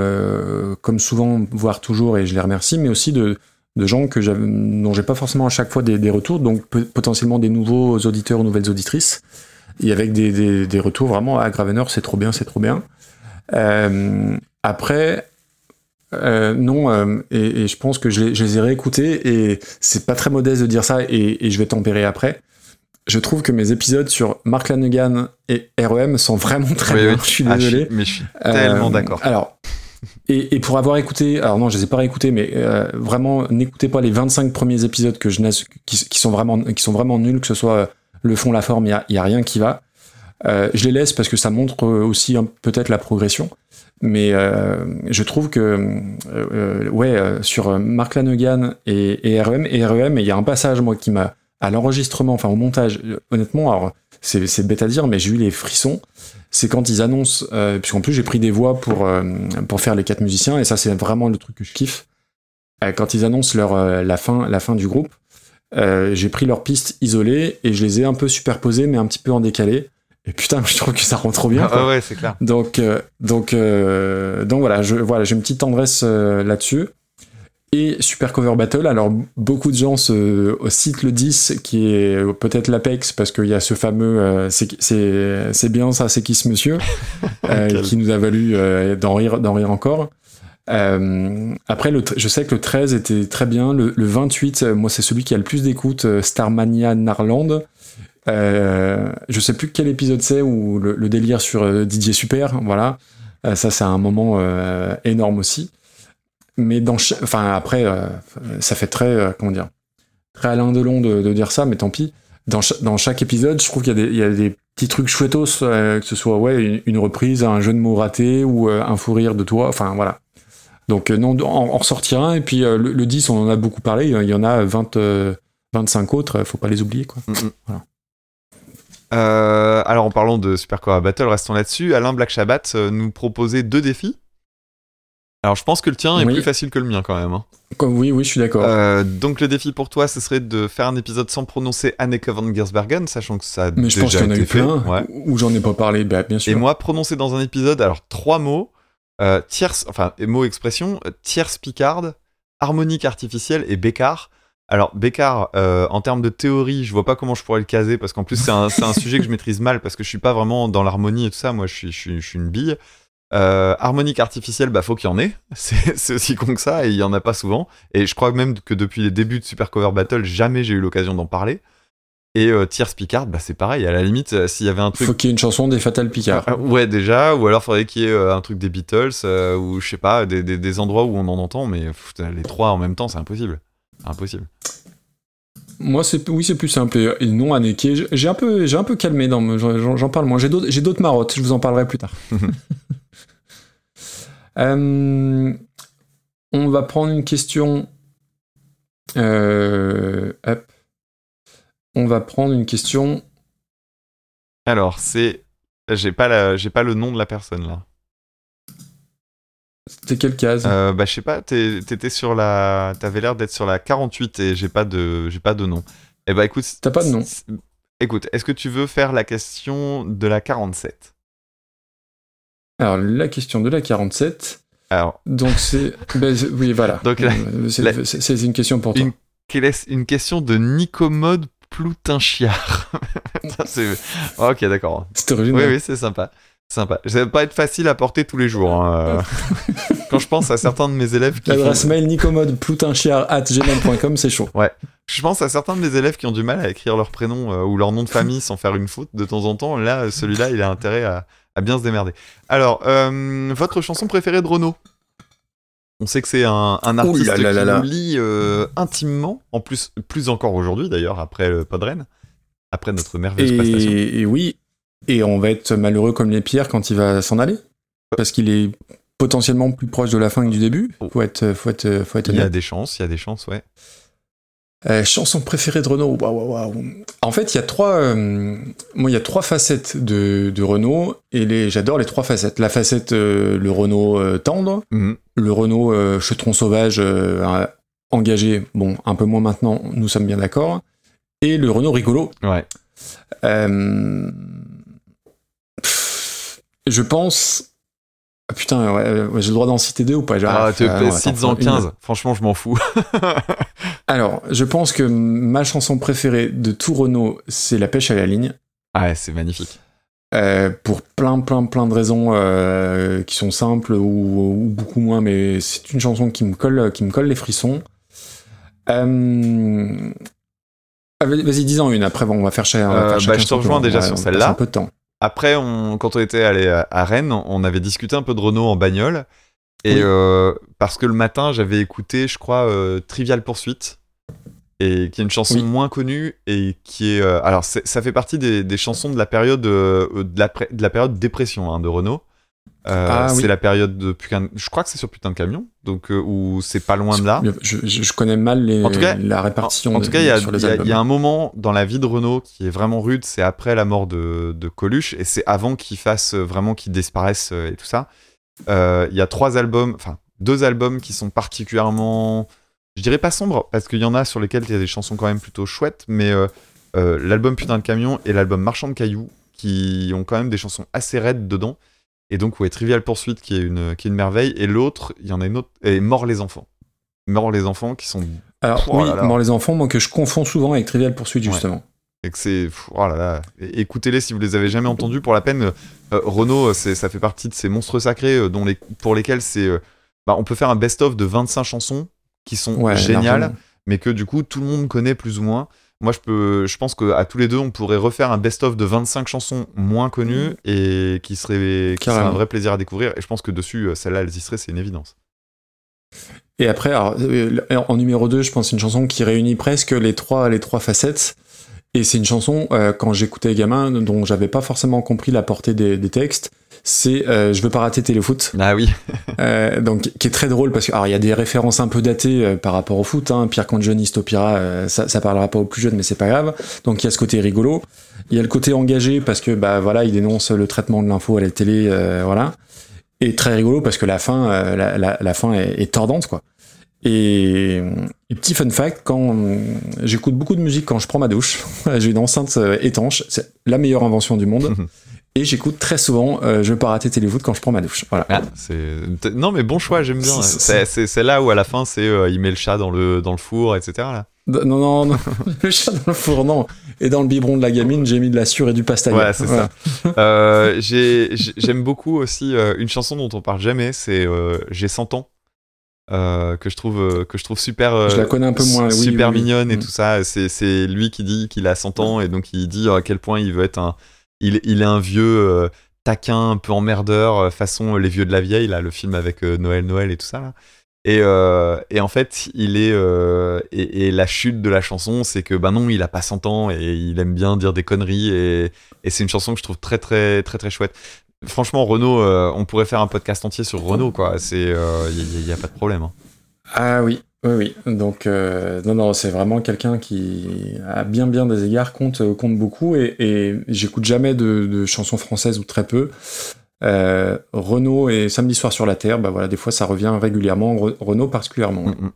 comme souvent, voire toujours, et je les remercie, mais aussi de, de gens que dont j'ai pas forcément à chaque fois des, des retours, donc potentiellement des nouveaux auditeurs ou nouvelles auditrices, et avec des, des, des retours vraiment à Gravener, c'est trop bien, c'est trop bien. Euh, après, euh, non, euh, et, et je pense que je les, je les ai réécoutés, et c'est pas très modeste de dire ça, et, et je vais tempérer après. Je trouve que mes épisodes sur Mark Lanegan et REM sont vraiment très Oui, bien. oui. Je suis Ah, je désolé. suis- mais je suis tellement d'accord Alors, et, et pour avoir écouté, alors non, je les ai pas réécoutés, mais euh, vraiment, n'écoutez pas les 25 premiers épisodes que je qui, qui sont vraiment, qui sont vraiment nuls, que ce soit euh, le fond, la forme, il y a, a rien qui va. Euh, je les laisse parce que ça montre euh, aussi peut-être la progression. Mais euh, je trouve que, euh, ouais, sur Mark Lanegan et, et REM, et REM, il y a un passage, moi, qui m'a, à l'enregistrement, enfin au montage, honnêtement, alors, c'est bête à dire, mais j'ai eu les frissons. C'est quand ils annoncent, euh, puisqu'en plus j'ai pris des voix pour, euh, pour faire les quatre musiciens, et ça c'est vraiment le truc que je kiffe. Euh, quand ils annoncent leur, euh, la, fin, la fin du groupe, euh, j'ai pris leurs pistes isolées et je les ai un peu superposées, mais un petit peu en décalé. Et putain, je trouve que ça rend trop bien. quoi. Ah ouais, c'est clair. Donc, euh, donc, euh, donc voilà, je, voilà, j'ai une petite tendresse là-dessus. Et Super Cover Battle, alors beaucoup de gens se, citent le 10 qui est peut-être l'Apex parce qu'il y a ce fameux euh, c'est bien ça, c'est qui ce monsieur euh, Quel- qui nous a valu euh, d'en rire, d'en rire encore. Euh, après, le, je sais que le 13 était très bien. Le, le 28, euh, moi, c'est celui qui a le plus d'écoute, euh, Starmania Narland. Euh, je sais plus quel épisode c'est ou le, le délire sur euh, Didier Super, voilà. Euh, ça, c'est un moment euh, énorme aussi. Mais dans, enfin après, euh, ça fait très, euh, comment dire, très Alain Delon de, de dire ça, mais tant pis. Dans, cha- dans chaque épisode, je trouve qu'il y, a des- il y a des petits trucs chouettos, euh, que ce soit ouais une, une reprise, un jeu de mots raté ou un fou rire de toi, enfin voilà. Donc non, en, en ressortir un, et puis le, le 10, on en a beaucoup parlé, il y en a 20, euh, 25 autres, faut pas les oublier quoi. Mm. Voilà. Alors en parlant de Super Core Battle, restons là-dessus. Alain Black Shabbat nous proposait deux défis. Alors je pense que le tien est plus facile que le mien quand même. hein. Oui, oui, je suis d'accord. Euh, donc le défi pour toi, ce serait de faire un épisode sans prononcer Anneke van Giersbergen, sachant que ça a mais je déjà pense qu'il y en a eu plein Ouais. où j'en ai pas parlé, bah, bien sûr. Et moi, prononcer dans un épisode, alors trois mots, euh, tierce, enfin mots expression, euh, tierce picarde, harmonique artificielle et bécard. Alors bécard, euh, en termes de théorie, je vois pas comment je pourrais le caser parce qu'en plus c'est un, sujet que je maîtrise mal parce que je suis pas vraiment dans l'harmonie et tout ça. Moi, je suis, je suis, je suis une bille. Euh, harmonique artificielle, bah faut qu'il y en ait. C'est aussi con que ça et il y en a pas souvent. Et je crois même que depuis les débuts de Super Cover Battle, jamais j'ai eu l'occasion d'en parler. Et euh, tierce picarde, bah c'est pareil. À la limite, euh, s'il y avait un truc Faut qu'il y ait une chanson des Fatal Picard. ah, ouais, déjà, ou alors faudrait qu'il y ait euh, un truc des Beatles, ou je sais pas, des, des- des endroits où on en entend, mais pff, les trois en même temps, c'est impossible. Impossible. Moi, c'est oui, c'est plus simple. Et, et non, Anneke, j'ai- un peu, j'ai un peu calmé j'en parle moins. J'ai d'autres marottes. Je vous en parlerai plus tard. Euh, on va prendre une question. Euh, hop. On va prendre une question. Alors, c'est. J'ai pas, la... j'ai pas le nom de la personne là. C'était quelle case? Euh, bah, je sais pas, t'es- t'étais sur la. T'avais l'air d'être sur la 48 et j'ai pas de, j'ai pas de nom. Eh bah, écoute. T'as pas de nom. Écoute, est-ce que tu veux faire la question de la 47 Alors, la question de la 47. Alors, Donc, c'est. ben, oui, voilà. Donc, Euh, c'est une question pour toi. Une- une question de Nicomode Ploutinchiard. Ok, d'accord. C'est original. Oui, oui, c'est sympa. Sympa. Ça va pas être facile à porter tous les jours. hein, euh. Quand je pense à certains de mes élèves qui L'adresse font... mail nicomode.ploutinchiard.gmail.com, c'est chaud. Je pense à certains de mes élèves qui ont du mal à écrire leur prénom euh, ou leur nom de famille sans faire une faute de temps en temps. Là, celui-là, il a intérêt à, à bien se démerder. Alors, euh, votre chanson préférée de Renaud? On sait que c'est un, artiste là qui là. nous lie euh, intimement, en plus, plus encore aujourd'hui d'ailleurs, après le Podren, après notre merveilleuse prestation. Et, et oui, et on va être malheureux comme les pierres quand il va s'en aller. Parce qu'il est potentiellement plus proche de la fin que du début. Faut être, faut être, faut être Il y a des chances, il y a des chances, ouais. Euh, chanson préférée de Renault. Waouh, waouh, waouh. En fait, il y a trois, euh, moi, il y a trois facettes de, de Renault et les, j'adore les trois facettes. La facette euh, le Renault tendre, Mhm. le Renault chetron sauvage engagé. Bon, un peu moins maintenant. Nous sommes bien d'accord. Et le Renault rigolo. Ouais. Pff, Je pense. Ah, putain, ouais, ouais, j'ai le droit d'en citer deux ou pas Ah, te non, cites-en attends, une- 15. Franchement, je m'en fous. Alors, je pense que ma chanson préférée de tout Renault, c'est La pêche à la ligne. Ah ouais, c'est magnifique. Euh, pour plein, plein, plein de raisons euh, qui sont simples ou, ou beaucoup moins, mais c'est une chanson qui me colle, qui me colle les frissons. Euh... ah, vas- Vas-y, dis-en une. Après, bon, on va faire, Euh, faire bah, je te rejoins déjà Ouais, sur celle-là. Un peu de temps. Après, on, quand on était allé à, à Rennes, on avait discuté un peu de Renault en bagnole. Et Oui. euh, parce que le matin, j'avais écouté, je crois, euh, Trivial Poursuite. Et qui est une chanson Oui. moins connue et qui est. euh, alors, ça fait partie des, des chansons de la période, euh, de, la, pré- de la période dépression hein, de Renault. Euh, Ah, c'est oui. la période de putain. Je crois que c'est sur putain de camion, donc euh, où c'est pas loin de là. Je, je- je connais mal les, En tout cas- la répartition En de- tout cas, il y, a- y un moment dans la vie de Renault qui est vraiment rude, c'est après la mort de, de Coluche, et c'est avant qu'il fasse euh, vraiment qu'il disparaisse et tout ça. Euh, Il y a trois albums, enfin deux albums qui sont particulièrement, je dirais pas sombres, parce qu'il y en a sur lesquels il y a des chansons quand même plutôt chouettes, mais l'album Putain de camion et l'album Marchand de cailloux, qui ont quand même des chansons assez raides dedans. Et donc, ouais, Trivial Poursuite, qui est une, qui est une merveille, et l'autre, il y en a une autre, et Mort les enfants. Mort les enfants, qui sont Alors Oh oui, là là. Mort les enfants, moi que je confonds souvent avec Trivial Poursuite Ouais. justement. Et que c'est. Oh là là. É- Écoutez-les si vous les avez jamais entendus. Pour la peine, euh, euh, Renault, c'est- ça fait partie de ces monstres sacrés euh, dont les, pour lesquels c'est. euh, bah, on peut faire un best-of de 25 chansons qui sont Ouais, géniales, mais que du coup tout le monde connaît plus ou moins. Moi, je, peux, je pense qu'à tous les deux, on pourrait refaire un best-of de 25 chansons moins connues et qui serait, qui serait un vrai plaisir à découvrir. Et je pense que dessus, euh, celle-là, elles y seraient, c'est une évidence. Et après, alors, euh, en numéro 2, je pense que c'est une chanson qui réunit presque les trois, les trois facettes. Et c'est une chanson, euh, quand j'écoutais gamin, dont j'avais pas forcément compris la portée des, des textes. C'est euh, Je veux pas rater Téléfoot. Ah oui. Euh, donc, qui est très drôle parce que, alors, il y a des références un peu datées euh, par rapport au foot. Hein. Pierre quand Johnny Stopira, euh, ça, ça parlera pas aux plus jeunes, mais c'est pas grave. Donc, il y a ce côté rigolo. Il y a le côté engagé parce que, bah voilà, il dénonce le traitement de l'info à la télé, euh, voilà. Et très rigolo parce que la fin, la, la- la fin est, est tordante, quoi. Et, et petit fun fact, quand j'écoute beaucoup de musique quand je prends ma douche, j'ai une enceinte étanche, c'est la meilleure invention du monde. et j'écoute très souvent euh, Je veux pas rater Téléfoot quand je prends ma douche. Voilà. Ah, Non, mais bon choix, j'aime bien. C'est- là où à la fin, c'est euh, il met le chat dans le, dans le four, etc. Là. Non, non, non, le chat dans le four, non. Et dans le biberon de la gamine, j'ai mis de la sûre et du pastaga. Ouais, c'est ça. Euh, j'ai, j'ai- j'aime beaucoup aussi euh, une chanson dont on parle jamais, c'est J'ai 100 ans. euh, que je trouve euh, que je trouve super euh, Je la connais un peu moins, super oui, oui. mignonne et Mm. tout ça c'est lui qui dit qu'il a 100 ans et donc il dit à quel point il veut être un il, il est un vieux euh, taquin un peu emmerdeur euh, façon euh, les vieux de la vieille là le film avec Noël Noël et tout ça là et, euh, et en fait, il est euh, et, la chute de la chanson, c'est que bah non, il a pas 100 ans et il aime bien dire des conneries et, et c'est une chanson que je trouve très très très très chouette. Franchement, Renault, euh, on pourrait faire un podcast entier sur Renault, quoi. C'est, il y, a pas de problème. hein. Ah oui, oui, oui. Donc, euh, non, non, c'est vraiment quelqu'un qui, à bien, bien des égards, compte, euh, compte beaucoup. Et, et j'écoute jamais de, de chansons françaises ou très peu. Euh, Renault et Samedi soir sur la Terre, bah voilà, des fois ça revient régulièrement. Re- Renault particulièrement. Mm, mm.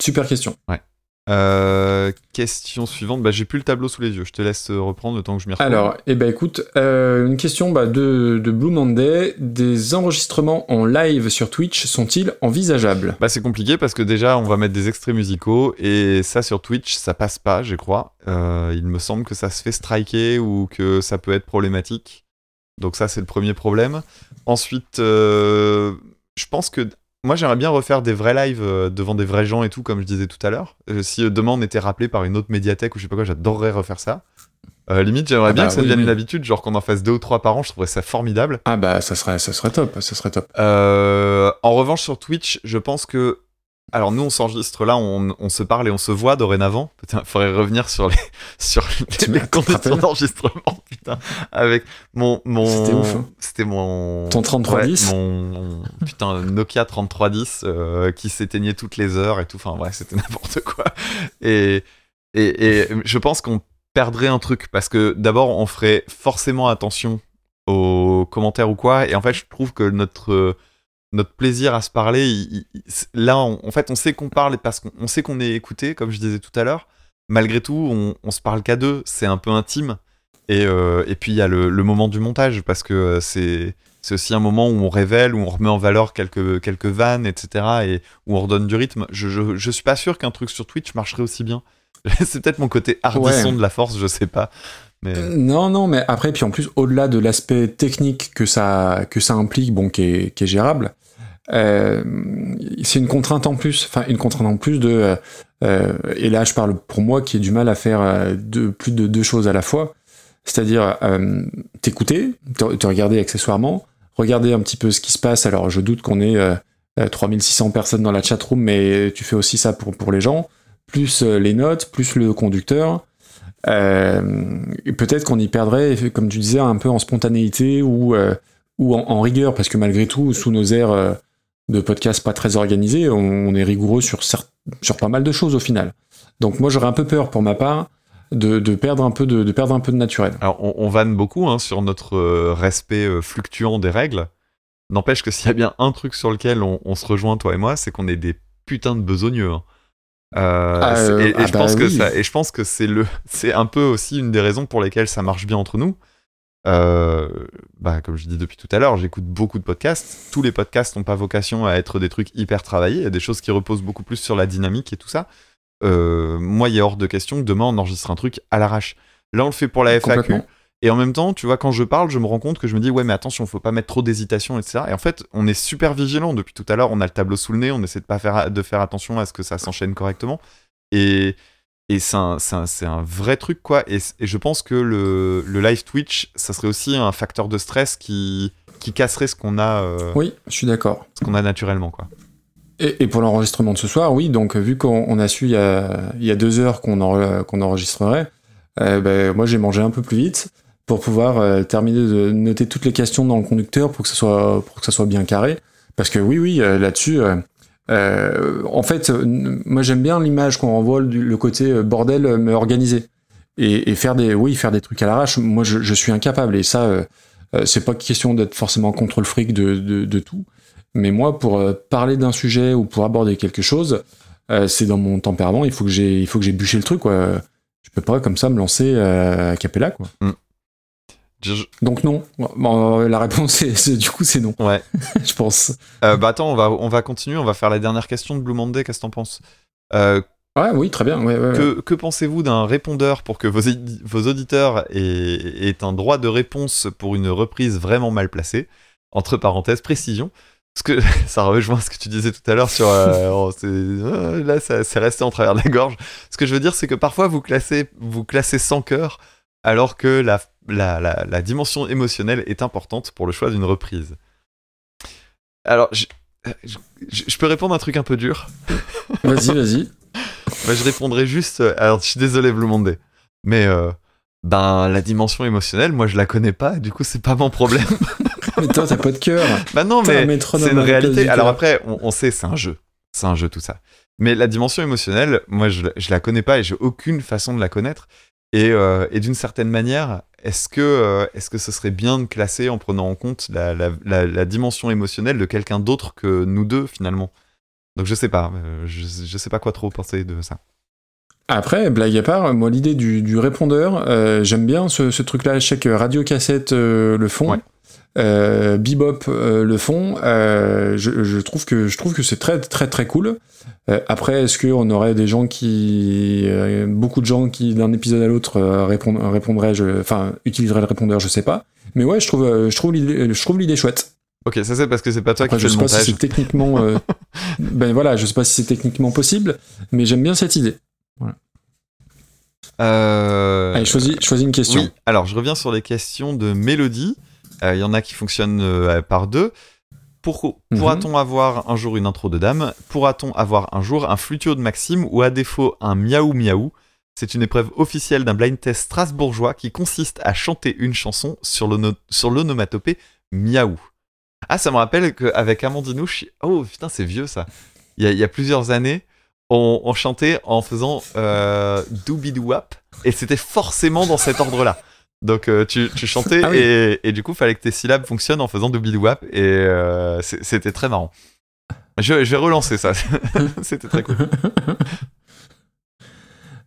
Super question. Euh, question suivante. Bah, j'ai plus le tableau sous les yeux. Je te laisse euh, reprendre le temps que je m'y retrouve. Alors, eh ben écoute, euh, une question bah, de, de Blue Monday. Des enregistrements en live sur Twitch sont-ils envisageables? Bah, c'est compliqué parce que déjà, on va mettre des extraits musicaux et ça sur Twitch, ça passe pas, je crois. Euh, il me semble que ça se fait striker ou que ça peut être problématique. Donc ça, c'est le premier problème. Ensuite, je pense que moi, j'aimerais bien refaire des vrais lives euh, devant des vrais gens et tout, comme je disais tout à l'heure. Euh, si euh, demain on était rappelé par une autre médiathèque ou je sais pas quoi, j'adorerais refaire ça. Euh, limite, j'aimerais Ah bien bah que ça oui, devienne oui. une habitude, genre qu'on en fasse deux ou trois par an, je trouverais ça formidable. Ah bah ça serait, ça serait top, ça serait top. Euh, en revanche, sur Twitch, je pense que. Alors, nous, on s'enregistre là, on, on se parle et on se voit dorénavant. Putain, faudrait revenir sur les, sur les te conditions d'enregistrement, putain. Avec mon. mon C'était ouf, hein. C'était mon. Ton 3310 ouais, mon, Putain, Nokia 3310 euh, qui s'éteignait toutes les heures et tout. Enfin, ouais, c'était n'importe quoi. Et, et, et je pense qu'on perdrait un truc parce que d'abord, on ferait forcément attention aux commentaires ou quoi. Et en fait, je trouve que notre notre plaisir à se parler, il- il- c'est- là, on- en fait, on sait qu'on parle parce qu'on on sait qu'on est écouté, comme je disais tout à l'heure. Malgré tout, on, on se parle qu'à deux, c'est un peu intime. Et, euh, et puis, il y a le, le moment du montage, parce que euh, c'est c'est aussi un moment où on révèle, où on remet en valeur quelques, quelques vannes, etc., et où on redonne du rythme. Je, je, je suis pas sûr qu'un truc sur Twitch marcherait aussi bien. c'est peut-être mon côté hardisson Ouais. de la force, je sais pas. Mais... Euh, Non, non, mais après, puis en plus, au-delà de l'aspect technique que ça, que ça implique, bon, qui est, qui est gérable, euh, c'est une contrainte en plus, enfin, une contrainte en plus de. euh, euh, et là, je parle pour moi qui ai du mal à faire euh, de, plus de deux choses à la fois. C'est-à-dire euh, t'écouter, te, regarder accessoirement, regarder un petit peu ce qui se passe. Alors, je doute qu'on ait euh, euh, 3600 personnes dans la chatroom, mais tu fais aussi ça pour, pour les gens, plus les notes, plus le conducteur. Peut-être qu'on y perdrait, comme tu disais, un peu en spontanéité ou, ou en, en rigueur, parce que malgré tout, sous nos airs de podcast pas très organisés, on, on est rigoureux sur, sur pas mal de choses au final. Donc moi j'aurais un peu peur pour ma part de, de perdre un peu de, de perdre un peu de naturel. Alors, on, on vanne beaucoup hein, sur notre euh, respect euh, fluctuant des règles. N'empêche que s'il y a bien un truc sur lequel on, on se rejoint, toi et moi, c'est qu'on est des putains de besogneux. hein. Euh, Ah, euh, et, et ah je bah pense que oui. ça, et je pense que c'est le, c'est un peu aussi une des raisons pour lesquelles ça marche bien entre nous. Euh, bah, comme je dis depuis tout à l'heure, j'écoute beaucoup de podcasts. Tous les podcasts n'ont pas vocation à être des trucs hyper travaillés. Il y a des choses qui reposent beaucoup plus sur la dynamique et tout ça. Euh, moi, il est hors de question que demain on enregistre un truc à l'arrache. Là, on le fait pour la FAQ. Et en même temps, tu vois, quand je parle, je me rends compte que je me dis, ouais, mais attention, faut pas mettre trop d'hésitation, etc. Et en fait, on est super vigilant depuis tout à l'heure. On a le tableau sous le nez, on essaie de pas faire, de faire attention à ce que ça s'enchaîne correctement. Et, et c'est un, vrai truc, quoi. Et, et je pense que le, le live Twitch, ça serait aussi un facteur de stress qui, qui casserait ce qu'on a, euh, Oui, je suis d'accord. ce qu'on a naturellement, quoi. Et, et pour l'enregistrement de ce soir, oui, donc vu qu'on on a su il y a, il y a deux heures qu'on en- qu'on enregistrerait, euh, ben, moi j'ai mangé un peu plus vite pour pouvoir euh, terminer de noter toutes les questions dans le conducteur pour que ça soit, pour que ça soit bien carré. Parce que oui, oui, euh, là-dessus, euh, en fait, euh, moi j'aime bien l'image qu'on renvoie, le côté euh, bordel, euh, me organiser. Et, et faire des, oui, faire des trucs à l'arrache, moi je, je suis incapable. Et ça, euh, c'est pas question d'être forcément contre le fric de, de, de tout. Mais moi, pour parler d'un sujet ou pour aborder quelque chose, euh, c'est dans mon tempérament. Il faut que j'ai, il faut que j'ai bûché le truc. Quoi. Je peux pas comme ça me lancer à capella. Quoi. Je- Donc non. Bon, euh, la réponse, est, c'est- du coup, c'est non. ouais. je pense. Euh, bah attends, on va, on va continuer, on va faire la dernière question de Blue Monday, qu'est-ce que t'en penses? Euh, Ouais, oui, très bien. Ouais, ouais, ouais. Que, que pensez-vous d'un répondeur pour que vos, vos auditeurs aient, aient un droit de réponse pour une reprise vraiment mal placée? Entre parenthèses, précision. Parce que ça rejoint ce que tu disais tout à l'heure sur. euh, oh, c'est- euh, là, ça- c'est resté en travers de la gorge. Ce que je veux dire, c'est que parfois vous classez, vous classez sans cœur, alors que la, la, la, la dimension émotionnelle est importante pour le choix d'une reprise. Alors, je, je, je peux répondre un truc un peu dur? Vas-y, vas-y. bah, je répondrai juste. euh, Alors, je suis désolé, Blue Monday. Mais, euh, ben, la dimension émotionnelle, moi, je la connais pas. Du coup, c'est pas mon problème. Mais toi, t'as pas de cœur. bah, non, mais c'est une à réalité. Alors, après, on, on sait, c'est un jeu. C'est un jeu, tout ça. Mais la dimension émotionnelle, moi, je, la- je la connais pas et j'ai aucune façon de la connaître. Et, euh, et d'une certaine manière, est-ce que, euh, est-ce que ce serait bien de classer en prenant en compte la, la, la, la dimension émotionnelle de quelqu'un d'autre que nous deux, finalement? Donc, je sais pas. euh, je, je sais pas quoi trop penser de ça. Après, blague à part, moi, l'idée du, du répondeur, euh, j'aime bien ce, ce truc-là. Je sais que Radio Cassette euh, le font. Ouais. Euh, Bebop euh, le font. Euh, je, je trouve que je trouve que c'est très très très cool. Euh, après, est-ce qu'on aurait des gens qui, euh, beaucoup de gens qui d'un épisode à l'autre répond- répondraient, je- enfin utiliseraient le répondeur, je sais pas. Mais ouais, je trouve je trouve l'idée je trouve l'idée chouette. Ok, ça c'est parce que c'est pas toi Après, qui je fais sais le pas si c'est techniquement, ben voilà, je sais pas si c'est techniquement possible, mais j'aime bien cette idée. Euh, Allez, choisis choisis une question. Oui, alors je reviens sur les questions de mélodie. Euh, Il y en a qui fonctionnent euh, par deux. Pour- Mhm. Pourra-t-on avoir un jour une intro de dame? Pourra-t-on avoir un jour un flutio de Maxime ou à défaut un miaou miaou? C'est une épreuve officielle d'un blind test strasbourgeois qui consiste à chanter une chanson sur l'ono- sur l'onomatopée miaou. Ah, ça me rappelle qu'avec Amandine je... Oh putain, c'est vieux ça. Il y, a, il y a plusieurs années, on, on chantait en faisant euh, et c'était forcément dans cet ordre-là. Donc euh, tu, tu chantais Ah oui. et, et du coup, fallait que tes syllabes fonctionnent en faisant doobidouap et euh, c'était très marrant. Je, je vais relancer ça. c'était très cool.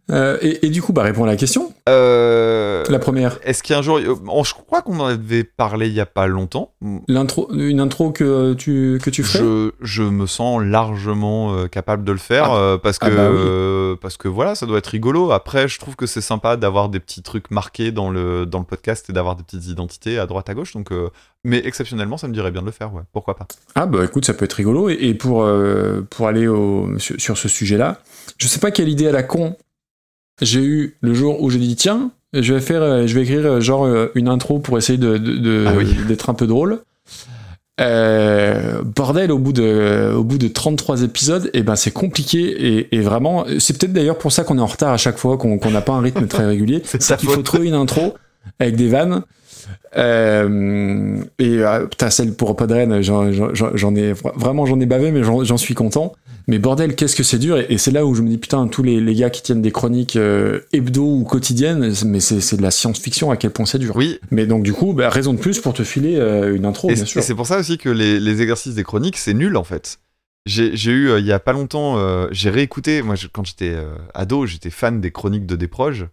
Euh, et, et du coup, bah réponds à la question. Euh, La première, Est-ce qu'il y a un jour. on- je crois qu'on en avait parlé il y a pas longtemps. l'intro, une intro que tu que tu ferais? Je, je me sens largement euh, capable de le faire Ah. parce, que, Ah bah oui. euh, parce que voilà, ça doit être rigolo. Après, je trouve que c'est sympa d'avoir des petits trucs marqués dans le, dans le podcast et d'avoir des petites identités à droite à gauche. Donc, euh, mais exceptionnellement, ça me dirait bien de le faire, ouais. Pourquoi pas? Ah bah écoute, ça peut être rigolo. Et, et pour euh, pour aller au, sur, sur ce sujet-là, je sais pas quelle idée à la con j'ai eu le jour où j'ai dit tiens, je vais faire, euh, je vais écrire euh, genre euh, une intro pour essayer de Ah oui. d'être un peu drôle. Euh, bordel, au bout de, au bout de 33 épisodes, et ben c'est compliqué et, et vraiment, c'est peut-être d'ailleurs pour ça qu'on est en retard à chaque fois, qu'on n'a pas un rythme très régulier. C'est qu'il faut trouver une intro avec des vannes Euh, et putain, celle pour Podren, j'en ai vraiment j'en ai bavé, mais j'en suis content. Mais bordel, qu'est-ce que c'est dur. Et, et c'est là où je me dis putain, tous les, les gars qui tiennent des chroniques euh, hebdo ou quotidiennes, mais c'est de la science-fiction à quel point c'est dur. Oui, Mais donc du coup, bah, raison de plus pour te filer euh, une intro, et, bien sûr. et c'est pour ça aussi que les, les exercices des chroniques, c'est nul en fait. J'ai eu, euh, il y a pas longtemps, euh, j'ai réécouté, moi je- quand j'étais euh, ado, j'étais fan des chroniques de Desproges.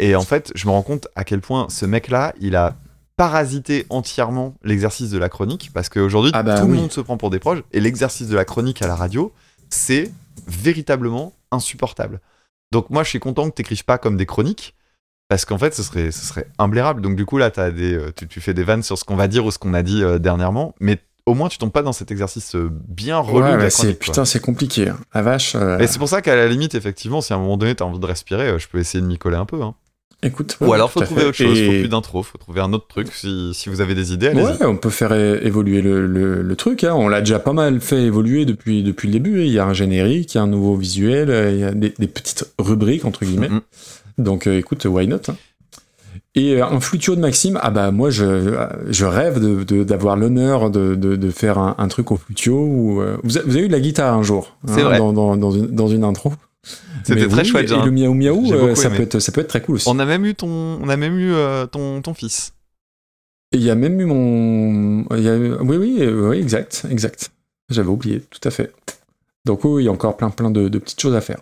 Et en fait, je me rends compte à quel point ce mec-là, il a parasité entièrement l'exercice de la chronique, parce qu'aujourd'hui, Ah bah tout le monde se prend pour des proches, et l'exercice de la chronique à la radio, c'est véritablement insupportable. Donc moi, je suis content que t'écrives pas comme des chroniques, parce qu'en fait, ce serait, ce serait imblairable. Donc du coup, là, des, euh, tu, tu fais des vannes sur ce qu'on va dire ou ce qu'on a dit euh, dernièrement, mais au moins, tu tombes pas dans cet exercice euh, bien relou Ouais, c'est putain, c'est compliqué. hein. La vache. euh, Et c'est pour ça qu'à la limite, effectivement, si à un moment donné, t'as envie de respirer, je peux essayer de m'y coller un peu. Hein. Écoute. Ou alors, faut trouver fait. autre chose, faut Et- plus d'intro, faut trouver un autre truc. Si, si vous avez des idées. Ouais, on peut faire évoluer le, le- le truc. hein. On l'a déjà pas mal fait évoluer depuis, depuis le début. Il y a un générique, il y a un nouveau visuel, euh, il y a des, des petites rubriques, entre guillemets. Donc euh, écoute, why not hein. Et euh, un flutio de Maxime, ah bah moi je, je rêve de- de- d'avoir l'honneur de, de, de faire un, un truc au flutio. Où, euh, vous, avez eu de la guitare un jour, hein, C'est vrai. Dans, dans, dans une, dans une intro? C'était très oui, chouette. Et le miaou miaou, euh, ça, aimé. peut être, ça peut être très cool aussi. On a même eu ton, on a même eu euh, ton, ton fils. Il y a même eu mon. il y a eu- Oui, oui, oui, exact, exact. J'avais oublié, tout à fait. Donc oui, il y a encore plein, plein de, de petites choses à faire.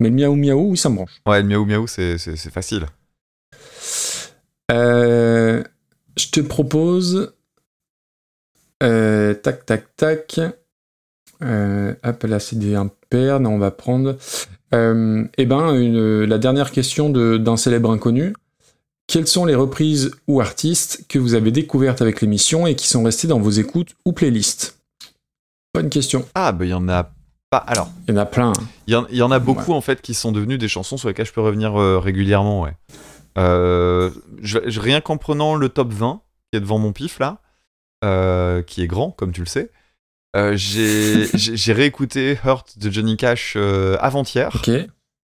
Mais le miaou miaou, oui, ça me branche. Ouais, le miaou miaou, c'est, facile. Euh, je te propose. euh, tac, tac, tac. Euh, hop, là, c'est des impairs. Non, on va prendre. Euh, eh ben, une- la dernière question de- d'un célèbre inconnu. Quelles sont les reprises ou artistes que vous avez découvertes avec l'émission et qui sont restées dans vos écoutes ou playlists? Bonne question. Ah, bah il y en a pas. Alors, Il y en a plein. hein. il y, en- il y en a beaucoup en fait qui sont devenus des chansons sur lesquelles je peux revenir euh, régulièrement, ouais. Euh, je- je- rien qu'en prenant le top 20 qui est devant mon pif là, euh, qui est grand comme tu le sais, j'ai, j'ai, réécouté Hurt de Johnny Cash euh, avant-hier.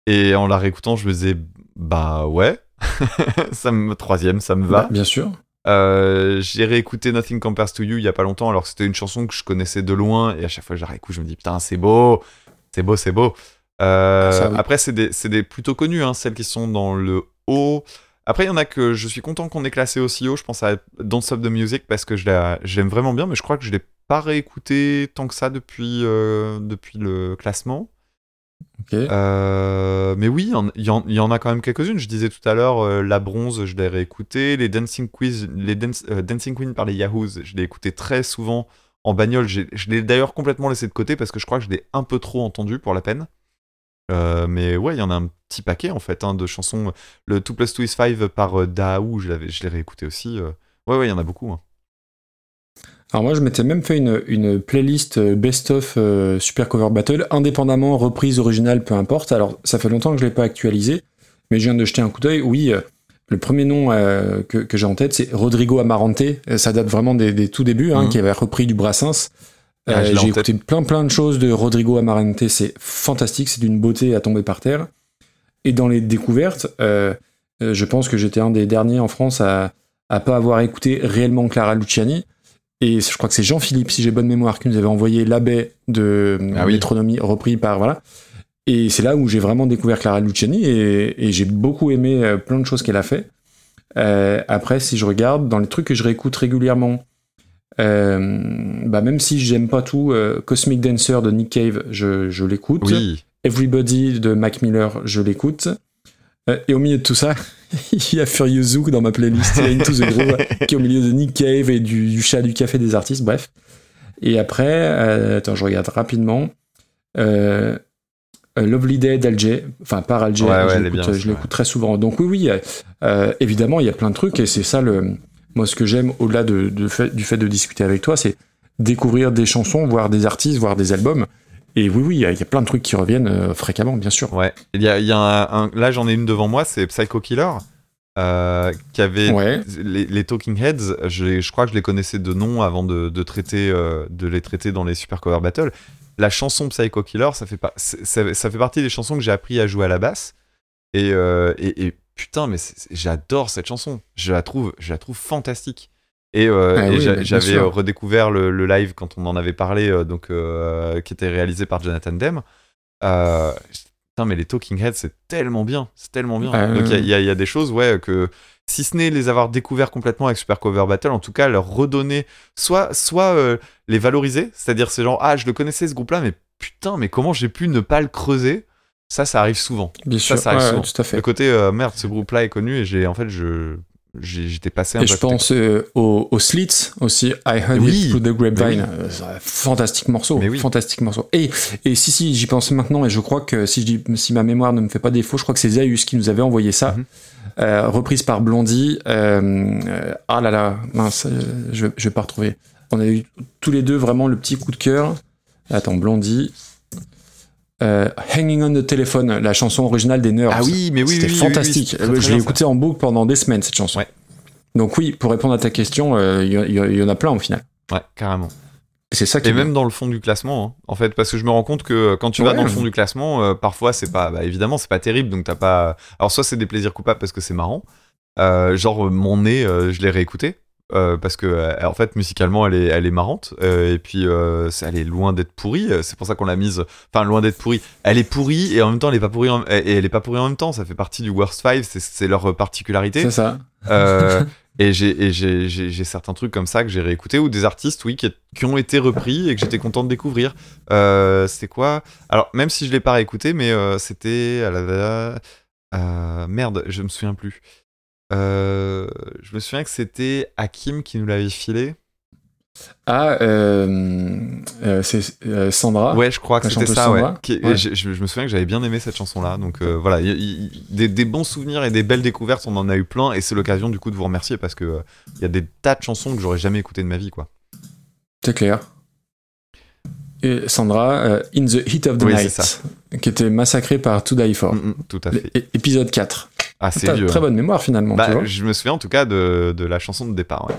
Et en la réécoutant, je me disais, bah ouais, ça me troisième, ça me va. Bah, bien sûr. Euh, j'ai réécouté Nothing Compares to You il y a pas longtemps, alors que c'était une chanson que je connaissais de loin, et à chaque fois que je la réécoute, je me dis putain, c'est beau, c'est beau, c'est beau. Euh, Ça, oui. Après, c'est des, des plutôt connus, hein, celles qui sont dans le haut. Après, il y en a que je suis content qu'on ait classé aussi haut. Je pense à Don't Stop the Music parce que je l'aime vraiment bien, mais je crois que je l'ai pas réécouté tant que ça depuis, euh, depuis le classement. Euh, mais oui, il y en- y, a quand même quelques-unes. Je disais tout à l'heure, euh, La Bronze, je l'ai réécouté. Les Dancing, Quiz, les Dance- Dancing Queen par les Yahoos, je l'ai écouté très souvent en bagnole. Je l'ai d'ailleurs complètement laissé de côté parce que je crois que je l'ai un peu trop entendu pour la peine. Euh, mais ouais, il y en a un petit paquet en fait hein, de chansons. Le 2 plus 2 is 5 par euh, Daou, je l'ai réécouté aussi. euh. Ouais, ouais, il y en a beaucoup. hein. Alors moi, je m'étais même fait une, une playlist euh, best-of euh, Super Cover Battle, indépendamment, reprise originale, peu importe. Alors, ça fait longtemps que je l'ai pas actualisé, mais je viens de jeter un coup d'œil. Oui, euh, le premier nom euh, que, que j'ai en tête, c'est Rodrigo Amarante. Ça date vraiment des, des tout débuts, hein, Mhm. qui avait repris du Brassens. Ah, j'ai tête. écouté plein plein de choses de Rodrigo Amarante, c'est fantastique, c'est d'une beauté à tomber par terre. Et dans les découvertes, je pense que j'étais un des derniers en France à, à pas avoir écouté réellement Clara Luciani. Et je crois que c'est Jean-Philippe, si j'ai bonne mémoire, qui nous avait envoyé l'abbé de Ah oui. Métronomie repris par voilà. Et c'est là où j'ai vraiment découvert Clara Luciani et, et j'ai beaucoup aimé euh, plein de choses qu'elle a fait. Euh, après, si je regarde dans les trucs que je réécoute régulièrement, euh, bah même si j'aime pas tout, euh, Cosmic Dancer de Nick Cave, je, je l'écoute. Oui, Everybody de Mac Miller, je l'écoute. Euh, et au milieu de tout ça, il y a Furious Zouk dans ma playlist. Il y a Into the Groove qui est au milieu de Nick Cave et du, du chat du café des artistes, bref. Et après, euh, attends, je regarde rapidement. Euh, euh, Lovely Day d'Alger, enfin par Alger, Ouais, ouais, je l'écoute très souvent. Donc oui, oui, euh, évidemment, il y a plein de trucs et c'est ça le, moi ce que j'aime au-delà de, de fait- du fait de discuter avec toi, c'est découvrir des chansons, voir des artistes, voir des albums. Et oui, oui, il y, a- il y a plein de trucs qui reviennent euh, fréquemment, bien sûr. ouais. Il y a, il y a un, un- là, j'en ai une devant moi, c'est Psycho Killer, euh, qui avait Ouais. les, les Talking Heads. Je, crois que je les connaissais de nom avant de, de traiter, euh, de les traiter dans les Super Cover Battle. La chanson Psycho Killer, ça fait, pas, ça, ça fait partie des chansons que j'ai appris à jouer à la basse. Et, euh, et, et putain, mais j'adore cette chanson. Je la trouve, je la trouve fantastique. Et, euh, Ah et oui, j'a- bah, j'avais euh, redécouvert le, le live quand on en avait parlé, euh, donc euh, qui était réalisé par Jonathan Demme. Euh, putain, mais les Talking Heads, c'est tellement bien, c'est tellement bien. Ah, donc il y a- y, y des choses, ouais, que si ce n'est les avoir découverts complètement avec Super Cover Battle, en tout cas leur redonner, soit, soit les valoriser, c'est-à-dire c'est genre ah je le connaissais ce groupe-là, mais putain, mais comment j'ai pu ne pas le creuser? Ça, ça arrive souvent. Bien sûr, ça arrive ouais, souvent. tout à fait. Le côté merde, ce groupe-là est connu et j'ai en fait je j'étais passé un Et peu. je pense euh, aux, aux Slits aussi, I Heard Oui. It Through the Grapevine. Euh, fantastique morceau, oui. fantastique morceau. Et, et si, si, j'y pense maintenant, et je crois que si, je dis, si ma mémoire ne me fait pas défaut, je crois que c'est Zaius qui nous avait envoyé ça, Mhm. euh, reprise par Blondie. Euh, ah là là, mince, je, je vais pas retrouver. On a eu tous les deux vraiment le petit coup de cœur. Attends, Blondie. Euh, Hanging on the Telephone, la chanson originale des Nerds. Ah oui, mais oui, C'était oui, oui, oui, fantastique. oui, très, très je l'ai bien, écouté en boucle pendant des semaines, cette chanson. Ouais. Donc oui, pour répondre à ta question, euh, il y, y- il y en a plein au final. Ouais, carrément. Et C'est ça qui Et est même bien. dans le fond du classement, hein, en fait, parce que je me rends compte que euh, quand tu vas Ouais. dans le fond du classement, euh, parfois c'est pas, bah, évidemment, c'est pas terrible, donc t'as pas. Alors soit c'est des plaisirs coupables parce que c'est marrant, genre mon nez, je l'ai réécouté. Euh, parce que euh, en fait musicalement elle est elle est marrante euh, et puis elle est loin d'être pourrie c'est pour ça qu'on l'a mise enfin loin d'être pourrie elle est pourrie et en même temps elle est pas pourrie en- et elle est pas pourrie en même temps ça fait partie du worst five c'est- leur particularité C'est ça. et j'ai certains trucs comme ça que j'ai réécouté ou des artistes, oui, qui, qui ont été repris et que j'étais content de découvrir. C'était quoi? Alors, même si je l'ai pas réécouté, mais c'était. euh, merde, je me souviens plus. Euh, je me souviens que c'était Hakim qui nous l'avait filé. Ah, euh, euh, c'est Sandra. Ouais, je crois que c'était ça, ouais. Qui-. Je, me souviens que j'avais bien aimé cette chanson-là. Donc voilà, y- des, des bons souvenirs et des belles découvertes, on en a eu plein. Et c'est l'occasion du coup de vous remercier parce que il y a des tas de chansons que j'aurais jamais écoutées de ma vie, quoi. C'est clair. Et Sandra, In the Heat of the Oui, Night, c'est qui était massacrée par To Die For. Mm, mm, tout à fait. Épisode 4. Ah, c'est vieux. très hein. bonne mémoire finalement, Bah, tu vois. je me souviens en tout cas de, de la chanson de départ. ouais.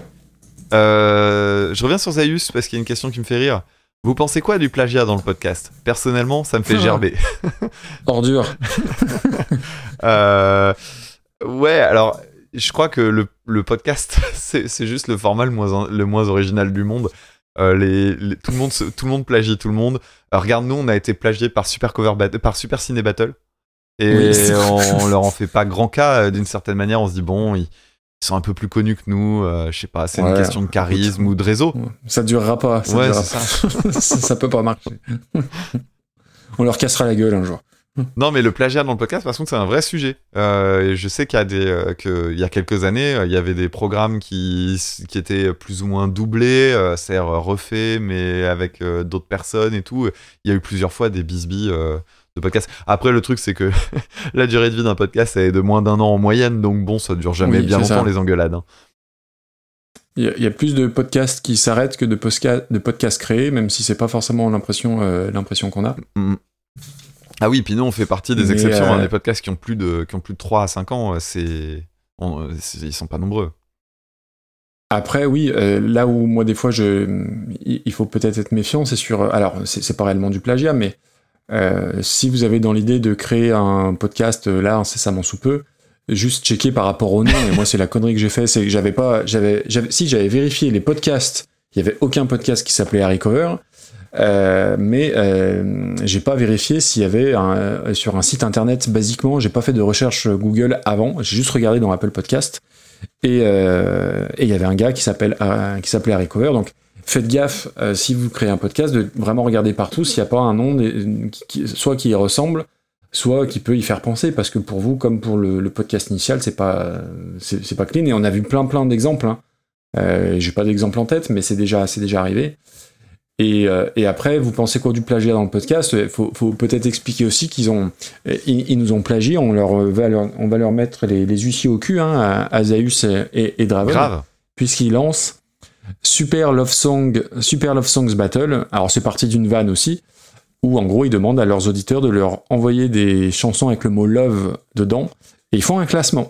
Euh, je reviens sur Zaius parce qu'il y a une question qui me fait rire. Vous pensez quoi du plagiat dans le podcast? Personnellement, ça me fait gerber. Ordure. Euh, ouais, alors je crois que le, le podcast, c'est c'est juste le format le moins, le moins original du monde. Euh, les, les- tout, le monde tout le monde plagie tout le monde. Euh, regarde, nous, on a été plagié par Super, Cover Bat- par Super Ciné Battle. Et Oui, on, leur en fait pas grand cas euh, d'une certaine manière. On se dit, bon, ils, ils sont un peu plus connus que nous. euh, je sais pas, c'est une question de charisme ou de réseau. Ça durera pas. Ça, Ouais, durera pas. ça. ça peut pas marcher. On leur cassera la gueule un jour. Non, mais le plagiat dans le podcast, par contre, c'est un vrai sujet. Euh, je sais qu'il y a des, euh, que, il y a quelques années, euh, il y avait des programmes qui, qui étaient plus ou moins doublés, euh, euh, refaits, mais avec d'autres personnes et tout. Il y a eu plusieurs fois des bisbis de podcasts. Après, le truc, c'est que la durée de vie d'un podcast est de moins d'un an en moyenne, donc bon, ça dure jamais Oui, bien c'est longtemps ça. les engueulades. hein. Il y, a- plus de podcasts qui s'arrêtent que de, podcasts créés, même si c'est pas forcément l'impression euh, l'impression qu'on a. Ah oui, puis nous, on fait partie des Mais, exceptions. euh, hein, les podcasts qui ont plus de, qui ont plus de 3 à 5 ans, euh, c'est, on- euh, c'est- ils sont pas nombreux. Après, oui, euh, là où moi des fois je, il faut peut-être être méfiant, c'est sur. Alors, c'est pas réellement du plagiat, mais euh, si vous avez dans l'idée de créer un podcast euh, là incessamment sous peu, juste checker par rapport au nom. Et moi, c'est la connerie que j'ai fait, c'est que j'avais pas, j'avais, si j'avais vérifié les podcasts, il y avait aucun podcast qui s'appelait Harry Cover. Euh, mais euh, j'ai pas vérifié s'il y avait sur un site internet basiquement j'ai pas fait de recherche Google avant. J'ai juste regardé dans Apple Podcast. Et euh, il y avait un gars qui s'appelle euh, qui s'appelait Harry Cover. Donc faites gaffe si vous créez un podcast de vraiment regarder partout s'il n'y a pas un nom soit qui y ressemble soit qui peut y faire penser. Parce que pour vous comme pour le, podcast initial c'est pas c'est pas clean. Et on a vu plein plein d'exemples hein. Euh, j'ai pas d'exemple en tête mais c'est déjà c'est déjà arrivé et, euh, et après, vous pensez quoi du plagiat dans le podcast? Il faut, faut peut-être expliquer aussi qu'ils ont, euh, ils, ils nous ont plagié. On leur va leur, on va leur mettre les, les huissiers au cul, hein, à, à Zaius et, et, et Draven, Grave. puisqu'ils lancent Super Love Song, Super Love Songs Battle. Alors c'est parti d'une vanne aussi, où en gros ils demandent à leurs auditeurs de leur envoyer des chansons avec le mot love dedans, et ils font un classement.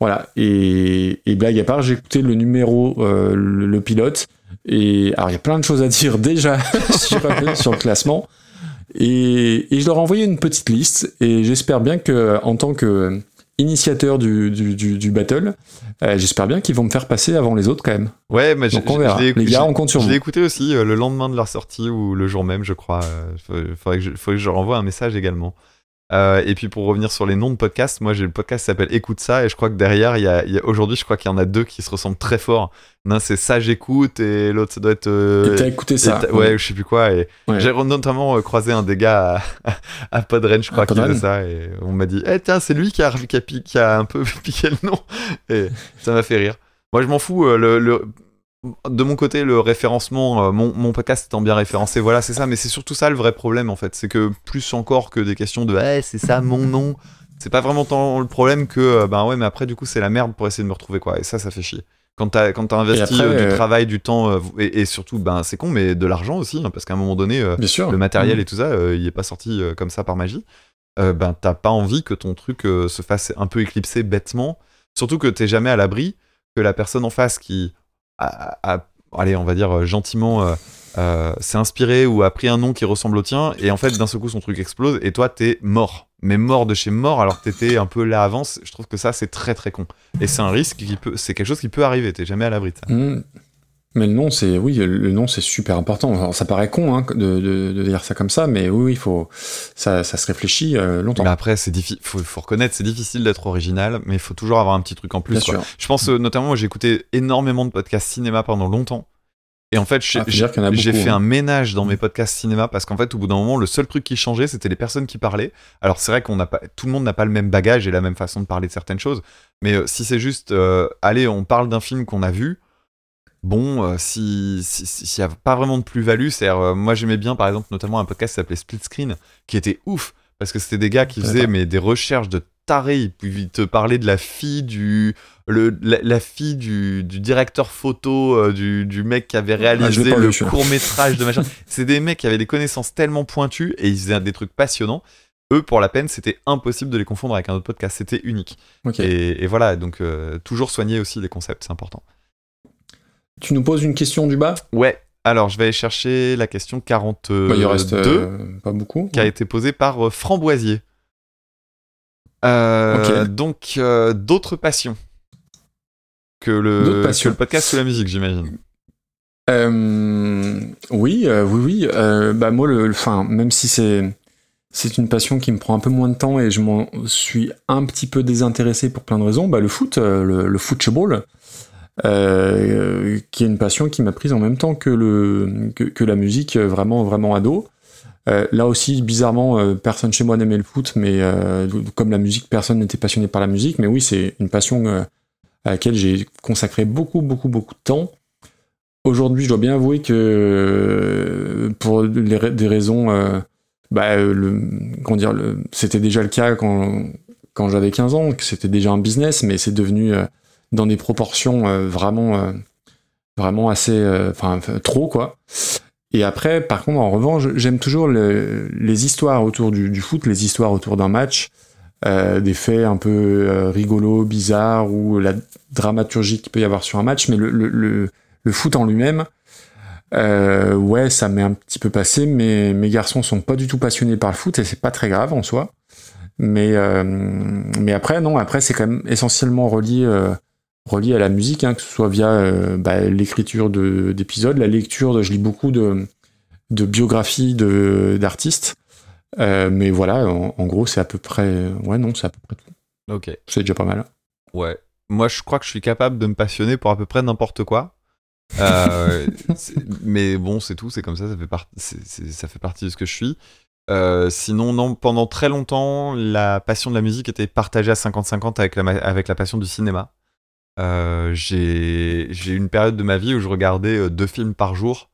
Voilà. Et, et blague à part, j'ai écouté le numéro, euh, le, le pilote. Et alors, il y a plein de choses à dire déjà sur, le classement. Et, et je leur ai envoyé une petite liste. Et j'espère bien que, en tant que initiateurs du, du, du, du battle. Euh, J'espère bien qu'ils vont me faire passer avant les autres quand même. Ouais, mais Donc on verra. Les gars, on compte sur Je vous. l'ai écouté aussi euh, le lendemain de leur sortie ou le jour même, je crois. Il faudrait, que je, faudrait que je renvoie un message également. Euh, et puis pour revenir sur les noms de podcasts, moi j'ai le podcast qui s'appelle Écoute ça et je crois que derrière, il y a, aujourd'hui, je crois qu'il y en a deux qui se ressemblent très fort. L'un c'est ça j'écoute et l'autre ça doit être. euh, Et T'as écouté ça t'as- ouais, je sais plus quoi. Et Ouais. j'ai notamment euh, croisé un des gars à, à Podren, je crois, qui faisait ça. Et on m'a dit, eh tiens, c'est lui qui a, qui, a, pi- qui a un peu piqué le nom. Et ça m'a fait rire. Moi, je m'en fous. euh, le, le- de mon côté, le référencement, euh, mon, mon podcast étant bien référencé, voilà, c'est ça. Mais c'est surtout ça le vrai problème, en fait. C'est que plus encore que des questions de, eh, c'est ça mon nom. C'est pas vraiment tant le problème que, ben ouais, mais après, du coup, c'est la merde pour essayer de me retrouver, quoi. Et ça, ça fait chier. Quand t'as quand investi après, euh, du travail, du temps, euh, et, et surtout, ben c'est con, mais de l'argent aussi, hein, parce qu'à un moment donné, euh, Bien sûr. le matériel Mm. et tout ça, il est pas sorti comme ça par magie. Ben t'as pas envie que ton truc se fasse un peu éclipser bêtement. Surtout que t'es jamais à l'abri que la personne en face qui a, allez, on va dire euh, gentiment, euh, euh, s'est inspiré ou a pris un nom qui ressemble au tien, et en fait d'un seul coup son truc explose, et toi t'es mort. Mais mort de chez mort alors que t'étais un peu là avant, je trouve que ça c'est très très con. Et c'est un risque qui peut, c'est quelque chose qui peut arriver, t'es jamais à l'abri de ça. Mm. Mais le nom, c'est oui, le nom, c'est super important. Alors, ça paraît con hein, de, de, de dire ça comme ça, mais oui, il faut ça, ça se réfléchit euh, longtemps. Mais après, c'est difficile, faut, faut reconnaître, c'est difficile d'être original, mais il faut toujours avoir un petit truc en plus. Quoi. Je pense euh, notamment, j'ai écouté énormément de podcasts cinéma pendant longtemps. Et en fait, j'ai Ah, fait hein. un ménage dans mes podcasts cinéma parce qu'en fait, au bout d'un moment, le seul truc qui changeait, c'était les personnes qui parlaient. Alors, c'est vrai qu'on n'a pas, tout le monde n'a pas le même bagage et la même façon de parler de certaines choses. Mais euh, si c'est juste, euh, allez, on parle d'un film qu'on a vu. Bon, euh, si si- si- s'il n'y a pas vraiment de plus-value, c'est euh, moi j'aimais bien par exemple notamment un podcast qui s'appelait Split Screen, qui était ouf parce que c'était des gars qui faisaient mais des recherches de tarés. Ils pouvaient te parler de la fille du le, la, la fille du, du directeur photo euh, du, du mec qui avait Ah, réalisé le court métrage de machin. C'est des mecs qui avaient des connaissances tellement pointues et ils faisaient des trucs passionnants. Eux, pour la peine, c'était impossible de les confondre avec un autre podcast. C'était unique. Et, et voilà, donc euh, toujours soigner aussi les concepts, c'est important. Tu nous poses une question du bas? Ouais. Alors, je vais aller chercher la question 42 Bah, Il reste euh, pas beaucoup. qui a été posée par euh, Framboisier. Euh. Donc, euh, d'autres passions que le, que le podcast ou la musique, j'imagine. Euh, oui, euh, oui, oui. euh, bah moi, le, enfin, même si c'est c'est une passion qui me prend un peu moins de temps et je m'en suis un petit peu désintéressé pour plein de raisons, bah le foot, le, le football, euh, qui est une passion qui m'a prise en même temps que le que, la musique, euh, vraiment vraiment ado. Euh, là aussi, bizarrement, euh, personne chez moi n'aimait le foot, mais comme la musique, personne n'était passionné par la musique. Mais oui, c'est une passion à laquelle j'ai consacré beaucoup, beaucoup, beaucoup de temps. Aujourd'hui, je dois bien avouer que pour des raisons, bah, comment dire, c'était déjà le cas quand, quand j'avais 15 ans, que c'était déjà un business, mais c'est devenu dans des proportions euh, vraiment, euh, vraiment assez, euh, enfin, trop quoi. Et après, par contre, en revanche, j'aime toujours le- les histoires autour du, foot, les histoires autour d'un match, des faits un peu rigolos, bizarres, ou la dramaturgie qu'il peut y avoir sur un match, mais le, le, le, foot en lui-même, ouais, ça m'est un petit peu passé, mais mes garçons sont pas du tout passionnés par le foot, et c'est pas très grave en soi. Mais, mais après, non, après, c'est quand même essentiellement relié, relié à la musique, hein, que ce soit via euh, bah, l'écriture de- d'épisodes, la lecture, de, je lis beaucoup de, de biographies d'artistes. Euh, mais voilà, en, en gros, c'est à peu près. Ouais, non, c'est à peu près tout. Ok. C'est déjà pas mal. Ouais. Moi, je crois que je suis capable de me passionner pour à peu près n'importe quoi. Euh, mais bon, c'est tout, c'est comme ça, ça fait, part- c'est- c'est- ça fait partie de ce que je suis. Euh, sinon, non, pendant très longtemps, la passion de la musique était partagée à 50-50 avec la, ma- avec la passion du cinéma. Euh, J'ai eu une période de ma vie où je regardais euh, deux films par jour,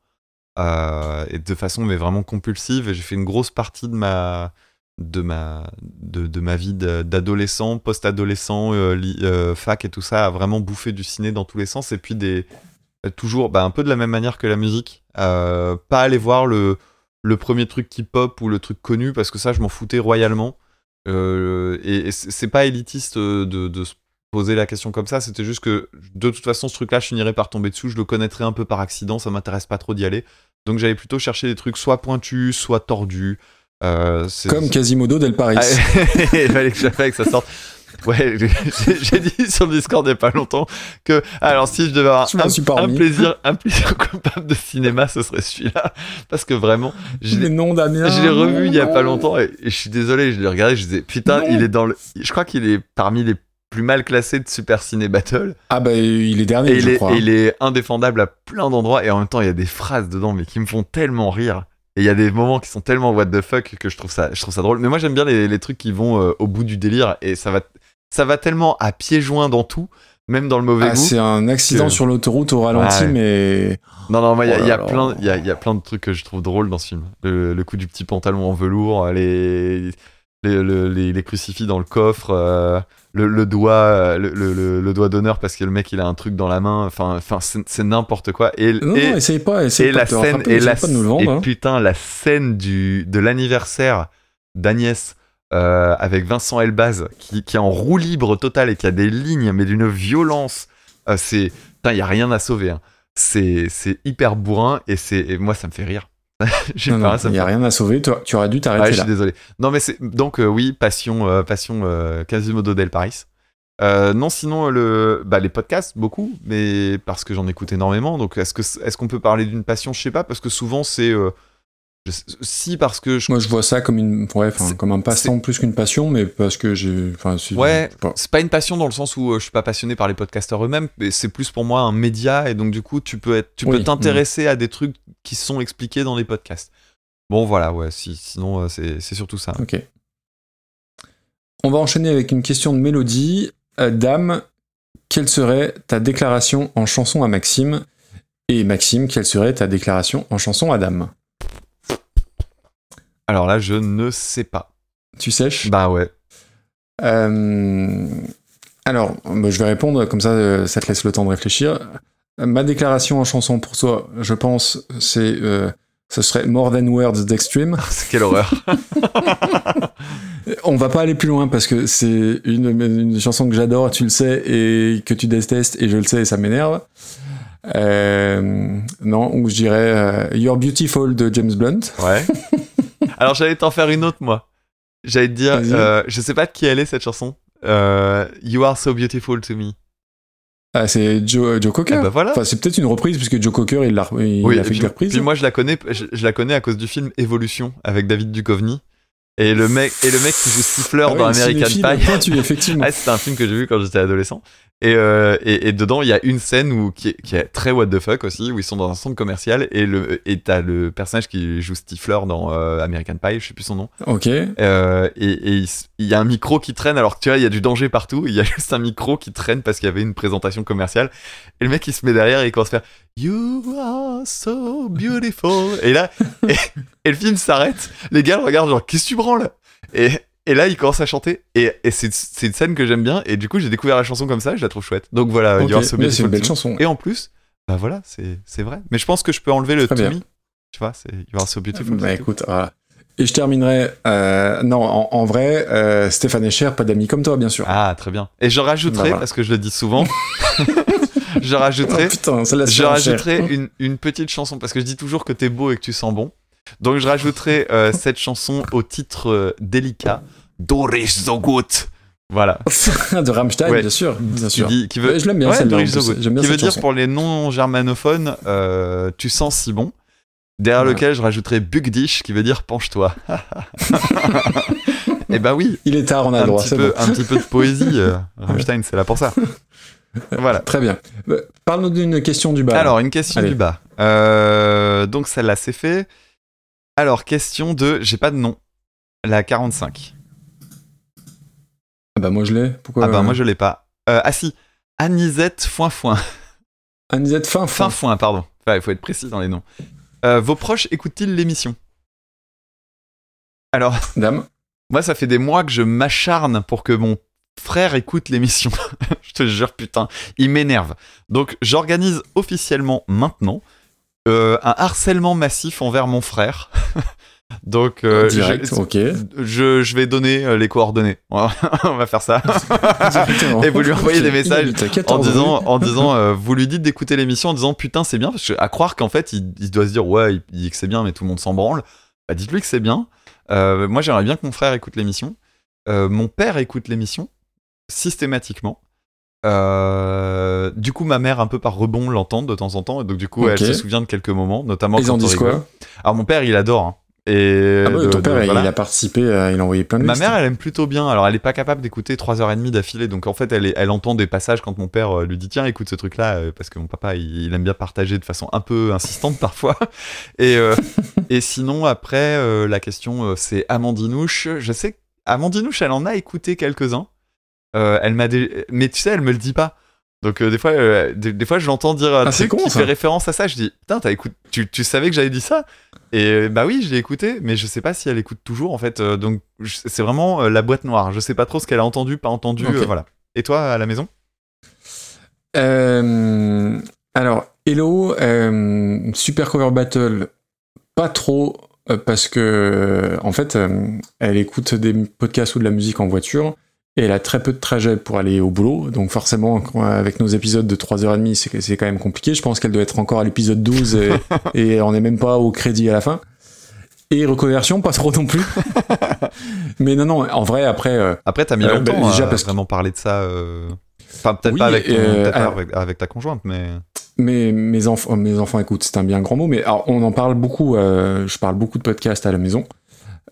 euh, et de façon mais vraiment compulsive, et j'ai fait une grosse partie de ma, de ma, de, de ma vie d'adolescent, post-adolescent, euh, fac et tout ça, à vraiment bouffer du ciné dans tous les sens. Et puis des, toujours bah, un peu de la même manière que la musique. Pas aller voir le, le premier truc qui pop ou le truc connu, parce que ça, je m'en foutais royalement. Et et c'est pas élitiste de, de poser la question comme ça, c'était juste que de toute façon, ce truc-là, je finirais par tomber dessus, je le connaîtrais un peu par accident, ça m'intéresse pas trop d'y aller. Donc j'allais plutôt chercher des trucs soit pointus, soit tordus. Euh, Comme Quasimodo del Paris. ah, il fallait que, que ça sorte. Ouais, j'ai- dit sur le Discord il y a pas longtemps que alors si je devais avoir Je un, un plaisir un plaisir coupable de cinéma, ce serait celui-là parce que vraiment je l'ai Les noms Damien. je l'ai revu il y a pas longtemps et, et je suis désolé, je l'ai regardé, je disais putain, Non. il est dans le je crois qu'il est parmi les plus mal classés de Super Ciné Battle. Ah bah il est dernier, et il je est, crois. et il est indéfendable à plein d'endroits et en même temps il y a des phrases dedans mais qui me font tellement rire. Et il y a des moments qui sont tellement what the fuck que je trouve ça je trouve ça drôle. Mais moi j'aime bien les, les trucs qui vont euh, au bout du délire et ça va ça va tellement à pieds joints dans tout même dans le mauvais Ah, goût c'est un accident que- sur l'autoroute au ralenti, Ouais. mais non non moi il y a, Oh y a plein il y a, il y a plein de trucs que je trouve drôles dans ce film. Le, le coup du petit pantalon en velours les les, le- les, les crucifix dans le coffre euh, le, le doigt euh, le, le- le- le doigt d'honneur parce que le mec il a un truc dans la main enfin enfin c'est n'importe quoi et, non, et, non, essaye pas, essaye et pas la scène rattraper, et la pas de nous le et vendre. hein. putain la scène du de l'anniversaire d'Agnès euh, avec Vincent Elbaz qui, qui est en roue libre totale et qui a des lignes mais d'une violence euh, c'est il y a rien à sauver hein. c'est c'est hyper bourrin et c'est et moi ça me fait rire Non, pas, non, ça il n'y a rien à sauver, toi, tu aurais dû t'arrêter je là. suis désolé. Non, mais c'est donc euh, oui, passion, euh, passion euh, Quasimodo del Paris. Non, sinon le, bah, les podcasts beaucoup, mais parce que j'en écoute énormément. Donc est-ce que est-ce qu'on peut parler d'une passion? Je sais pas, parce que souvent c'est je si parce que je Moi, je vois ça comme une, ouais, comme un passe-temps plus qu'une passion, mais parce que j'ai, enfin, c'est- Ouais. je c'est pas une passion dans le sens où euh, je suis pas passionné par les podcasteurs eux-mêmes, mais c'est plus pour moi un média et donc du coup tu peux être, tu Oui, peux t'intéresser à des trucs qui sont expliqués dans les podcasts. Bon voilà, ouais, si, sinon euh, c'est c'est surtout ça. Ok. On va enchaîner avec une question de mélodie. Euh, Dame, quelle serait ta déclaration en chanson à Maxime? Et Maxime, quelle serait ta déclaration en chanson à Dame? Alors là, je ne sais pas. Tu sèches? Bah ouais. Euh, alors, bah, je vais répondre, comme ça, euh, ça te laisse le temps de réfléchir. Ma déclaration en chanson pour toi, je pense, c'est, euh, ce serait More Than Words d'Extreme. Quelle horreur. On va pas aller plus loin parce que c'est une, une chanson que j'adore, tu le sais, et que tu détestes, et je le sais, et ça m'énerve. Euh, non, ou je dirais euh, You're Beautiful de James Blunt. Ouais. Alors j'allais t'en faire une autre moi. J'allais te dire, euh, je sais pas de qui elle est cette chanson. Euh, you are so beautiful to me. Ah, c'est Joe, Joe Cocker. Eh ben voilà. Enfin, c'est peut-être une reprise puisque Joe Cocker il l'a il oui, a fait puis, des reprises. puis moi je la connais, je, je la connais à cause du film Evolution avec David Duchovny et le mec et le mec qui joue Stifler Ah oui, dans American Pie. effectivement. Ah, c'était un film que j'ai vu quand j'étais adolescent. Et, euh, et, et dedans, il y a une scène où, qui, est, qui est très what the fuck aussi, où ils sont dans un centre commercial et le et t'as le personnage qui joue Stifler dans euh, American Pie, je sais plus son nom. Ok. Euh, et et il, y a un micro qui traîne alors que tu vois il y a du danger partout. Il y a juste un micro qui traîne parce qu'il y avait une présentation commerciale. Et le mec il se met derrière et il commence à faire You are so beautiful. Et là et, et le film s'arrête. Les gars le regardent genre qu'est-ce que tu branles? Et, et là il commence à chanter et, et c'est une scène que j'aime bien et du coup j'ai découvert la chanson comme ça je la trouve chouette donc voilà Ok, You are so mais c'est une belle chanson. et en plus bah voilà c'est vrai mais je pense que je peux enlever le Très to bien. me tu vois c'est You are so beautiful Bah écoute, voilà. Et je terminerai. euh, non, en, en vrai, euh, Stéphane Echer, pas d'amis comme toi, bien sûr. Ah, très bien. Et je rajouterai, Bah, voilà. parce que je le dis souvent, je Oh, rajouterai, putain, ça laisse je rajouterai une, une petite chanson, parce que je dis toujours que t'es beau et que tu sens bon. Donc je rajouterai euh, cette chanson au titre euh, délicat, Doris so gut. Voilà. de Rammstein, Ouais. bien sûr. Bien sûr. qui veut, Ouais, je l'aime bien, Ouais, Doris bien Qui veut dire pour les non-germanophones, euh, tu sens si bon. Derrière lequel je rajouterai Bugdish, qui veut dire penche-toi. Et bah oui, Il est tard, on a un le droit, petit, c'est peu, bon. un petit peu de poésie. Rammstein, c'est là pour ça. Voilà. Très bien. Parle-nous d'une question du bas. Alors, une question Allez. du bas. Donc, celle-là, c'est fait. Alors, question de. J'ai pas de nom. La 45. Ah bah moi je l'ai. Pourquoi Ah bah, moi, je l'ai pas. Euh, ah si. Anisette Foin Foin. Anisette fin Fin fin. Foin, pardon. Enfin, il faut être précis dans les noms. Euh, vos proches écoutent-ils l'émission? Alors, Dame. moi, ça fait des mois que je m'acharne pour que mon frère écoute l'émission. je te jure, putain, il m'énerve. Donc, j'organise officiellement maintenant euh, un harcèlement massif envers mon frère. Donc, euh, Direct, je, je, je vais donner euh, les coordonnées. On va, faire ça. Et vous lui envoyez des messages en 14 disant, en disant euh, vous lui dites d'écouter l'émission en disant putain c'est bien parce que à croire qu'en fait il, il doit se dire ouais il, il dit que c'est bien mais tout le monde s'en branle bah dites-lui que c'est bien Euh, moi j'aimerais bien que mon frère écoute l'émission Euh, mon père écoute l'émission systématiquement. Euh, du coup, ma mère, un peu par rebond, l'entend de temps en temps. Et donc, du coup, elle se souvient de quelques moments, notamment Ils quand en disent quoi? Alors, mon père, il adore. hein. Et Ah bah, de- Ton de- père, il- voilà. il a participé, euh, il a envoyé plein de Ma listes. mère, elle aime plutôt bien. Alors, elle est pas capable d'écouter 3h30 d'affilée. Donc, en fait, elle, est- elle entend des passages quand mon père euh, lui dit Tiens, écoute ce truc-là. euh, Parce que mon papa, il, il aime bien partager de façon un peu insistante parfois. Et, euh, et sinon, après, euh, la question, euh, c'est Amandinouche. Je sais qu'Amandinouche, elle en a écouté quelques-uns. Euh, elle m'a dé- Mais tu sais, elle me le dit pas. Donc euh, des fois, euh, des, des fois, je l'entends dire un Ah, c'est truc con, qui ça. fait référence à ça. Je dis putain, t'as écouté, tu, tu savais que j'avais dit ça? Et euh, bah oui, je l'ai écouté, mais je sais pas si elle écoute toujours en fait. donc c'est vraiment la boîte noire. Je sais pas trop ce qu'elle a entendu, pas entendu. Voilà. Et toi à la maison? Alors, Hello, Super Cover Battle, pas trop, parce que, en fait, elle écoute des podcasts ou de la musique en voiture, et elle a très peu de trajet pour aller au boulot, donc forcément, avec nos épisodes de 3h30, c'est quand même compliqué. Je pense qu'elle doit être encore à l'épisode 12, et, et on n'est même pas au crédit à la fin. Et reconversion, pas trop non plus. Mais non, non, en vrai, après... euh, Après, t'as mis Euh, longtemps bah, déjà à parce que- vraiment parler de ça. euh, Enfin, peut-être Oui, pas avec, ton- euh, peut-être pas avec, avec ta conjointe, mais mes, mes, enfants, mes enfants écoutent, c'est un bien grand mot, mais alors, on en parle beaucoup, euh, je parle beaucoup de podcasts à la maison, euh,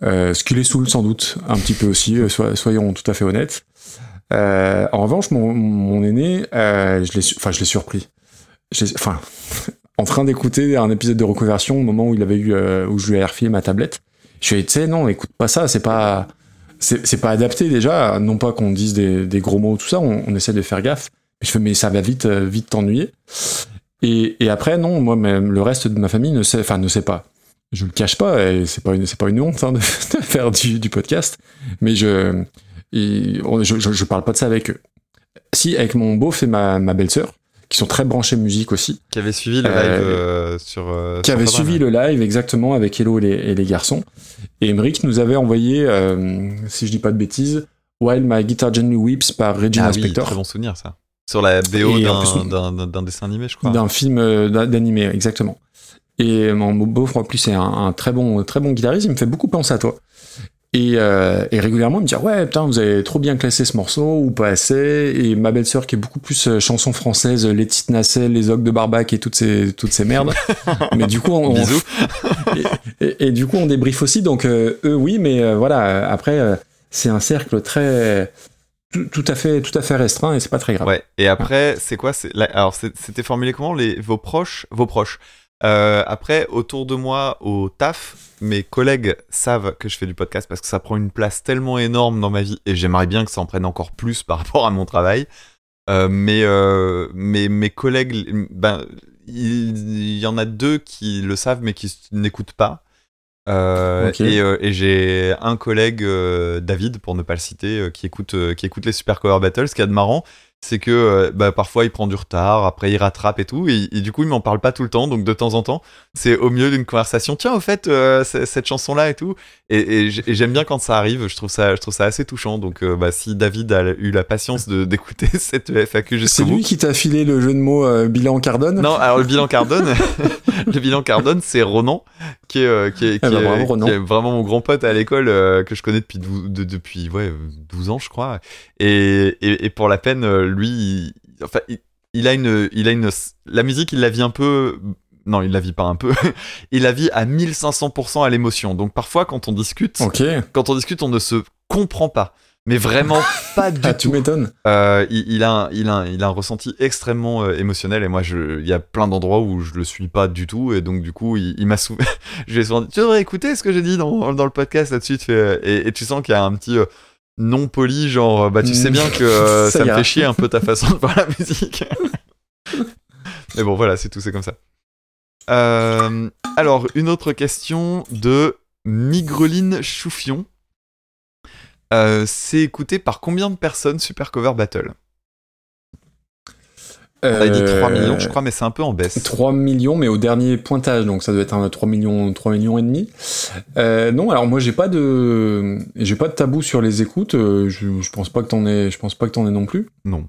ce qui les saoule sans doute, un petit peu aussi, euh, soy- soyons tout à fait honnêtes. Euh, en revanche, mon, mon aîné, euh, je l'ai enfin, surpris. Enfin, en train d'écouter un épisode de reconversion au moment où il avait eu, euh, où je lui ai refilé ma tablette. Je lui ai dit, tu sais, non, écoute pas ça, c'est pas, c'est pas adapté déjà, non pas qu'on dise des, des gros mots, tout ça, on, on essaie de faire gaffe. Je fais, mais ça va vite, euh, vite t'ennuyer. Et, et après, non, moi, même le reste de ma famille ne sait, enfin, ne sait pas. Je le cache pas, et c'est pas une, c'est pas une honte hein, de, faire du, du podcast, mais je, et on- je, je, je parle pas de ça avec eux. Si, avec mon beauf et ma, ma belle-sœur, qui sont très branchés musique aussi, qui avait suivi le Euh, live euh, sur. euh, qui sur avait Instagram, suivi le live exactement avec Hello et les, et les garçons. Et Emmerich nous avait envoyé, euh, si je dis pas de bêtises, While My Guitar Gently Weeps par Regina Ah oui, Spektor. très bon souvenir ça. Sur la BO d'un- plus- d'un d'un- dessin animé, je crois. d'un film euh, d'a- d'animé, exactement. Et mon beau-frère, en plus, c'est un, un très bon, très bon guitariste. Il me fait beaucoup penser à toi. Et, euh, et régulièrement, il me dit ouais, putain, vous avez trop bien classé ce morceau ou pas assez. Et ma belle-sœur, qui est beaucoup plus euh, chanson française, les petites nacelles, les ogres de Barbac et toutes ces, toutes ces merdes. mais du coup, on, et, et- et du coup, on débrief aussi. Donc, euh, eux, oui, mais euh, voilà. Après, c'est un cercle très tout, tout à fait, tout à fait restreint et c'est pas très grave. Ouais. Et après, c'est quoi? C'est là- Alors, c'était formulé comment? Les vos proches, vos proches. Euh, après, autour de moi, au taf, mes collègues savent que je fais du podcast parce que ça prend une place tellement énorme dans ma vie et j'aimerais bien que ça en prenne encore plus par rapport à mon travail. Euh, mais, euh, mais mes collègues, ben, il, il y en a deux qui le savent mais qui n'écoutent pas. Et, et j'ai un collègue, David, pour ne pas le citer, qui, écoute, qui écoute les Super Cover Battles. Ce qu'il y a de marrant, c'est que euh, bah, parfois il prend du retard, après il rattrape et tout, et, et du coup il m'en parle pas tout le temps, donc de temps en temps, c'est au milieu d'une conversation, tiens au fait, euh, cette chanson-là et tout, et, et j'aime bien quand ça arrive, je trouve ça, je trouve ça assez touchant, donc euh, bah, si David a eu la patience d'écouter cette FAQ C'est jusqu'au bout. lui qui t'a filé le jeu de mots euh, bilan Cardone? Non, alors le bilan Cardone, le bilan Cardone, c'est Ronan, qui est, euh, qui est, qui Eh ben, est- bravo, Ronan. qui est vraiment mon grand pote à l'école, euh, que je connais depuis, dou- de- depuis ouais, 12 ans, je crois. Et, et, pour la peine, lui, il, enfin, il, il a une, il a une, la musique, il la vit un peu. Non, il la vit pas un peu. il la vit à 1500% à l'émotion. Donc parfois, quand on discute, quand on discute, on ne se comprend pas. Mais vraiment pas du Ah, tout. tu m'étonnes. Euh, il, il a un, il, a un, il a un ressenti extrêmement euh, émotionnel et moi je, il y a plein d'endroits où je le suis pas du tout et donc du coup il, il m'a souvent je lui ai souvent dit tu devrais écouter ce que j'ai dit dans, dans le podcast là-dessus euh, et, et tu sens qu'il y a un petit euh, non poli genre bah tu sais bien que euh, Ça ça, me fait chier un peu ta façon de voir la musique. Mais bon voilà c'est tout c'est comme ça. Euh, alors une autre question de Migreline Chouffion euh, c'est écouté par combien de personnes Super Cover Battle? On a dit 3 millions, je crois, mais c'est un peu en baisse. 3 Euh, millions, mais au dernier pointage, donc ça doit être un 3 millions, 3 millions et demi. Euh, non, alors moi j'ai pas de, j'ai pas de tabou sur les écoutes. euh, je, je pense pas que t'en aies, je pense pas que t'en aies non plus. Non.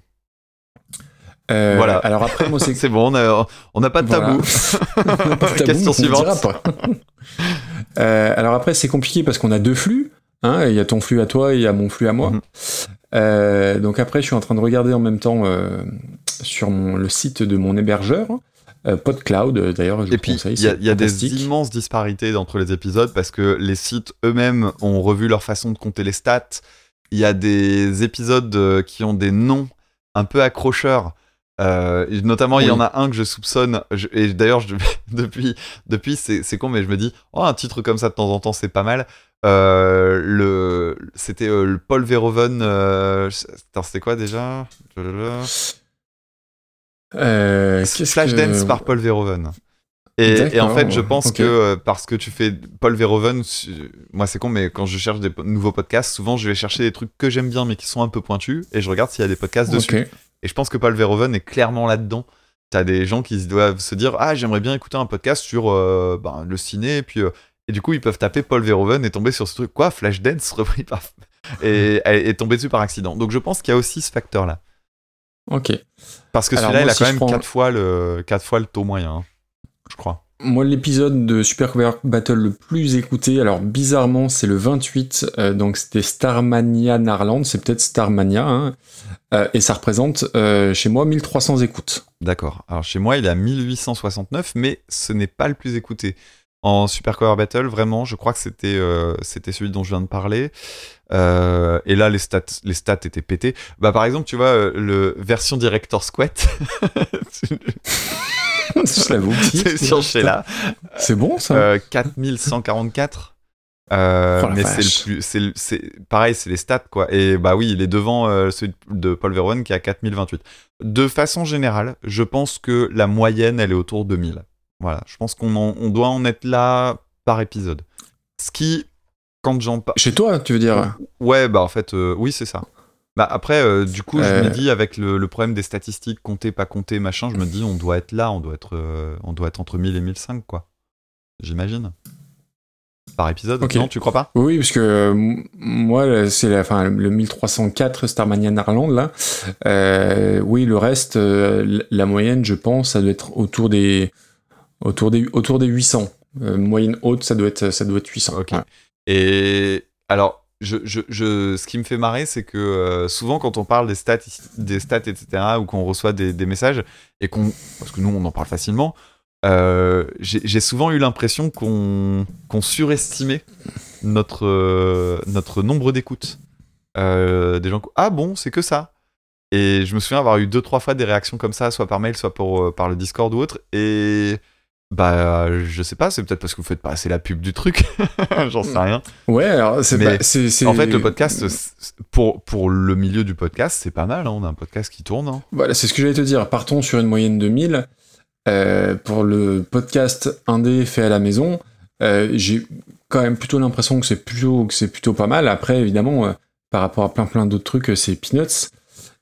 Euh, Voilà. Alors après, moi c'est C'est bon, on a, on n'a pas de Voilà. tabou. On n'a pas de tabou, Question suivante. pas. Euh, alors après, c'est compliqué parce qu'on a deux flux. hein, Il y a ton flux à toi et il y a mon flux à moi. Mhm. Euh, donc après, je suis en train de regarder en même temps euh, sur mon- le site de mon hébergeur, euh, PodCloud. D'ailleurs, je Et vous puis, conseille. il y a, y a des immenses disparités entre les épisodes parce que les sites eux-mêmes ont revu leur façon de compter les stats. Il y a des épisodes qui ont des noms un peu accrocheurs. Euh, notamment, il y en a un que je soupçonne. je- et d'ailleurs, depuis, depuis c'est c'est con, mais je me dis, oh, un titre comme ça de temps en temps, c'est pas mal. Euh, le, c'était euh, le Paul Verhoeven. euh, c'était quoi déjà? Flashdance que- par Paul Verhoeven. Et, et en fait, je pense que parce que tu fais Paul Verhoeven, moi c'est con, mais quand je cherche des nouveaux podcasts, souvent je vais chercher des trucs que j'aime bien mais qui sont un peu pointus et je regarde s'il y a des podcasts dessus. Et je pense que Paul Verhoeven est clairement là-dedans. T'as des gens qui doivent se dire Ah, j'aimerais bien écouter un podcast sur ben, le ciné, et puis. Et du coup, ils peuvent taper Paul Verhoeven et tomber sur ce truc. Quoi? Flashdance repris par. Et, et, et tomber dessus par accident. Donc je pense qu'il y a aussi ce facteur-là. Ok. Parce que celui-là, il a quand même prends- 4 fois, le, quatre fois le taux moyen, hein, je crois. Moi, l'épisode de Super Cover Battle le plus écouté, alors bizarrement, c'est le 28, euh, donc c'était Starmania Narland, c'est peut-être Starmania, hein, euh, et ça représente euh, chez moi 1300 écoutes. D'accord. Alors chez moi, il est à 1869, mais ce n'est pas le plus écouté. En Super Cover Battle, vraiment, je crois que c'était euh, c'était celui dont je viens de parler. Euh, et là, les stats, les stats étaient pétés. Bah, par exemple, tu vois, euh, le version Director Squat, Je l'avoue. c'est sur là, C'est bon ça? Euh, 4144. Euh, Oh mais c'est le plus, c'est c'est pareil, c'est les stats quoi. Et bah oui, il est devant euh, celui de Paul Verhoeven qui est à 4028. De façon générale, je pense que la moyenne elle est autour de 1000. Voilà, je pense qu'on en- on doit en être là par épisode. Ce qui, quand j'en parle, Chez toi, tu veux dire? Ouais bah en fait euh, oui c'est ça. Bah après euh, du coup je Euh. me dis avec le, le problème des statistiques compter pas compter machin, je me dis on doit être là, on doit être euh, on doit être entre 1000 et 1005 quoi. J'imagine. Par épisode. Non, tu crois pas? Oui, parce que euh, moi, c'est la, enfin, le 1304 Starmania Narland, là. Euh, oui, le reste, euh, la moyenne, je pense, ça doit être autour des, autour des, autour des 800. Euh, moyenne haute, ça doit être, ça doit être 800. Ok. Ouais. Et alors, je, je, je, ce qui me fait marrer, c'est que euh, souvent quand on parle des stats, des stats etc., ou qu'on reçoit des, des messages, et qu'on, parce que nous on en parle facilement, euh, j'ai souvent eu l'impression qu'on qu'on surestimait notre, notre nombre d'écoutes. Des gens, ah bon, c'est que ça. Et je me souviens avoir eu deux trois fois des réactions comme ça, soit par mail, soit pour, par le Discord ou autre. Et bah, je sais pas, c'est peut-être parce que vous faites pas assez la pub du truc. J'en sais rien. Ouais, alors, c'est, c'est- En fait, le podcast, pour, pour le milieu du podcast, c'est pas mal. hein, On a un podcast qui tourne. hein. Voilà, c'est ce que j'allais te dire. Partons sur une moyenne de 1000. Euh, pour le podcast indé fait à la maison, euh, j'ai quand même plutôt l'impression que c'est plutôt, que c'est plutôt pas mal. Après, évidemment, euh, par rapport à plein plein d'autres trucs, euh, c'est peanuts.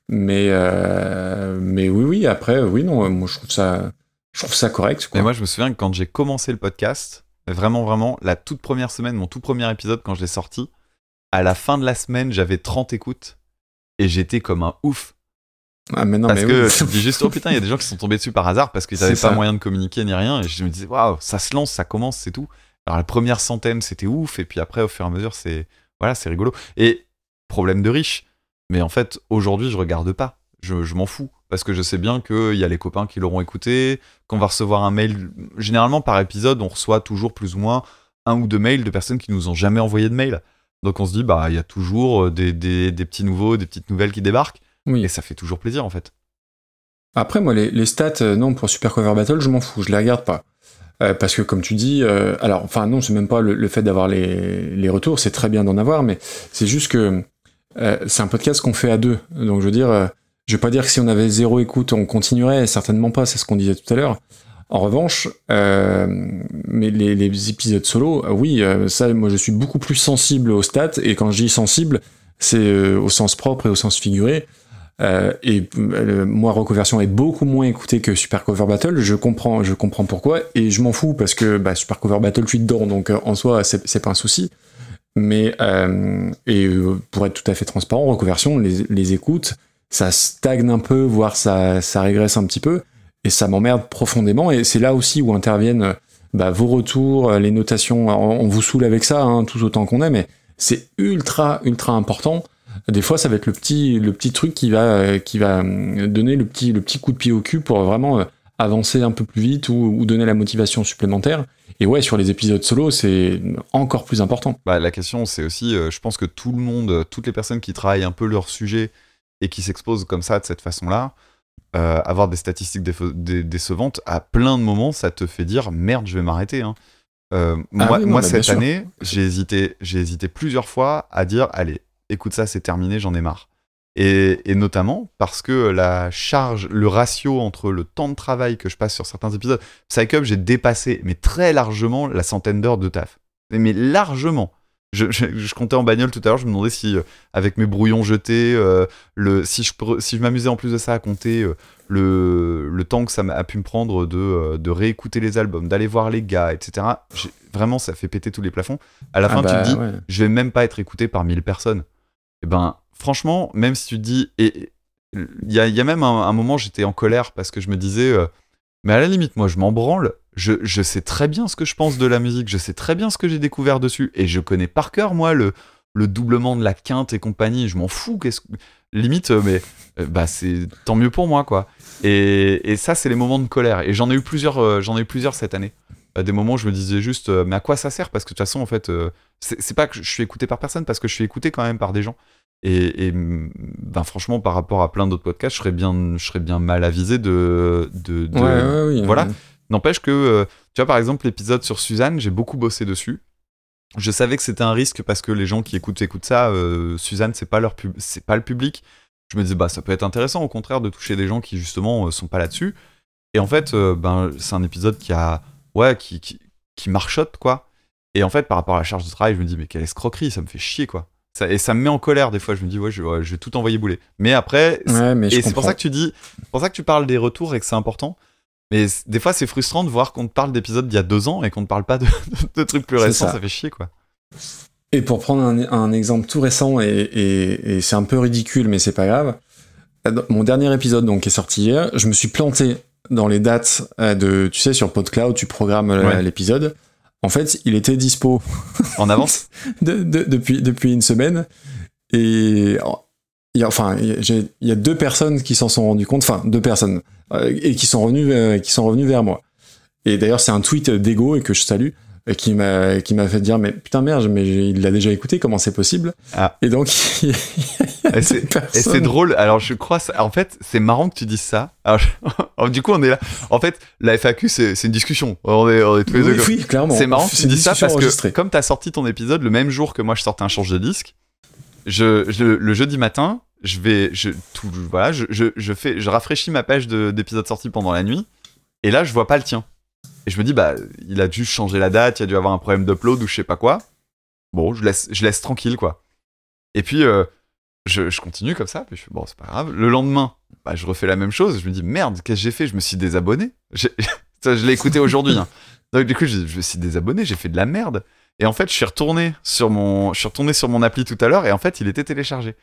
Mais, euh, mais oui, oui, après, oui, non, euh, moi je trouve ça, je trouve ça correct. Quoi. Mais moi, je me souviens que quand j'ai commencé le podcast, vraiment, vraiment, la toute première semaine, mon tout premier épisode, quand je l'ai sorti, à la fin de la semaine, j'avais 30 écoutes. Et j'étais comme un ouf. ah, mais non, parce mais que oui. tu te dis juste, oh putain, il y a des gens qui sont tombés dessus par hasard parce qu'ils n'avaient pas moyen de communiquer ni rien. Et je me disais, waouh, ça se lance, ça commence, c'est tout. Alors la première centaine, c'était ouf. Et puis après, au fur et à mesure, c'est voilà, c'est rigolo. Et problème de riche. Mais en fait, aujourd'hui, je regarde pas. Je, je m'en fous. Parce que je sais bien qu'il y a les copains qui l'auront écouté, qu'on va recevoir un mail. Généralement, par épisode, on reçoit toujours plus ou moins un ou deux mails de personnes qui nous ont jamais envoyé de mail. Donc on se dit, bah, il y a toujours des, des, des petits nouveaux, des petites nouvelles qui débarquent. Oui. Et ça fait toujours plaisir, en fait. Après, moi, les, les stats, euh, non, pour Super Cover Battle, je m'en fous, je les regarde pas. Euh, parce que, comme tu dis, euh, alors, enfin, non, c'est même pas le, le fait d'avoir les, les retours, c'est très bien d'en avoir, mais c'est juste que euh, c'est un podcast qu'on fait à deux. Donc, je veux dire, euh, je vais pas dire que si on avait zéro écoute, on continuerait, certainement pas, c'est ce qu'on disait tout à l'heure. En revanche, euh, mais les, les épisodes solo, euh, oui, euh, ça, moi, je suis beaucoup plus sensible aux stats, et quand je dis sensible, c'est euh, au sens propre et au sens figuré. Euh, et euh, moi, Reconversion est beaucoup moins écouté que Super Cover Battle. Je comprends, je comprends pourquoi, et je m'en fous parce que bah, Super Cover Battle, je suis dedans, donc euh, en soi, c'est pas un souci. Mais et pour être tout à fait transparent, Reconversion, les, les écoutes, ça stagne un peu, voire ça, ça régresse un petit peu, et ça m'emmerde profondément. Et c'est là aussi où interviennent euh, bah, vos retours, euh, les notations. On vous saoule avec ça, hein, tout autant qu'on est, mais c'est ultra, ultra important Des fois, ça va être le petit, le petit truc qui va, qui va hum, donner le petit, le petit coup de pied au cul pour vraiment euh, avancer un peu plus vite ou, donner la motivation supplémentaire. Et ouais, sur les épisodes solo, c'est encore plus important. Bah, la question, c'est aussi, euh, je pense que tout le monde, euh, toutes les personnes qui travaillent un peu leur sujet et qui s'exposent comme ça, de cette façon-là, euh, avoir des statistiques dé- décevantes, à plein de moments, ça te fait dire merde, je vais m'arrêter. hein. Euh, moi, oui, non, moi cette année, j'ai hésité, j'ai hésité plusieurs fois à dire allez, écoute ça, c'est terminé, j'en ai marre. Et, et notamment parce que la charge, le ratio entre le temps de travail que je passe sur certains épisodes, Psych Up, j'ai dépassé, mais très largement, la centaine d'heures de taf. Mais largement. Je, je- je comptais en bagnole tout à l'heure, je me demandais si, euh, avec mes brouillons jetés, euh, le, si je, pre- si je m'amusais en plus de ça à compter euh, le, le temps que ça a pu me prendre de, de réécouter les albums, d'aller voir les gars, etc. Vraiment, ça fait péter tous les plafonds. À la Ah fin, bah, tu te dis, ouais. je vais même pas être écouté par 1000 personnes. Et ben, franchement, même si tu te dis, et il y a, il y a même un, un moment, j'étais en colère parce que je me disais, euh, mais à la limite, moi, je m'en branle. Je, je sais très bien ce que je pense de la musique, je sais très bien ce que j'ai découvert dessus, et je connais par cœur, moi, le, le doublement de la quinte et compagnie. Je m'en fous. Qu'est-ce que- limite, euh, mais euh, bah c'est tant mieux pour moi, quoi. Et, et ça, c'est les moments de colère. Et j'en ai eu plusieurs, euh, j'en ai eu plusieurs cette année. Euh, des moments où je me disais juste, euh, mais à quoi ça sert? Parce que de toute façon, en fait, euh, c'est pas que je suis écouté par personne, parce que je suis écouté quand même par des gens. Et, et, mm, ben franchement, par rapport à plein d'autres podcasts, je serais bien, je serais bien mal avisé de, de, de- Ouais, ouais, oui, voilà. ouais. N'empêche que, euh, tu vois, par exemple, l'épisode sur Suzanne, j'ai beaucoup bossé dessus. Je savais que c'était un risque parce que les gens qui écoutent écoutent ça. euh, Suzanne, c'est pas leur pub- c'est pas le public. Je me disais, bah, ça peut être intéressant, au contraire, de toucher des gens qui justement euh, sont pas là-dessus. Et en fait, euh, ben, c'est un épisode qui a, ouais, qui, qui, qui marchote, quoi. Et en fait, par rapport à la charge de travail, je me dis, mais quelle escroquerie, ça me fait chier, quoi. Ça, et ça me met en colère des fois. Je me dis, ouais, je, ouais, je vais tout envoyer bouler. Mais après, Ouais, mais je et c'est pour ça que tu dis, c'est pour ça que tu parles des retours et que c'est important. Mais des fois, c'est frustrant de voir qu'on te parle d'épisodes d'il y a deux ans et qu'on ne parle pas de, de trucs plus récents. ça. Ça. fait chier, quoi. Et pour prendre un, un exemple tout récent, et, et- et c'est un peu ridicule, mais c'est pas grave. Mon dernier épisode, donc, qui est sorti hier, je me suis planté dans les dates euh, de, tu sais, sur PodCloud, tu programmes euh, Ouais. l'épisode. En fait, il était dispo En avance. de- de- depuis, depuis une semaine. Et il y a, enfin, il y a- j'ai- il y a deux personnes qui s'en sont rendues compte, enfin, deux personnes, et qui sont revenues, euh, qui sont revenues vers moi. Et d'ailleurs, c'est un tweet d'Ego et que je salue, qui m'a, qui m'a fait dire, mais putain merde, mais il l'a déjà écouté, comment c'est possible? Ah. Et donc, Et c'est- drôle. Alors, je crois, ça- en fait, c'est marrant que tu dises ça. Alors, je- alors, du coup, on est là. En fait, la FAQ, c'est une discussion. On est, on est tous les Oui, deux. oui, clairement. C'est marrant que tu une dis ça parce que, comme tu as sorti ton épisode le même jour que moi, je sortais un change de disque, je, je- le jeudi matin, je vais. Je, tout, voilà, je, je, fais, je rafraîchis ma page de- d'épisodes sortis pendant la nuit, et là, je vois pas le tien. Et je me dis, bah, il a dû changer la date, il a dû avoir un problème d'upload ou je sais pas quoi. Bon, je laisse, je laisse tranquille, quoi. Et puis, euh, je, continue comme ça, puis je fais, bon, c'est pas grave. Le lendemain, bah, je refais la même chose, je me dis, merde, qu'est-ce que j'ai fait? Je me suis désabonné. Je l'ai écouté aujourd'hui. hein. Donc, du coup, je, je me suis désabonné, j'ai fait de la merde. Et en fait, je suis retourné sur mon, je suis retourné sur mon appli tout à l'heure, et en fait, il était téléchargé.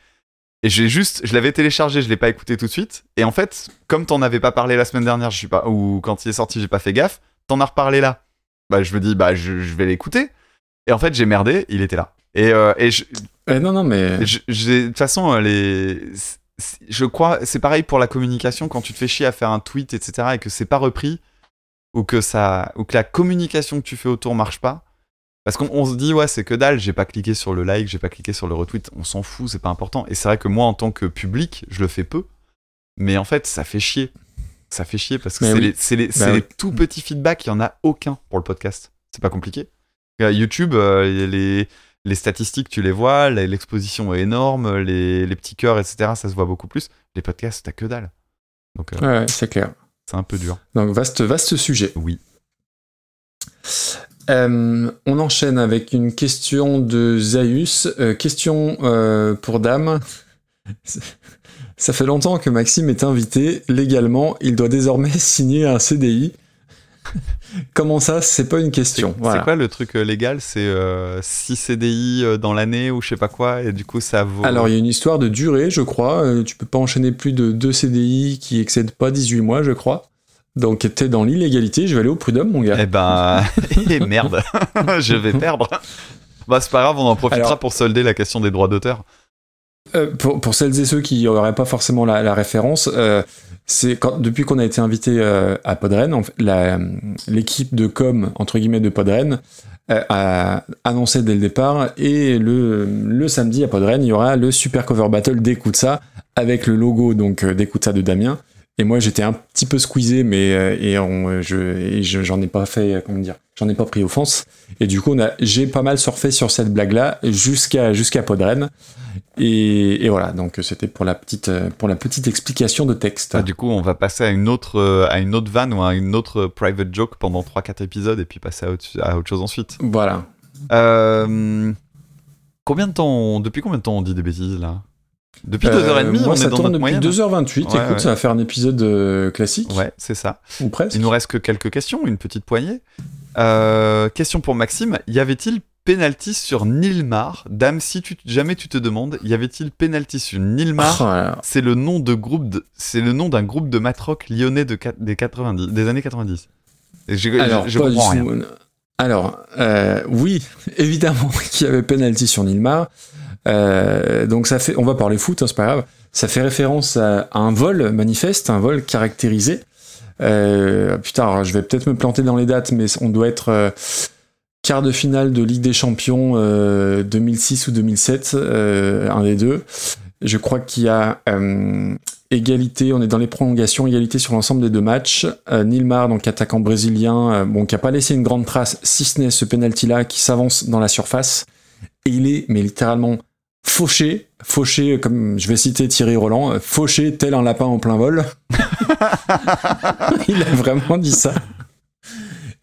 Et j'ai juste, je l'avais téléchargé, je l'ai pas écouté tout de suite. Et en fait, comme t'en avais pas parlé la semaine dernière, je suis pas, ou quand il est sorti, j'ai pas fait gaffe, t'en as reparlé là. Bah, je me dis, bah, je, je vais l'écouter. Et en fait, j'ai merdé, il était là. Et, euh, et je, Eh, non, non, mais. de toute façon, euh, les, je crois, c'est pareil pour la communication quand tu te fais chier à faire un tweet, etc., et que c'est pas repris, ou que ça, ou que la communication que tu fais autour marche pas. Parce qu'on on se dit, ouais, c'est que dalle, j'ai pas cliqué sur le like, j'ai pas cliqué sur le retweet, on s'en fout, c'est pas important. Et c'est vrai que moi, en tant que public, je le fais peu. Mais en fait, ça fait chier. Ça fait chier parce que c'est oui. les, Bah c'est oui. les tout petits feedbacks, il y en a aucun pour le podcast. C'est pas compliqué. Euh, YouTube, euh, les, les statistiques, tu les vois, l'exposition est énorme, les, les petits cœurs, etc., ça se voit beaucoup plus. Les podcasts, t'as que dalle. Donc, euh, Ouais, ouais, c'est clair. c'est un peu dur. Donc, vaste, vaste sujet. Oui. Euh, on enchaîne avec une question de Zaius. Euh, question euh, pour Dame. Ça fait longtemps que Maxime est invité. Légalement, il doit désormais signer un CDI. Comment ça? C'est pas une question. c'est Voilà. quoi le truc légal? C'est 6 CDI dans l'année ou je sais pas quoi, et du coup, ça vaut. Alors, il y a une histoire de durée, je crois. Tu peux pas enchaîner plus de deux CDI qui excèdent pas 18 mois, je crois. Donc, t'es dans l'illégalité. Je vais aller au prud'homme, mon gars. Eh ben, et merde, je vais perdre. Bah, c'est pas grave, on en profitera Alors- pour solder la question des droits d'auteur. Euh, pour, pour celles et ceux qui n'auraient pas forcément la, la référence, euh, c'est depuis qu'on a été invité euh, à Podren, en fait, la- l'équipe de com entre guillemets de Podren a annoncé dès le départ et le, le samedi à Podren, il y aura le super cover battle d'Écoute ça avec le logo donc d'Écoute ça de Damien. Et moi j'étais un petit peu squeezé, mais euh, et, on, je, et je- j'en ai pas fait euh, comment dire, j'en ai pas pris offense. Et du coup on a, j'ai pas mal surfé sur cette blague là jusqu'à jusqu'à Podren. Et, et voilà, donc c'était pour la petite euh, pour la petite explication de texte. Ah, du coup, on va passer à une autre, euh, à une autre vanne ou à une autre private joke pendant 3-4 épisodes et puis passer à autre, à autre chose ensuite. Voilà. Euh, combien de temps, depuis combien de temps on dit des bêtises là? Depuis Euh, 2h30, moi, on ça est dans tourne notre depuis moyenne 2h28. Ouais, Écoute, ouais. ça va faire un épisode euh, classique, Ouais, c'est ça. ou presque. Il nous reste que quelques questions, une petite poignée. Euh, question pour Maxime. Y avait-il penalty sur Nilmar? Dame, si tu, jamais tu te demandes, y avait-il penalty sur Nilmar? Oh. C'est le nom de groupe de, c'est le nom d'un groupe de matrock lyonnais de, des 90, des années 90. Et j'ai- Alors, je, je comprends rien. Alors, euh, oui, évidemment qu'il y avait penalty sur Nilmar. Euh, donc ça fait, on va parler foot, hein, c'est pas grave. Ça fait référence à, un vol manifeste, un vol caractérisé. Euh, putain, je vais peut-être me planter dans les dates, mais on doit être euh, quart de finale de Ligue des Champions euh, 2006 ou 2007, euh, un des deux. Je crois qu'il y a euh, égalité, on est dans les prolongations, égalité sur l'ensemble des deux matchs. Euh, Nilmar, donc attaquant brésilien, euh, bon, qui a pas laissé une grande trace, si ce n'est ce penalty-là, qui s'avance dans la surface. Et il est, mais littéralement, fauché, fauché, comme je vais citer Thierry Roland, euh, fauché tel un lapin en plein vol. il a vraiment dit ça.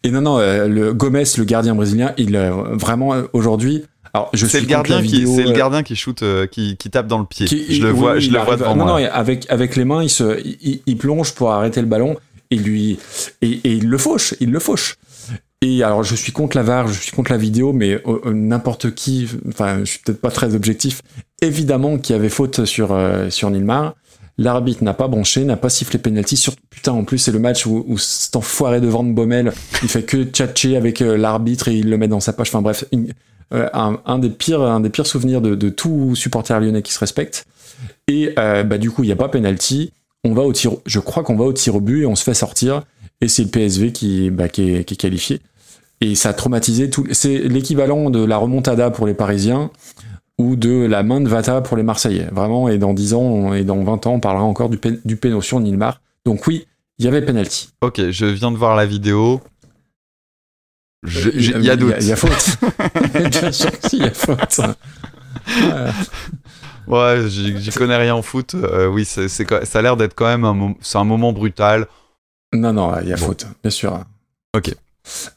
Et non, non, euh, le Gomez, le gardien brésilien, il euh, vraiment euh, aujourd'hui. Alors, je C'est suis le gardien qui, vidéo, c'est le euh, gardien qui shoot, euh, qui, qui tape dans le pied. qui- je le oui, vois, oui, je le vois devant non, moi. Non, avec, avec les mains, il, se, il, il plonge pour arrêter le ballon et lui et, et il le fauche, il le fauche. Et alors, je suis contre la VAR, je suis contre la vidéo, mais euh, euh, n'importe qui, enfin, je suis peut-être pas très objectif, évidemment qu'il y avait faute sur, euh, sur Nilmar. L'arbitre n'a pas branché, n'a pas sifflé penalty. Putain, en plus, c'est le match où, où cet enfoiré de Van Bommel, il fait que tchatcher avec euh, l'arbitre et il le met dans sa poche. Enfin bref, un, des pires, un des pires souvenirs de, tout supporter lyonnais qui se respecte. Et bah, du coup, il n'y a pas penalty. On va au tir, je crois qu'on va au tir au but et on se fait sortir. Et c'est le PSV qui, bah, qui, est, qui est qualifié. Et ça a traumatisé tout. C'est l'équivalent de la remontada pour les Parisiens ou de la main de Vata pour les Marseillais. Vraiment, et dans 10 ans et dans 20 ans, on parlera encore du, pen, du péno sur Nilmar. Donc oui, il y avait penalty. Ok, je viens de voir la vidéo. J'ai- Il y a doute. Il y a faute. Bien sûr il y a faute. Euh, Ouais, j'y connais rien en foot. Euh, oui, c'est, ça a l'air d'être quand même un, c'est un moment brutal. Non, non, il y a Bon. faute, bien sûr. Ok.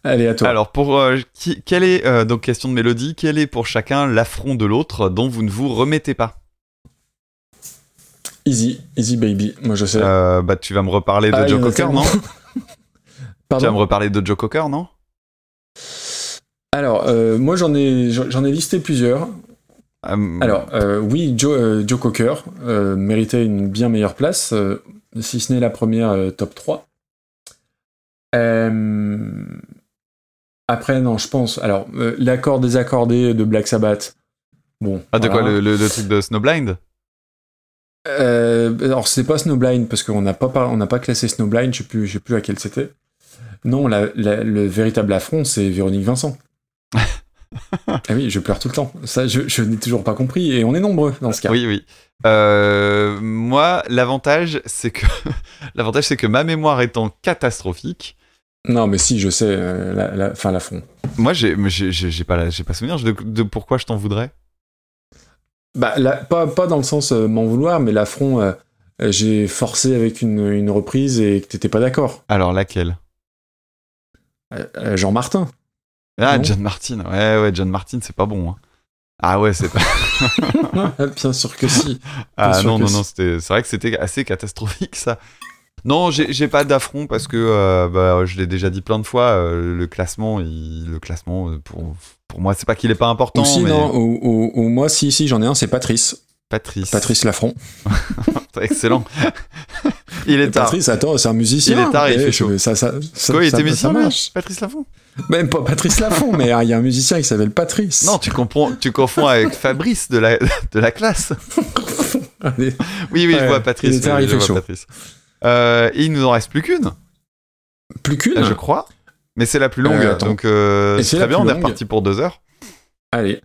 Allez, à toi. Alors, pour euh, qui, quel est euh, donc question de mélodie Quel est pour chacun l'affront de l'autre dont vous ne vous remettez pas? Easy, easy baby. Moi, je sais. Euh, Bah, tu vas me reparler de Ah, Joe Cocker, non? Tu vas Pardon me reparler de Joe Cocker, non? Alors, euh, moi, j'en ai, j'en ai listé plusieurs. Euh, Alors, euh, oui, Joe, euh, Joe Cocker euh, méritait une bien meilleure place, euh, si ce n'est la première euh, top 3. Euh, Après, non, je pense. Alors, euh, l'accord désaccordé de Black Sabbath. Bon. Ah, de voilà. quoi le, le- le truc de Snowblind Euh, alors, c'est pas Snowblind, parce qu'on n'a pas, par- on n'a pas classé Snowblind, je sais plus, je sais plus laquelle c'était. Non, la- la- le véritable affront, c'est Véronique Vincent. ah oui, je pleure tout le temps. Ça, je, je n'ai toujours pas compris, et on est nombreux dans ce cas. Oui, oui. Euh, moi, l'avantage, c'est que l'avantage, c'est que ma mémoire étant catastrophique, Non, mais si, je sais, euh, la, l'affront. moi, j'ai, pas, j'ai pas souvenir de, de pourquoi je t'en voudrais. Bah, la- pas, pas dans le sens euh, m'en vouloir, mais l'affront, euh, j'ai forcé avec une, une reprise et que t'étais pas d'accord. Alors laquelle? Euh, Jean Martin. Ah. John Martin. Ouais, ouais, John Martin, c'est pas bon. hein. Ah ouais, c'est pas. Bien sûr que si. Ah non, non, si. non, c'était, c'est vrai que c'était assez catastrophique ça. Non, j'ai, pas d'affront parce que euh, bah, je l'ai déjà dit plein de fois. euh, le classement, il- le classement euh, pour, pour moi, c'est pas qu'il est pas important. Ou si, mais non, ou, ou- ou moi, si, si, j'en ai un, c'est Patrice. Patrice. Patrice Laffront. Excellent. Il est tard. Patrice, attends, c'est un musicien. Il est tard, il Eh, fait chaud. Ça, ça, ça, Quoi, il était musicien. Patrice Lafont Même pas Patrice Lafont, mais euh, il y a un musicien qui s'appelle Patrice. Non, tu comprends, tu confonds avec Fabrice de la, de la classe. Allez. Oui, oui, je vois il Patrice. était tard, oui, il je fait chaud. Patrice. Euh, et il nous en reste plus qu'une, Plus qu'une. je crois. Mais c'est la plus longue, Euh, donc euh, c'est très bien, on est reparti pour deux heures. Allez.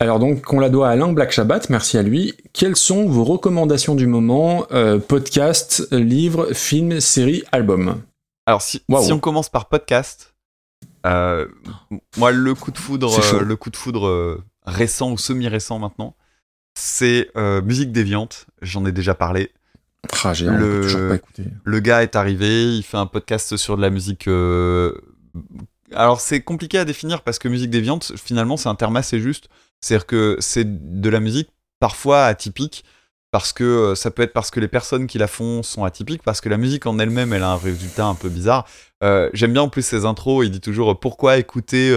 Alors donc, on la doit à Alain Black Shabbat, merci à lui. Quelles sont vos recommandations du moment Podcast, livres, films, séries, albums Alors, si, on commence par podcast, moi, le coup de foudre, le coup de foudre récent ou semi-récent maintenant, c'est Musique déviante. J'en ai déjà parlé. Ah, J'ai Le- toujours pas écouté. Le gars est arrivé, il fait un podcast sur de la musique. euh, Alors, c'est compliqué à définir parce que musique déviante, finalement, c'est un terme assez juste. C'est-à-dire que c'est de la musique parfois atypique. Parce que euh, ça peut être parce que les personnes qui la font sont atypiques, parce que la musique en elle-même, elle a un résultat un peu bizarre. Euh, J'aime bien en plus ses intros, il dit toujours euh, pourquoi écouter,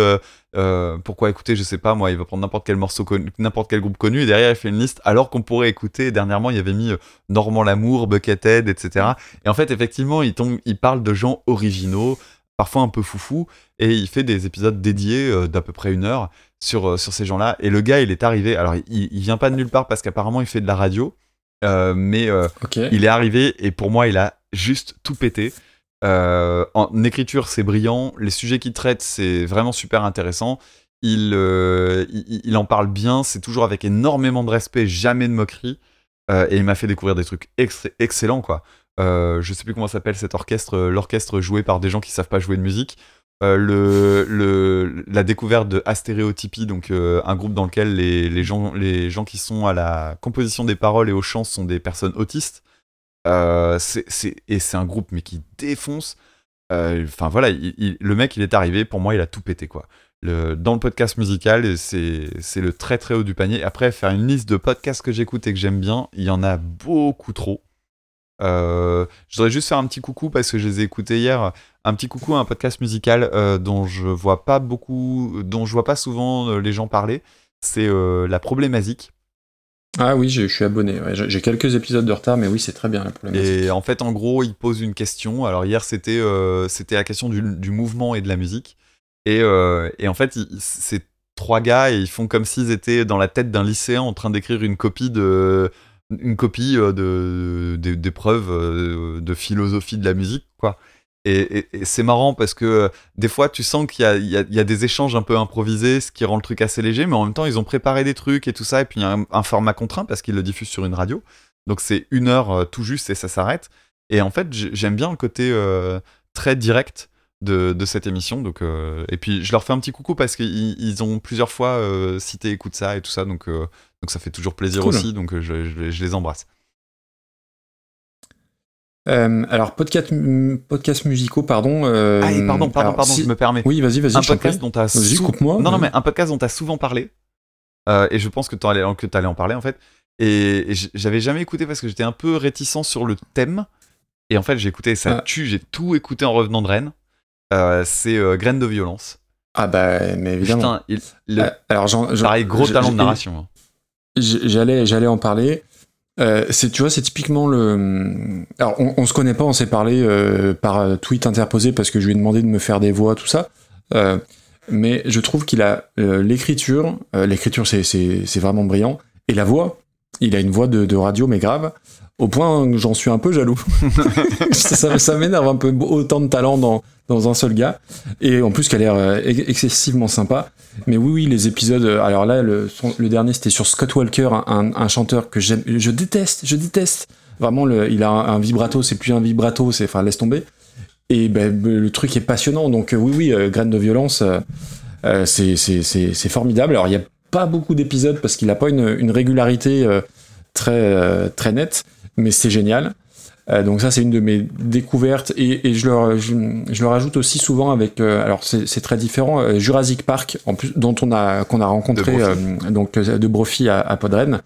pourquoi écouter, je sais pas moi, il va prendre n'importe quel morceau, n'importe quel groupe connu, et derrière il fait une liste, alors qu'on pourrait écouter, dernièrement il avait mis Normand Lamour, Buckethead, etc. Et en fait, effectivement, il, il parle de gens originaux, parfois un peu foufou, et il fait des épisodes dédiés d'à peu près une heure sur, euh, sur ces gens-là. Et le gars, il est arrivé, alors il, il vient pas de nulle part parce qu'apparemment il fait de la radio, euh, mais euh, il est arrivé et pour moi, il a juste tout pété. Euh, en écriture, c'est brillant. Les sujets qu'il traite, c'est vraiment super intéressant. Il, il, il en parle bien. C'est toujours avec énormément de respect, jamais de moquerie. Et il m'a fait découvrir des trucs ex- excellents, quoi. Je sais plus comment s'appelle cet orchestre, l'orchestre joué par des gens qui savent pas jouer de musique. Euh, la découverte de Astéréotypie, donc euh, un groupe dans lequel les, gens, les gens qui sont à la composition des paroles et aux chants sont des personnes autistes. Euh, c'est, et c'est un groupe mais qui défonce. Enfin voilà, il- le mec il est arrivé, pour moi il a tout pété quoi. Dans le podcast musical, c'est, c'est le très très haut du panier. Après, faire une liste de podcasts que j'écoute et que j'aime bien, il y en a beaucoup trop. Euh, je voudrais juste faire un petit coucou parce que je les ai écoutés hier. Un petit coucou à un podcast musical euh, dont je vois pas beaucoup, dont je vois pas souvent euh, les gens parler. C'est euh, la problématique. Ah oui, je je suis abonné. ouais. J'ai quelques épisodes de retard, mais oui, c'est très bien la problématique. Et en fait, en gros, il pose une question. Alors hier, c'était c'était la question du, du mouvement et de la musique. Et, et en fait, c'est trois gars et ils font comme s'ils étaient dans la tête d'un lycéen en train d'écrire une copie de une copie euh, de de- d'épreuves euh, de philosophie de la musique, quoi. Et, et- et c'est marrant parce que euh, des fois, tu sens qu'il y y y a des échanges un peu improvisés, ce qui rend le truc assez léger, mais en même temps, ils ont préparé des trucs et tout ça, et puis il y a un, format contraint parce qu'ils le diffusent sur une radio. Donc c'est une heure tout juste et ça s'arrête. Et en fait, j'ai- j'aime bien le côté euh, très direct de, de cette émission. Donc, euh, et puis je leur fais un petit coucou parce qu'ils ils ont plusieurs fois euh, cité écoute ça et tout ça. Donc, euh, donc ça fait toujours plaisir Cool. aussi. Donc je, je- je les embrasse. Alors, podcast, podcast musicaux, pardon. ah, et pardon, pardon, alors, pardon, si- je me permets. Oui, vas-y, vas-y, un podcast dont tu as Vas-y, coupe-moi. Non, non, mais un podcast dont tu as souvent parlé. et je pense que tu allais, que t'allais en parler en fait. Et, j'avais jamais écouté parce que j'étais un peu réticent sur le thème. Et en fait, j'ai écouté, ça Ah. tue, j'ai tout écouté en revenant de Rennes. Euh, c'est euh, Graines de violence. Ah bah, mais évidemment. Putain, il, le, Euh, alors, j'en- j'en- pareil, gros talent de narration. hein. J'allais, j'allais en parler. Euh, c'est, tu vois, c'est typiquement le. Alors, on, on se connaît pas, on s'est parlé euh, par tweet interposé parce que je lui ai demandé de me faire des voix, tout ça. Euh, mais je trouve qu'il a l'écriture. l'écriture, c'est, c'est, c'est vraiment brillant. Et la voix, il a une voix de, de radio, mais grave. Au point que j'en suis un peu jaloux. ça, m'énerve un peu autant de talent dans, dans un seul gars. Et en plus, qu'elle a l'air euh, ex- excessivement sympa. Mais oui, oui, les épisodes. euh, Alors là, le, son- le dernier, c'était sur Scott Walker, un, chanteur que j'aime, je déteste, je déteste. Vraiment, le, il a un, un vibrato, c'est plus un vibrato, c'est enfin laisse tomber. Et ben, le truc est passionnant. Donc euh, oui, oui, euh, Graine de violence, euh, c'est c'est- c'est- c'est formidable. Alors il y a pas beaucoup d'épisodes parce qu'il a pas une, une régularité euh, très très nette, mais c'est génial. Euh, donc ça c'est une de mes découvertes et, et je, le, je, je le rajoute aussi souvent avec euh, alors c'est très différent euh, Jurassic Park en plus dont on a qu'on a rencontré De euh, donc euh, de Brophy à, à Podren.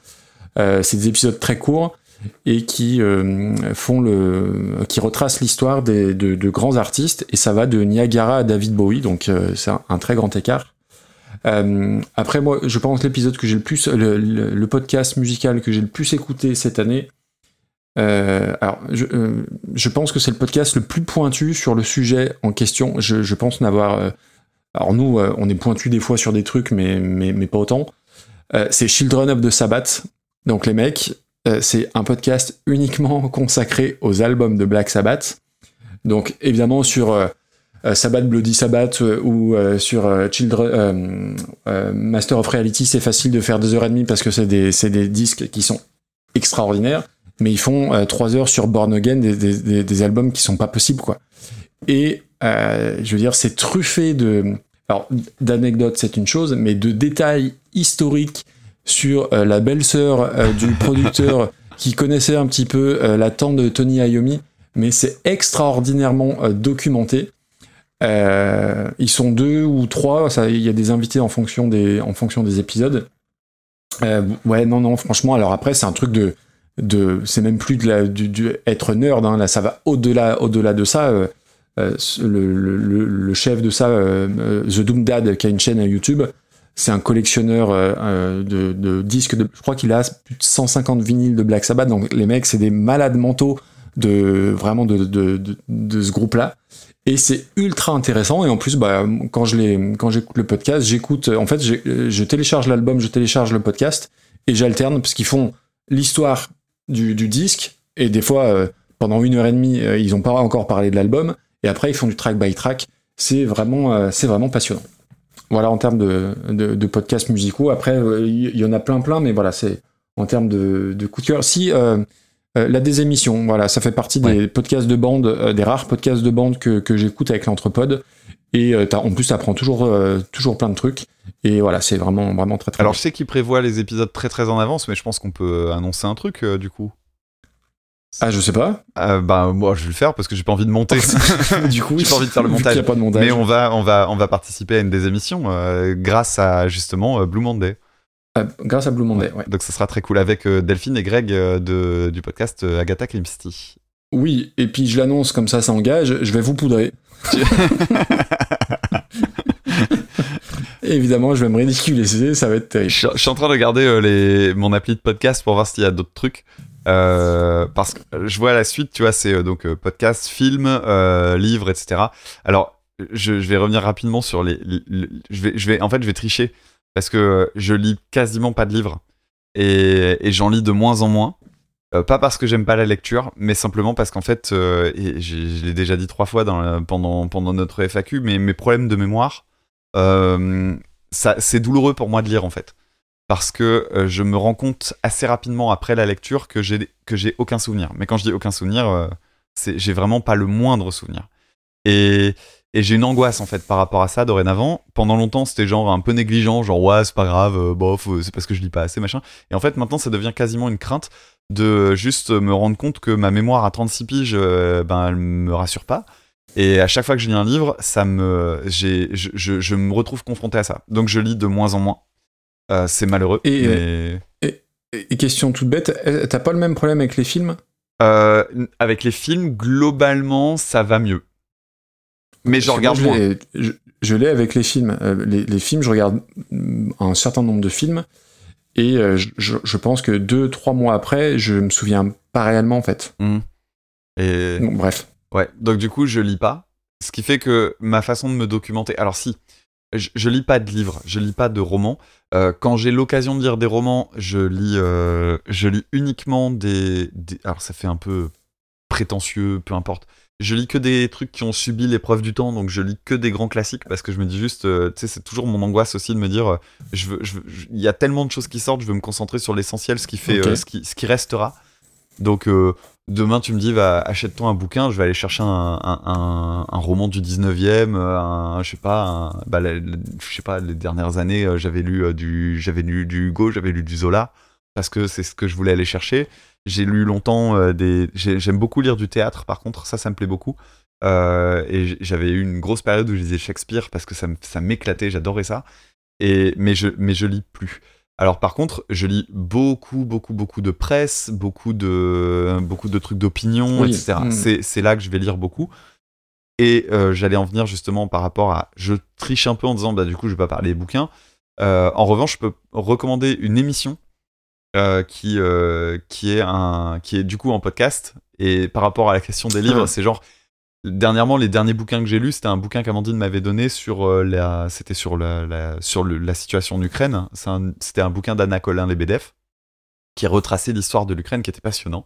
Euh, c'est des épisodes très courts et qui euh, font le qui retracent l'histoire des de, de grands artistes et ça va de Niagara à David Bowie donc euh, c'est un, un très grand écart. Euh, après moi je pense l'épisode que j'ai le plus le, le- le podcast musical que j'ai le plus écouté cette année Euh, alors, je, euh, je pense que c'est le podcast le plus pointu sur le sujet en question. Je, pense n'avoir. euh, alors nous, on est pointu des fois sur des trucs, mais pas autant. C'est Children of the Sabbath. Donc les mecs, c'est un podcast uniquement consacré aux albums de Black Sabbath. Donc évidemment sur Sabbath Bloody Sabbath ou sur Children, Master of Reality, c'est facile de faire deux heures et demie parce que c'est des disques qui sont extraordinaires, mais ils font euh, trois heures sur Born Again, des, des, des, des albums qui sont pas possibles, quoi. Et euh, je veux dire, c'est truffé de, alors d'anecdotes, c'est une chose, mais de détails historiques sur euh, la belle-sœur euh, du producteur qui connaissait un petit peu la tante de Tony Iommi, mais c'est extraordinairement documenté. Ils sont deux ou trois, il y a des invités en fonction des, en fonction des épisodes. Euh, ouais, non, non, franchement, alors après, c'est un truc de, de c'est même plus de la, du, du être nerd, hein, là, ça va au-delà, au-delà de ça. euh, euh, le, le- le- chef de ça, euh, euh, The Doom Dad, qui a une chaîne à YouTube, c'est un collectionneur euh, euh, de, de disques. De, je crois qu'il a plus de 150 vinyles de Black Sabbath. Donc les mecs, c'est des malades mentaux de vraiment de, de, de, de ce groupe-là. Et c'est ultra intéressant. Et en plus, bah, quand je l'ai, quand j'écoute le podcast, j'écoute. En fait, je télécharge l'album, je télécharge le podcast et j'alterne parce qu'ils font l'histoire du, du disque et des fois euh, pendant une heure et demie, euh, ils ont pas encore parlé de l'album et après ils font du track by track. C'est vraiment, euh, c'est vraiment passionnant. Voilà en termes de, de, de podcasts musicaux. Après, il y, en a plein plein, mais voilà, c'est en termes de, de coup de cœur. Si la désémission, voilà, ça fait partie des podcasts de bande, des rares podcasts de bande que, que j'écoute avec l'entrepode. Et euh, en plus, t'apprends toujours, euh, toujours plein de trucs. Et voilà, c'est vraiment, vraiment très très Alors bien. je sais qu'il prévoit les épisodes très très en avance, mais je pense qu'on peut annoncer un truc euh, du coup. Ah, je sais pas. Euh, bah moi je vais le faire parce que j'ai pas envie de monter. du coup, J'ai pas envie de faire le montage. qu'il y a pas de montage. mais on va on va on va participer à une des émissions euh, grâce à justement euh, Blue Monday. Grâce à Blue Monday, ouais. Donc ça sera très cool avec Delphine et Greg de, du podcast Agatha Christie. Oui, et puis je l'annonce comme ça, ça engage. Je vais vous poudrer. Évidemment, je vais me ridiculiser, ça va être terrible. Je, je suis en train de regarder euh, les, mon appli de podcast pour voir s'il y a d'autres trucs. Euh, parce que je vois la suite, tu vois, c'est euh, donc euh, podcast, film, euh, livre, etc. Alors, je, je vais revenir rapidement sur les. les- les- je vais, je vais, en fait, je vais tricher parce que euh, je lis quasiment pas de livres et, et j'en lis de moins en moins. Euh, pas parce que j'aime pas la lecture, mais simplement parce qu'en fait, euh, et je l'ai déjà dit trois fois pendant, notre FAQ, mais mes problèmes de mémoire, euh, c'est douloureux pour moi de lire en fait parce que je me rends compte assez rapidement après la lecture que j'ai aucun souvenir. Mais quand je dis aucun souvenir, j'ai vraiment pas le moindre souvenir. Et, et j'ai une angoisse en fait par rapport à ça dorénavant. Pendant longtemps, c'était genre un peu négligent, genre ouais, c'est pas grave, bof, c'est parce que je lis pas assez, machin. Et en fait, maintenant, ça devient quasiment une crainte de juste me rendre compte que ma mémoire à 36 piges, euh, ben, elle me rassure pas. Et à chaque fois que je lis un livre, ça me, j'ai, je, je, je me retrouve confronté à ça. Donc je lis de moins en moins. Euh, c'est malheureux. Et, mais... Et, et question toute bête, euh, t'as pas le même problème avec les films? Euh, avec les films, globalement, ça va mieux. Mais je regarde moi, moins. je l'ai- Je, je l'ai avec les films. Euh, les, les films, je regarde mm, un certain nombre de films et euh, je, pense que deux, trois mois après, je me souviens pas réellement en fait. Et Donc, bref. ouais, donc du coup, je lis pas. Ce qui fait que ma façon de me documenter. Alors, si, je, je lis pas de livres, je lis pas de romans. Euh, quand j'ai l'occasion de lire des romans, je lis, euh, je lis uniquement des, des- Alors, ça fait un peu prétentieux, peu importe. Je lis que des trucs qui ont subi l'épreuve du temps, donc je lis que des grands classiques parce que je me dis juste, euh, tu sais, c'est toujours mon angoisse aussi de me dire, euh, je veux, il y a tellement de choses qui sortent, je veux me concentrer sur l'essentiel, ce qui fait, euh, ce qui, ce qui restera. Donc demain, tu me dis, va achète-toi un bouquin, je vais aller chercher un, un, un- un roman du 19e, euh, un, je sais pas, bah, la- la- je sais pas, les dernières années, j'avais lu du, j'avais lu du Hugo, j'avais lu du Zola parce que c'est ce que je voulais aller chercher. J'ai lu longtemps euh, des. j'ai- J'aime beaucoup lire du théâtre, par contre, ça, ça me plaît beaucoup. Euh, et j'avais eu une grosse période où je lisais Shakespeare parce que ça, m'éclatait, j'adorais ça. Et, mais, je, mais je lis plus. Alors par contre, je lis beaucoup, beaucoup, beaucoup de presse, beaucoup de, beaucoup de trucs d'opinion, Oui. etc. Mm. C'est c'est là que je vais lire beaucoup. Et euh, j'allais en venir justement par rapport à... Je triche un peu en disant, bah du coup, je vais pas parler des bouquins. Euh, en revanche, je peux recommander une émission euh, qui, euh, qui, est un, qui est du coup en podcast. Et par rapport à la question des livres, Ah. c'est genre. Dernièrement, les derniers bouquins que j'ai lus, c'était un bouquin qu'Amandine m'avait donné sur euh, la, c'était sur la, la- sur le- la situation en Ukraine. Un- C'était un, bouquin d'Anna Colin Lebedev qui retraçait l'histoire de l'Ukraine, qui était passionnant.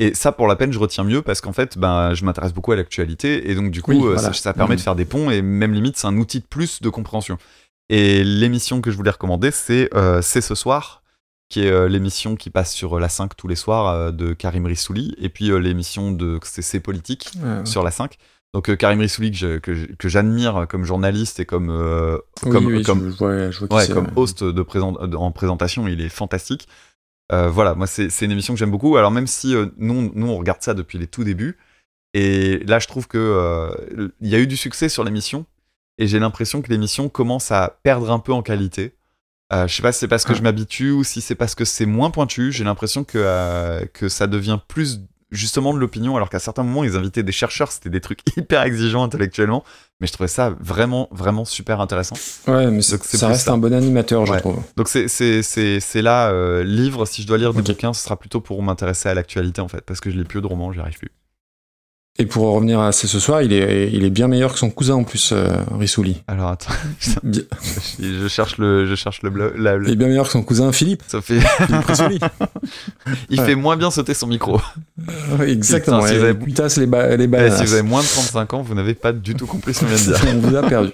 Et ça, pour la peine, je retiens mieux parce qu'en fait, ben, je m'intéresse beaucoup à l'actualité et donc du coup, Oui, voilà. ça, ça permet de faire des ponts et même limite, c'est un outil de plus de compréhension. Et l'émission que je voulais recommander, c'est euh, C'est ce soir, qui est euh, l'émission qui passe sur euh, la 5 tous les soirs euh, de Karim Rissouli, et puis euh, l'émission de CC Politique Euh, sur la 5. Donc euh, Karim Rissouli, que j'admire comme journaliste et comme, euh, comme, host de présent- en présentation, il est fantastique. Euh, voilà, moi c'est c'est une émission que j'aime beaucoup. Alors même si euh, nous, nous on regarde ça depuis les tout débuts, et là je trouve que euh, il y a eu du succès sur l'émission, et j'ai l'impression que l'émission commence à perdre un peu en qualité. Euh, je sais pas si c'est parce que Ah. je m'habitue ou si c'est parce que c'est moins pointu. J'ai l'impression que, euh, que ça devient plus justement de l'opinion, alors qu'à certains moments ils invitaient des chercheurs, c'était des trucs hyper exigeants intellectuellement, mais je trouvais ça vraiment vraiment super intéressant. Ouais, mais Donc, ça reste ça. un bon animateur, je Ouais. trouve. Donc c'est là euh, livre si je dois lire des Ok. bouquins ce sera plutôt pour m'intéresser à l'actualité en fait parce que je lis plus de romans j'y arrive plus. Et pour revenir à C'est ce soir, il est, il est bien meilleur que son cousin en plus, euh, Rissouli. Alors attends je je cherche le je cherche le la- le- Il est bien meilleur que son cousin Philippe. ça fait Philippe Rissouli. il Ouais. fait moins bien sauter son micro. Ouais, Exactement. Putain, si vous avez- les, ba les Eh, si vous avez moins de 35 ans vous n'avez pas du tout compris ce qu'on vient de dire. On vous a perdu.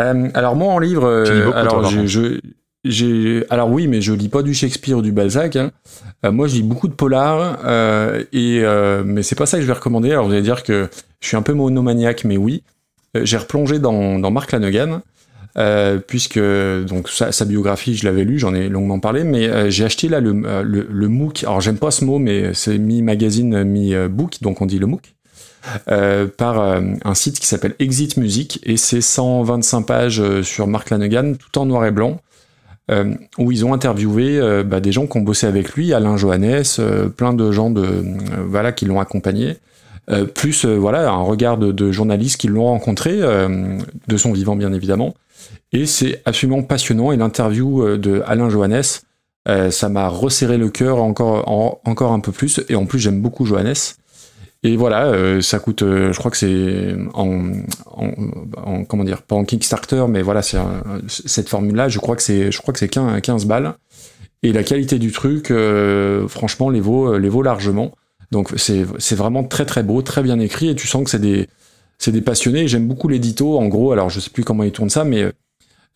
Euh, alors moi en livre, euh, alors je, alors oui, mais je lis pas du Shakespeare ou du Balzac. hein. Euh, moi, je lis beaucoup de polar, euh, et euh, mais c'est pas ça que je vais recommander. Alors vous allez dire que je suis un peu monomaniaque, mais oui, Euh, j'ai replongé dans, Mark Lanegan. euh, puisque donc sa, biographie je l'avais lu, j'en ai longuement parlé, mais j'ai acheté là le, le, MOOC, alors j'aime pas ce mot, mais c'est mi-magazine, mi-book, donc on dit le MOOC, par un site qui s'appelle Exit Music, et c'est 125 pages sur Mark Lanegan, tout en noir et blanc, euh, où ils ont interviewé euh, bah, des gens qui ont bossé avec lui, Alain Johannes, euh, plein de gens de, voilà, qui l'ont accompagné, plus voilà, un regard de, journalistes qui l'ont rencontré, de son vivant bien évidemment, et c'est absolument passionnant, et l'interview de Alain Johannes, ça m'a resserré le cœur encore, en- encore un peu plus, et en plus j'aime beaucoup Johannes. Et voilà, euh, ça coûte, euh, je crois que c'est en, en, en- comment dire, pas en Kickstarter, mais voilà, c'est cette formule-là, je crois que c'est, je crois que c'est 15, 15 balles. Et la qualité du truc, euh, franchement, les vaut, les vaut largement. Donc c'est, vraiment très très beau, très bien écrit, et tu sens que c'est des, c'est des passionnés. J'aime beaucoup l'édito. En gros, alors je sais plus comment il tourne ça, mais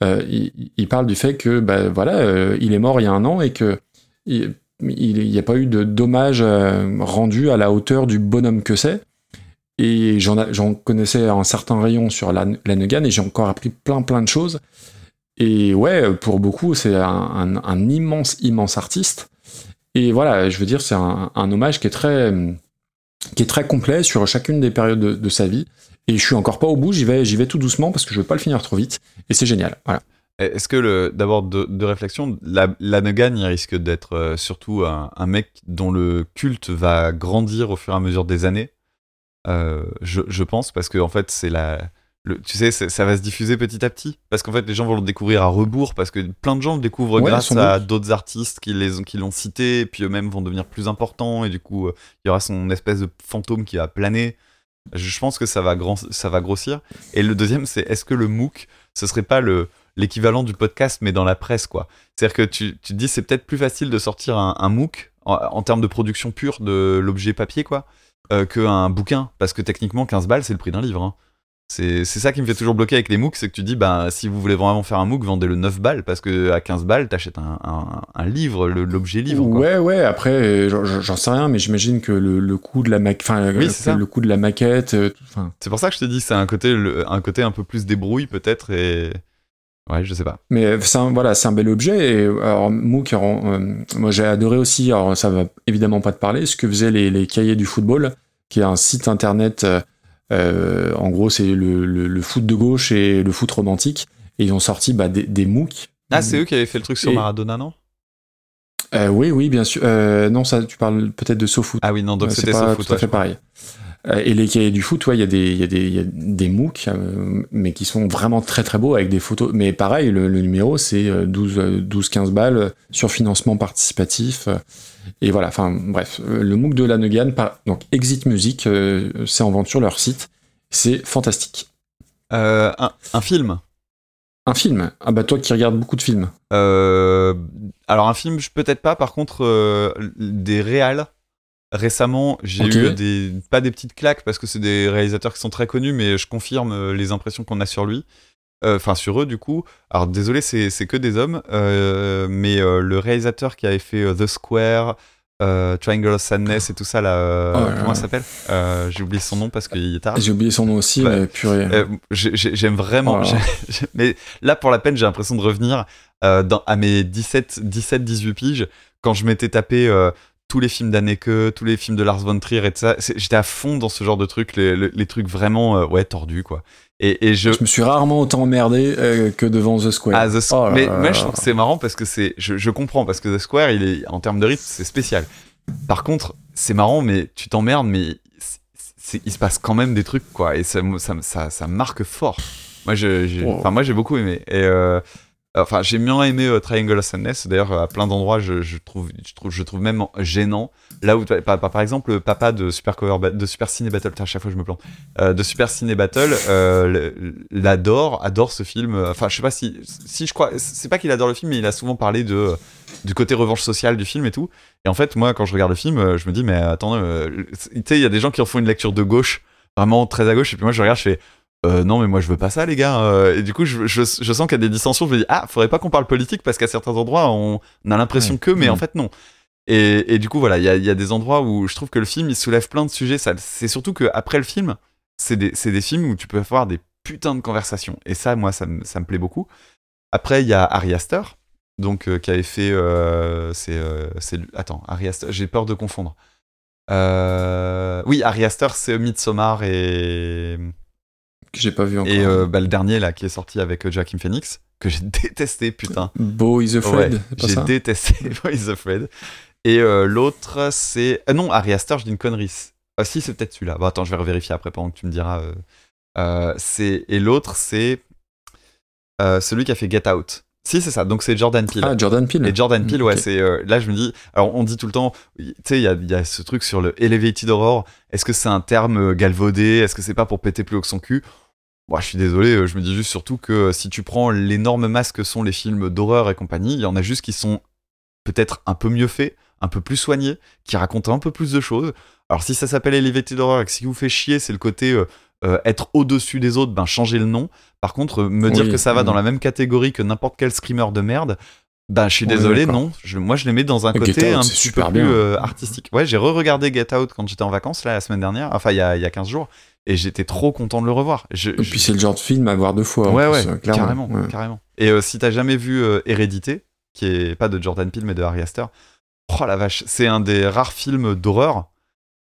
euh, il, il parle du fait que, bah, voilà, euh, il est mort il y a un an et que il n'y a pas eu de dommages euh, rendus à la hauteur du bonhomme que c'est. Et j'en connaissais un certain rayon sur la, et j'ai encore appris plein plein de choses. Et ouais, pour beaucoup, c'est un, immense, immense artiste. Et voilà, je veux dire, c'est un, hommage qui est très, qui est très complet sur chacune des périodes de, sa vie. Et je suis encore pas au bout, j'y vais, vais tout doucement parce que je veux pas le finir trop vite. Et c'est génial. Voilà. Est-ce que le d'abord de, de réflexion la, la il risque d'être euh, surtout un, un mec dont le culte va grandir au fur et à mesure des années. Euh, je, je pense parce que en fait c'est la le, tu sais ça va se diffuser petit à petit. Parce qu'en fait les gens vont le découvrir à rebours parce que plein de gens le découvrent Ouais, grâce à d'autres artistes qui les ont qui l'ont cité et puis eux-mêmes vont devenir plus importants et du coup euh, il y aura son espèce de fantôme qui va planer. Je je pense que ça va, grand, ça va grossir. Et le deuxième, c'est est-ce que le MOOC, ce serait pas le l'équivalent du podcast, mais dans la presse, quoi C'est-à-dire que tu, tu te dis, c'est peut-être plus facile de sortir un, un MOOC en, en termes de production pure de l'objet papier, quoi, euh, qu'un bouquin. Parce que techniquement, 15 balles, c'est le prix d'un livre. hein. C'est ça qui me fait toujours bloquer avec les MOOC, c'est que tu dis, bah, si vous voulez vraiment faire un MOOC, vendez-le 9 balles, parce que à 15 balles, t'achètes un, un, un livre, l'objet livre. quoi. Ouais, ouais, après, j'en- sais rien, mais j'imagine que le, le coût de la maquette, Oui, le coût de la maquette, euh, C'est pour ça que je te dis, c'est un côté, le- un côté un peu plus débrouille, peut-être, et. Ouais, je sais pas. Mais c'est un, voilà, c'est un bel objet. Et alors, MOOC, alors, euh, moi j'ai adoré aussi, alors ça va évidemment pas te parler, ce que faisaient les, les cahiers du football, qui est un site internet, euh, euh, en gros c'est le, le, le foot de gauche et le foot romantique. Et ils ont sorti bah, des, des MOOC. Ah, c'est eux qui avaient fait le truc sur Et- Maradona, non? Euh, oui, oui, bien sûr. Euh, non, ça, tu parles peut-être de SoFoot. Ah oui, non, donc Euh, c'était c'est pas SoFoot, tout à fait pareil. Euh, et les cahiers du foot, ouais, il y a des, il y a des, il y a des MOOC, euh, mais qui sont vraiment très très beaux avec des photos. Mais pareil, le, le numéro, c'est 12, 12, 15 balles sur financement participatif. Et voilà, enfin bref, le MOOC de la Neugan, donc Exit Music, c'est en vente sur leur site. C'est fantastique. Euh, un, un, film? Un film Ah bah toi qui regardes beaucoup de films. Euh, alors un film, peut-être pas, par contre, euh, des réals. Récemment, j'ai eu des, pas des petites claques parce que c'est des réalisateurs qui sont très connus, mais je confirme euh, les impressions qu'on a sur lui. Euh, Enfin, sur eux, du coup. Alors, désolé, c'est que des hommes, euh, mais euh, le réalisateur qui avait fait The Square, Triangle of Sadness et tout ça, là, Oh comment ça s'appelle? J'ai oublié son nom parce qu'il est tard. J'ai oublié son nom aussi, mais purée. J'ai- j'ai- J'aime vraiment. Oh mais là, pour la peine, j'ai l'impression de revenir dans, à mes 17, 17, 18 piges, quand je m'étais tapé euh, tous les films d'Anneke, tous les films de Lars von Trier et tout ça. J'étais à fond dans ce genre de trucs, les, les- les trucs vraiment euh, ouais, tordus, quoi. Et, et je. Je me suis rarement autant emmerdé euh, que devant The Square. Ah, The Squ- Oh mais là je trouve que c'est marrant parce que c'est. Je, je comprends, parce que The Square, il est, en termes de rythme, c'est spécial. Par contre, c'est marrant, mais tu t'emmerdes, mais il se passe quand même des trucs, quoi. Et ça, ça, ça, ça marque fort. Moi, je- j'ai enfin, moi, j'ai beaucoup aimé. Et. euh, Enfin, j'ai bien aimé euh, Triangle of Sadness. D'ailleurs, à plein d'endroits, je, trouve, je trouve, je trouve même gênant. Là où, par, exemple, le papa de Super Cover, de Super Ciné Battle, à chaque fois je me plante, euh, de Super Ciné Battle, euh, l'adore, adore ce film. Enfin, je sais pas si, si je crois, c'est pas qu'il adore le film, mais il a souvent parlé de du côté revanche sociale du film et tout. Et en fait, moi, quand je regarde le film, je me dis, mais attends, euh, tu sais, il y a des gens qui en font une lecture de gauche, vraiment très à gauche, et puis moi, je regarde, je fais. Euh, non mais moi je veux pas ça les gars. Euh, et du coup je, je, je sens qu'il y a des dissensions. Je me dis ah faudrait pas qu'on parle politique parce qu'à certains endroits on, on a l'impression Ouais. que mais en Mhm. fait non. Et, et du coup voilà il y a, y a des endroits où je trouve que le film il soulève plein de sujets. Ça c'est surtout que après le film c'est des, c'est des films où tu peux avoir des putains de conversations. Et ça moi ça, me- ça me plaît beaucoup. Après il y a Ari Aster donc euh, qui avait fait c'est attends Ari Aster j'ai peur de confondre. Oui Ari Aster c'est Midsommar et Que j'ai pas vu encore. et euh, bah, le dernier là qui est sorti avec euh, Joaquin Phoenix que j'ai détesté putain. Beau is Afraid, Ouais, j'ai détesté Boys Afraid. Et euh, l'autre c'est non Ari Aster je dis une connerie. Ah si c'est peut-être celui-là. Bon attends je vais revérifier après pendant que tu me diras c'est et l'autre c'est celui qui a fait Get Out. Si c'est ça. Donc c'est Jordan Peele. Ah, Jordan Peele. et Jordan Peele, ouais, c'est euh, là je me dis. Alors on dit tout le temps, tu sais, il y y a ce truc sur le elevated horror. Est-ce que c'est un terme galvaudé? Est-ce que c'est pas pour péter plus haut que son cul? Moi, je suis désolé. euh, Je me dis juste surtout que euh, si tu prends l'énorme masse que sont les films d'horreur et compagnie, il y en a juste qui sont peut-être un peu mieux faits, un peu plus soignés, qui racontent un peu plus de choses. Alors si ça s'appelle elevated horror et que si vous fait chier, c'est le côté euh, euh, être au-dessus des autres, ben changez le nom. Par contre, euh, me dire que ça va dans la même catégorie que n'importe quel screamer de merde, ben je suis désolé, non. Je- moi, je les mets dans un côté Out, un petit super peu plus bien. artistique. Ouais, j'ai re-regardé Get Out quand j'étais en vacances là la semaine dernière, enfin il y a, il y a 15 jours, et j'étais trop content de le revoir. Je, Et puis c'est le genre de film à voir deux fois. en ouais, plus, ouais, carrément, Ouais. carrément. Et euh, si t'as jamais vu euh, Hérédité, qui est pas de Jordan Peele mais de Harry Astor, oh la vache, c'est un des rares films d'horreur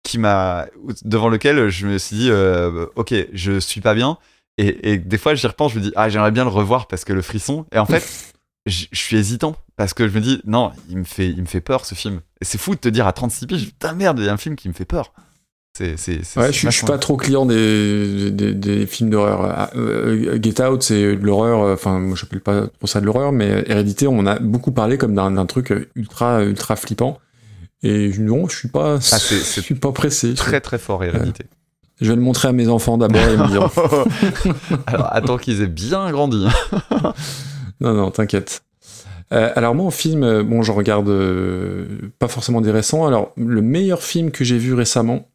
qui m'a devant lequel je me suis dit euh, ok je suis pas bien et, et des fois j'y repense je me dis ah j'aimerais bien le revoir parce que le frisson et en fait je je suis hésitant parce que je me dis non il me fait il me fait peur ce film et c'est fou de te dire à 36 piges putain merde il y a un film qui me fait peur c'est Ouais, je, je suis pas trop client des, des, des films d'horreur. Ah, euh, Get Out, c'est de l'horreur. euh, Enfin, moi, j'appelle pas pour ça de l'horreur, mais Hérédité, on en a beaucoup parlé comme d'un truc ultra, ultra flippant. Et non, je suis pas, Ah, je suis pas pressé. très très fort Hérédité Je vais le montrer à mes enfants d'abord et me dire. alors attends qu'ils aient bien grandi Non, non, t'inquiète. Euh, alors moi, en film, euh, bon, je regarde euh, pas forcément des récents. Alors, le meilleur film que j'ai vu récemment,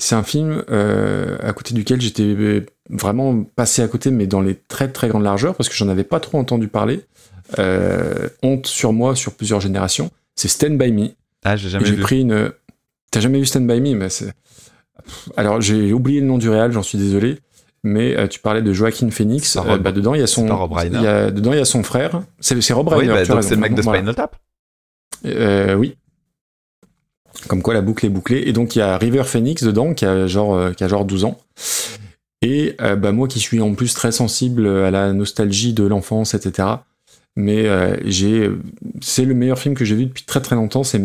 c'est un film euh, à côté duquel j'étais euh, vraiment passé à côté, mais dans les très très grandes largeurs, parce que j'en avais pas trop entendu parler. Euh, honte sur moi, sur plusieurs générations. C'est Stand By Me. ah j'ai jamais J'ai vu pris une. T'as jamais vu Stand By Me mais c'est... Alors j'ai oublié le nom du réal, j'en suis désolé. Mais euh, tu parlais de Joaquin Phoenix. Euh, bah, dedans il y a son. Rob Reiner. il y a, dedans il y a son frère. C'est, c'est Rob oui Reiner. bah, donc c'est le mec de. Spinal Tap Euh, oui. Comme quoi la boucle est bouclée. Et donc il y a River Phoenix dedans qui a genre, euh, qui a genre 12 ans. Et euh, bah, moi qui suis en plus très sensible à la nostalgie de l'enfance, etc. Mais euh, j'ai, c'est le meilleur film que j'ai vu depuis très très longtemps. C'est,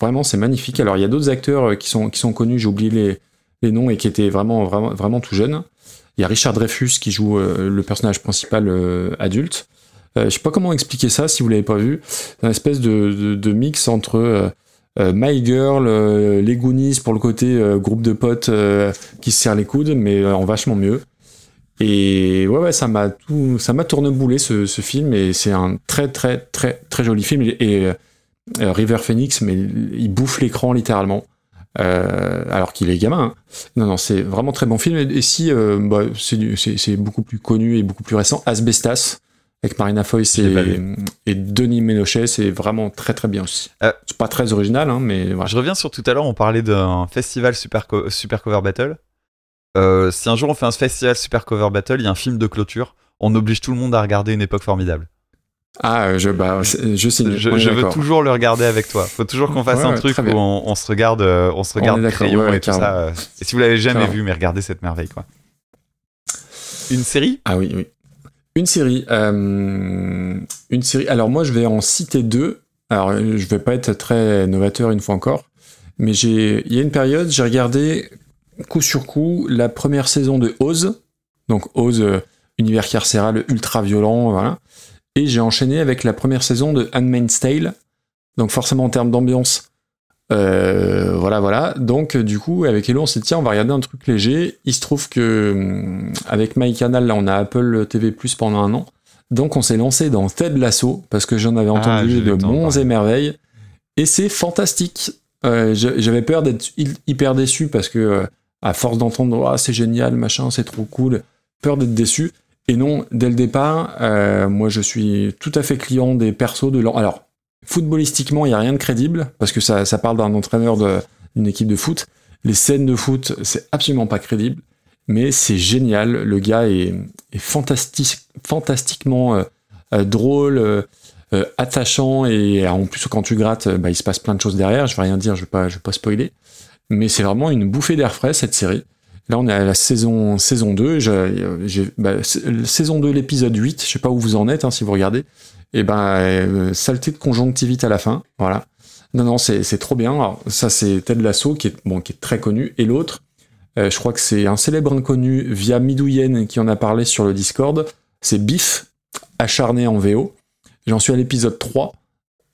vraiment c'est magnifique. Alors il y a d'autres acteurs qui sont qui sont connus. J'ai oublié les les noms et qui était vraiment, vraiment, vraiment tout jeune. Il y a Richard Dreyfus qui joue le personnage principal adulte. Je sais pas comment expliquer ça si vous l'avez pas vu. C'est une espèce de, mix entre My Girl, euh, les Goonies pour le côté euh, groupe de potes euh, qui se serrent les coudes, mais euh, en vachement mieux. Et ouais, ça m'a tout, ça m'a tourneboulé ce, ce film et c'est un très, très, très, très joli film. Et, euh, River Phoenix, mais il bouffe l'écran littéralement. Euh, alors qu'il est gamin. hein. Non, non, c'est vraiment très bon film. Et, si, euh, bah, c'est beaucoup plus connu et beaucoup plus récent, Asbestas, avec Marina Foïs et, et Denis Ménochet, c'est vraiment très très bien aussi. Euh, c'est pas très original, hein, mais voilà. Je reviens sur tout à l'heure, on parlait d'un festival Super, Co- Super Cover Battle. Euh, si un jour on fait un festival Super Cover Battle, il y a un film de clôture, on oblige tout le monde à regarder une époque formidable. Ah, euh, je, bah, je signe. Je, On est je veux toujours le regarder avec toi. Faut toujours qu'on fasse Ouais, un ouais, truc où on, on se regarde, on se regarde crayon ouais, et tout ça. Et si vous l'avez jamais Carrément. vu, mais regardez cette merveille quoi. Une série? Ah oui, oui. Une série. euh, une série. Alors moi, je vais en citer deux. Alors, je vais pas être très novateur une fois encore, mais j'ai. Il y a une période, j'ai regardé coup sur coup la première saison de Oz. Donc Oz, euh, univers carcéral ultra violent, voilà. Et j'ai enchaîné avec la première saison de Handmaid's Tale. Donc forcément en termes d'ambiance, euh, voilà, voilà. Donc, euh, du coup, avec Hello, on s'est dit, tiens, on va regarder un truc léger. Il se trouve que, hum, avec MyCanal, là, on a Apple TV Plus pendant un an. Donc, on s'est lancé dans Ted Lasso, parce que j'en avais Ah, entendu de bons et merveilles. Et c'est fantastique. Euh, j'a- J'avais peur d'être hy- hyper déçu, parce que, euh, à force d'entendre, ah, c'est génial, machin, c'est trop cool, peur d'être déçu. Et non, dès le départ, euh, moi, je suis tout à fait client des persos de l'an. Alors, footballistiquement, il n'y a rien de crédible, parce que ça, parle d'un entraîneur d'une équipe de foot. Les scènes de foot, c'est absolument pas crédible, mais c'est génial. Le gars est, fantastique, fantastiquement euh, euh, drôle, euh, attachant, et en plus, quand tu grattes, bah, il se passe plein de choses derrière. Je vais rien dire, je vais pas, je vais pas spoiler. Mais c'est vraiment une bouffée d'air frais, cette série. Là, on est à la saison, saison 2. J'ai, j'ai- bah, saison 2, l'épisode 8. Je sais pas où vous en êtes, hein, si vous regardez. Et ben, euh, saleté de conjonctivite à la fin. Voilà. Non, non, c'est trop bien. Alors, ça, c'est Ted Lasso, qui est, bon, qui est très connu. Et l'autre, euh, je crois que c'est un célèbre inconnu via Midouyen qui en a parlé sur le Discord. C'est Biff, acharné en VO. J'en suis à l'épisode 3.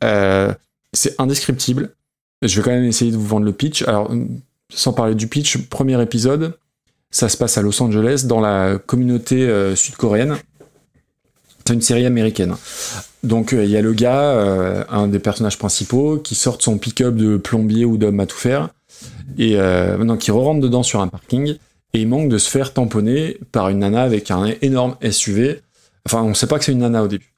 Euh, c'est indescriptible. Je vais quand même essayer de vous vendre le pitch. Alors, sans parler du pitch, premier épisode, ça se passe à Los Angeles, dans la communauté sud-coréenne. C'est une série américaine. Donc euh, il y a le gars, euh, un des personnages principaux, qui sort son pick-up de plombier ou d'homme à tout faire, et euh, non, qui re-rentre dedans sur un parking, et il manque de se faire tamponner par une nana avec un énorme SUV. Enfin, on sait pas que c'est une nana au début.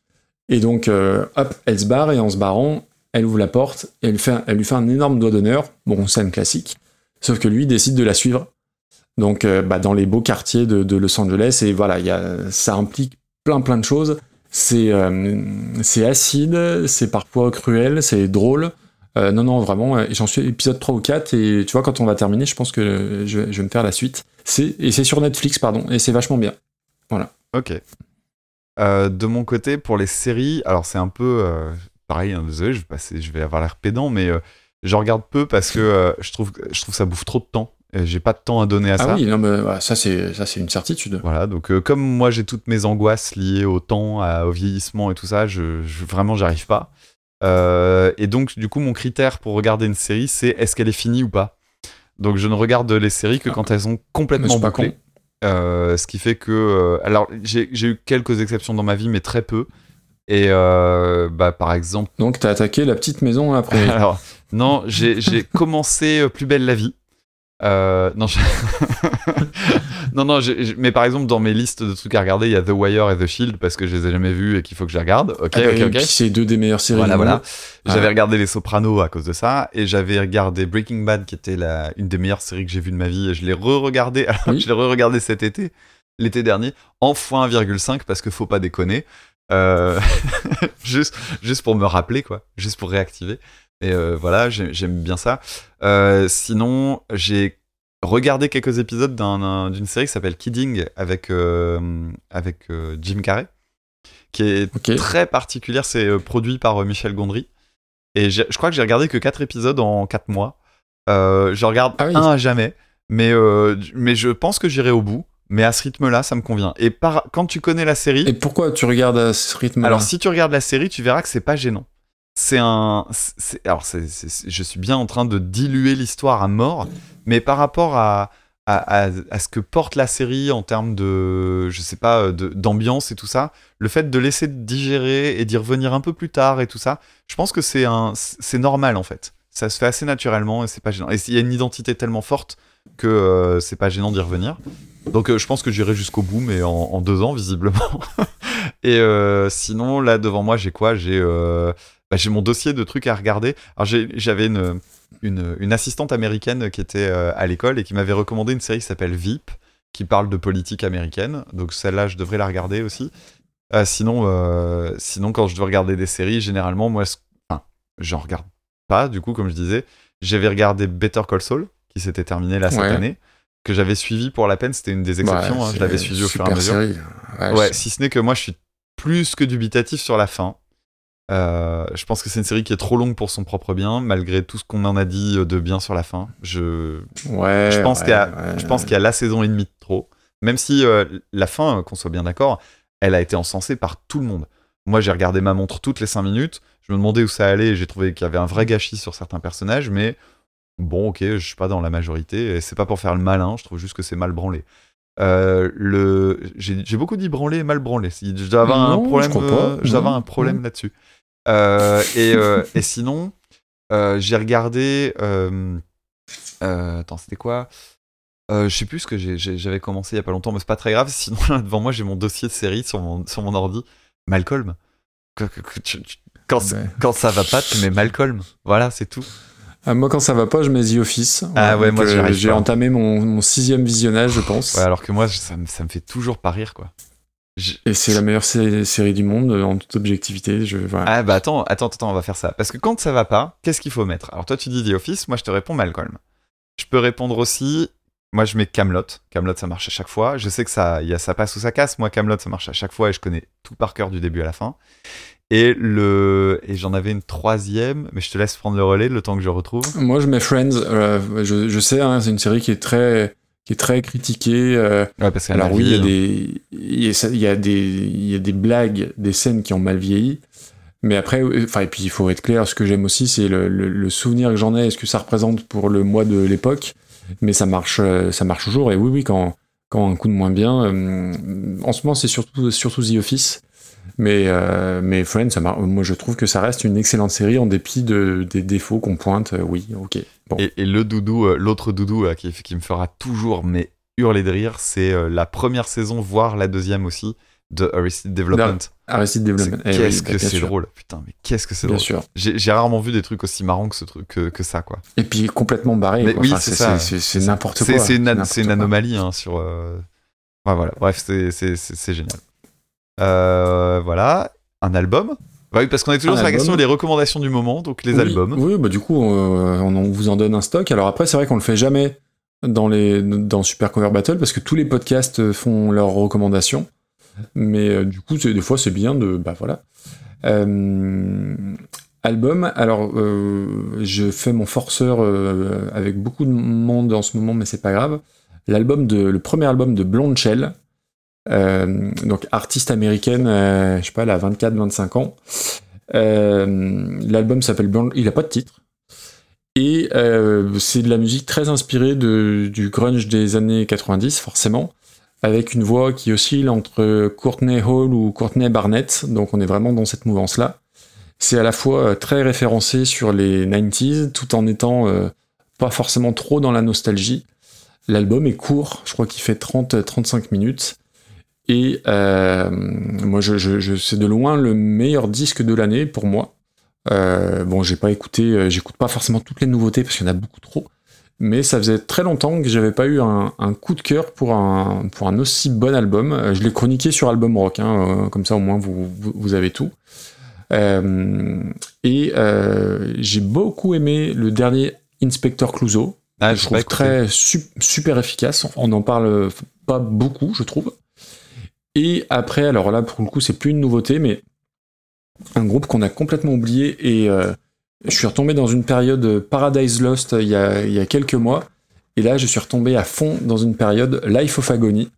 Et donc, euh, hop, elle se barre, et en se barrant, elle ouvre la porte, elle, lui fait un énorme doigt d'honneur, bon, scène classique, sauf que lui décide de la suivre. Donc, bah, dans les beaux quartiers de, Los Angeles, et voilà, ça implique plein plein de choses. C'est euh, c'est acide, c'est parfois cruel, c'est drôle. Euh, non, non, vraiment, euh, j'en suis à l'épisode 3 ou 4, et tu vois, quand on va terminer, je pense que je, vais- me faire la suite. Et c'est sur Netflix, pardon, et c'est vachement bien. Ok. Euh, de mon côté, pour les séries, alors c'est un peu pareil, hein, désolé, je vais, je vais avoir l'air pédant, mais je regarde peu parce que je, trouve, je trouve ça bouffe trop de temps. J'ai pas de temps à donner à Ah ça. oui, non, mais ça, c'est ça, c'est une certitude. Voilà, donc euh, comme moi j'ai toutes mes angoisses liées au temps, à- au vieillissement et tout ça, je, je- vraiment j'arrive pas. Euh, et donc du coup mon critère pour regarder une série c'est est-ce qu'elle est finie ou pas? Donc je ne regarde les séries que Ah. quand elles sont complètement bouclées. con. Euh, ce qui fait que euh, alors j'ai eu quelques exceptions dans ma vie mais très peu. Et euh, bah par exemple Donc, t'as attaqué la petite maison après. alors, non, j'ai commencé Plus belle la vie. Euh, non, je- non, mais par exemple, dans mes listes de trucs à regarder, il y a The Wire et The Shield parce que je les ai jamais vus et qu'il faut que je les regarde. Ok, Ah, ok, ok. c'est deux des meilleures séries. Voilà, du voilà. J'avais Ouais. regardé Les Sopranos à cause de ça et j'avais regardé Breaking Bad qui était la, une des meilleures séries que j'ai vues de ma vie et je l'ai re-regardé. Alors, Oui. je l'ai re-regardé cet été, l'été dernier, en x1,5 parce que faut pas déconner. Euh, juste, juste pour me rappeler, quoi. Juste pour réactiver. Et euh, voilà, j'ai- j'aime bien ça. Euh, sinon, j'ai regardé quelques épisodes d'un- d'un- d'une série qui s'appelle Kidding avec, euh, avec Jim Carrey, qui est très particulière. C'est produit par Michel Gondry. Et je crois que j'ai regardé que 4 épisodes en 4 mois. Je regarde Ah oui. un à jamais. Mais, mais je pense que j'irai au bout. Mais à ce rythme-là, ça me convient. Et par... quand tu connais la série. Et pourquoi tu regardes à ce rythme-là? Alors, si tu regardes la série, tu verras que c'est pas gênant. C'est un. Alors, je suis bien en train de diluer l'histoire à mort, mais par rapport à, à, ce que porte la série en termes de. Je sais pas, de- d'ambiance et tout ça, le fait de laisser digérer et d'y revenir un peu plus tard et tout ça, je pense que c'est un, c'est normal en fait. Ça se fait assez naturellement et c'est pas gênant. Et il y a une identité tellement forte que euh, c'est pas gênant d'y revenir. Donc euh, je pense que j'irai jusqu'au bout, mais en, deux ans visiblement. et euh, sinon là devant moi j'ai quoi? J'ai euh, bah, j'ai mon dossier de trucs à regarder. Alors j'avais une, une, une assistante américaine qui était euh, à l'école et qui m'avait recommandé une série qui s'appelle VIP, qui parle de politique américaine. Donc celle-là, je devrais la regarder aussi. Euh, sinon, euh, sinon, quand je dois regarder des séries, généralement, moi, enfin, j'en regarde pas, du coup, comme je disais. J'avais regardé Better Call Saul, qui s'était terminé là cette Ouais. année, que j'avais suivi pour la peine, c'était une des exceptions, Ouais, hein, je l'avais suivi au fur et à mesure. série. Ouais, si ce n'est que moi, je suis plus que dubitatif sur la fin. Euh, je pense que c'est une série qui est trop longue pour son propre bien, malgré tout ce qu'on en a dit de bien sur la fin. Je, ouais, je pense ouais, qu'il y a, ouais. y la saison et demie de trop. Même si euh, la fin, euh, qu'on soit bien d'accord, elle a été encensée par tout le monde. Moi, j'ai regardé ma montre toutes les 5 minutes. Je me demandais où ça allait et j'ai trouvé qu'il y avait un vrai gâchis sur certains personnages, mais bon, ok, je suis pas dans la majorité et c'est pas pour faire le malin, je trouve juste que c'est mal branlé. Euh, le... J'ai beaucoup dit branlé et mal branlé. Je dois avoir un Non, problème, crois pas. euh, je dois avoir Non, un problème non. là-dessus. Euh, et, euh, et sinon, euh, j'ai regardé. attends, c'était quoi? Euh, Je sais plus ce que j'avais commencé il y a pas longtemps, mais c'est pas très grave. Sinon, là, devant moi, j'ai mon dossier de série sur mon, sur mon ordi. Malcolm. Quand, quand ça va pas, tu mets Malcolm. Voilà, c'est tout. Ah, moi, quand ça va pas, je mets The Office. Ah ouais, moi, J'ai entamé mon, mon sixième visionnage, je pense. Ouais, alors que moi, ça, me- ça me fait toujours pas rire, quoi. Et c'est la meilleure sé- série du monde, euh, en toute objectivité. Je, voilà. Ah bah attends, attends, attends, on va faire ça. Parce que quand ça va pas, qu'est-ce qu'il faut mettre? Alors toi tu dis The Office, moi je te réponds Malcolm. Je peux répondre aussi, moi je mets Camelot. Camelot ça marche à chaque fois. Je sais que ça, y a ça passe ou ça casse. Moi Camelot ça marche à chaque fois et je connais tout par cœur du début à la fin. Et le, et j'en avais une troisième, mais je te laisse prendre le relais le temps que je retrouve. Moi, je mets Friends. euh, je, je sais, hein, c'est une série qui est très, qui est très critiquée. euh, Ouais parce qu'elle alors oui, il y, a hein. des, y y y a blagues, des scènes qui ont mal vieilli. Mais après, euh, enfin, et puis il faut être clair. Ce que j'aime aussi, c'est le, le- le souvenir que j'en ai, ce que ça représente pour le mois de l'époque. Mais ça marche, euh, ça marche toujours. Et oui, oui, quand, quand un coup de moins bien. euh, en ce moment, c'est surtout, surtout The Office. Mais, euh, mais Friends, ça moi je trouve que ça reste une excellente série en dépit de, des défauts qu'on pointe. oui, ok. Bon. Et, et le doudou, euh, l'autre doudou là, qui, qui me fera toujours mais hurler de rire, c'est euh, la première saison, voire la deuxième aussi, de Arrested Development. Arrested Development. Eh oui, Qu'est-ce bah, que bien c'est drôle, putain, mais qu'est-ce que c'est Bien drôle. sûr. J'ai rarement vu des trucs aussi marrants que, ce truc, que, que ça, quoi. Et puis complètement barré. Mais quoi. oui, Enfin, c'est ça. C'est n'importe quoi. c'est une, an- anomalie hein, sur. euh, ouais, voilà, bref, c'est- génial. Euh, voilà, un album. Bah oui, parce qu'on est toujours sur la question des recommandations du moment, donc les Oui, albums. Oui, bah du coup, euh, on, on vous en donne un stock. Alors après, c'est vrai qu'on le fait jamais dans, les, dans Super Cover Battle parce que tous les podcasts font leurs recommandations. Mais euh, du coup, des fois, c'est bien de. Bah voilà. Euh, album, alors euh, je fais mon forceur avec beaucoup de monde en ce moment, mais c'est pas grave. L'album de, le premier album de Blonde Shell, euh, donc artiste américaine, euh, je sais pas, elle a 24-25 ans. Euh, L'album s'appelle il a pas de titre. Et euh, c'est de la musique très inspirée du grunge des années 90, forcément, avec une voix qui oscille entre Courtney Hall ou Courtney Barnett, donc on est vraiment dans cette mouvance-là. C'est à la fois euh, très référencé sur les 90s, tout en étant euh, pas forcément trop dans la nostalgie. L'album est court, je crois qu'il fait 30-35 minutes. Et euh, moi, je, je- je- c'est de loin le meilleur disque de l'année pour moi. Euh, bon, j'ai pas écouté, euh, j'écoute pas forcément toutes les nouveautés parce qu'il y en a beaucoup trop. Mais ça faisait très longtemps que j'avais pas eu un, un coup de cœur pour un, pour un aussi bon album. Je l'ai chroniqué sur Album Rock, hein, comme ça au moins vous, vous, vous avez tout. Euh, et j'ai beaucoup aimé le dernier Inspector Clouseau. Ah, je trouve très su- super efficace. On n'en parle pas beaucoup, je trouve. Et après, alors là, pour le coup, c'est plus une nouveauté, mais un groupe qu'on a complètement oublié. Et euh, je suis retombé dans une période Paradise Lost il y a, il y a quelques mois. Et là, je suis retombé à fond dans une période Life of Agony.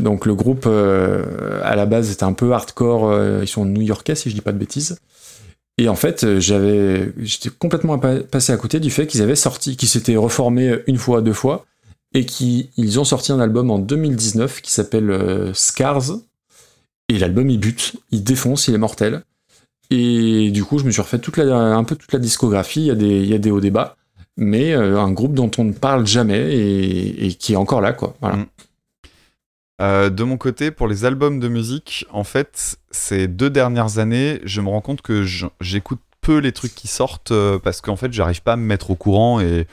Donc le groupe euh, à la base était un peu hardcore, euh, ils sont new-yorkais si je dis pas de bêtises. Et en fait, euh, j'avais, j'étais complètement pa- passé à côté du fait qu'ils avaient sorti, qu'ils s'étaient reformés une fois, deux fois, et qu'ils ont sorti un album en 2019 qui s'appelle euh, Scars. Et l'album il bute, il défonce, il est mortel. Et du coup, je me suis refait toute la, un peu toute la discographie. Il y a des, il y a des hauts débats, mais euh, un groupe dont on ne parle jamais et, qui est encore là, quoi. Mm. Euh, de mon côté, pour les albums de musique, en fait, ces deux dernières années, je me rends compte que j'écoute peu les trucs qui sortent parce qu'en fait, j'arrive pas à me mettre au courant et,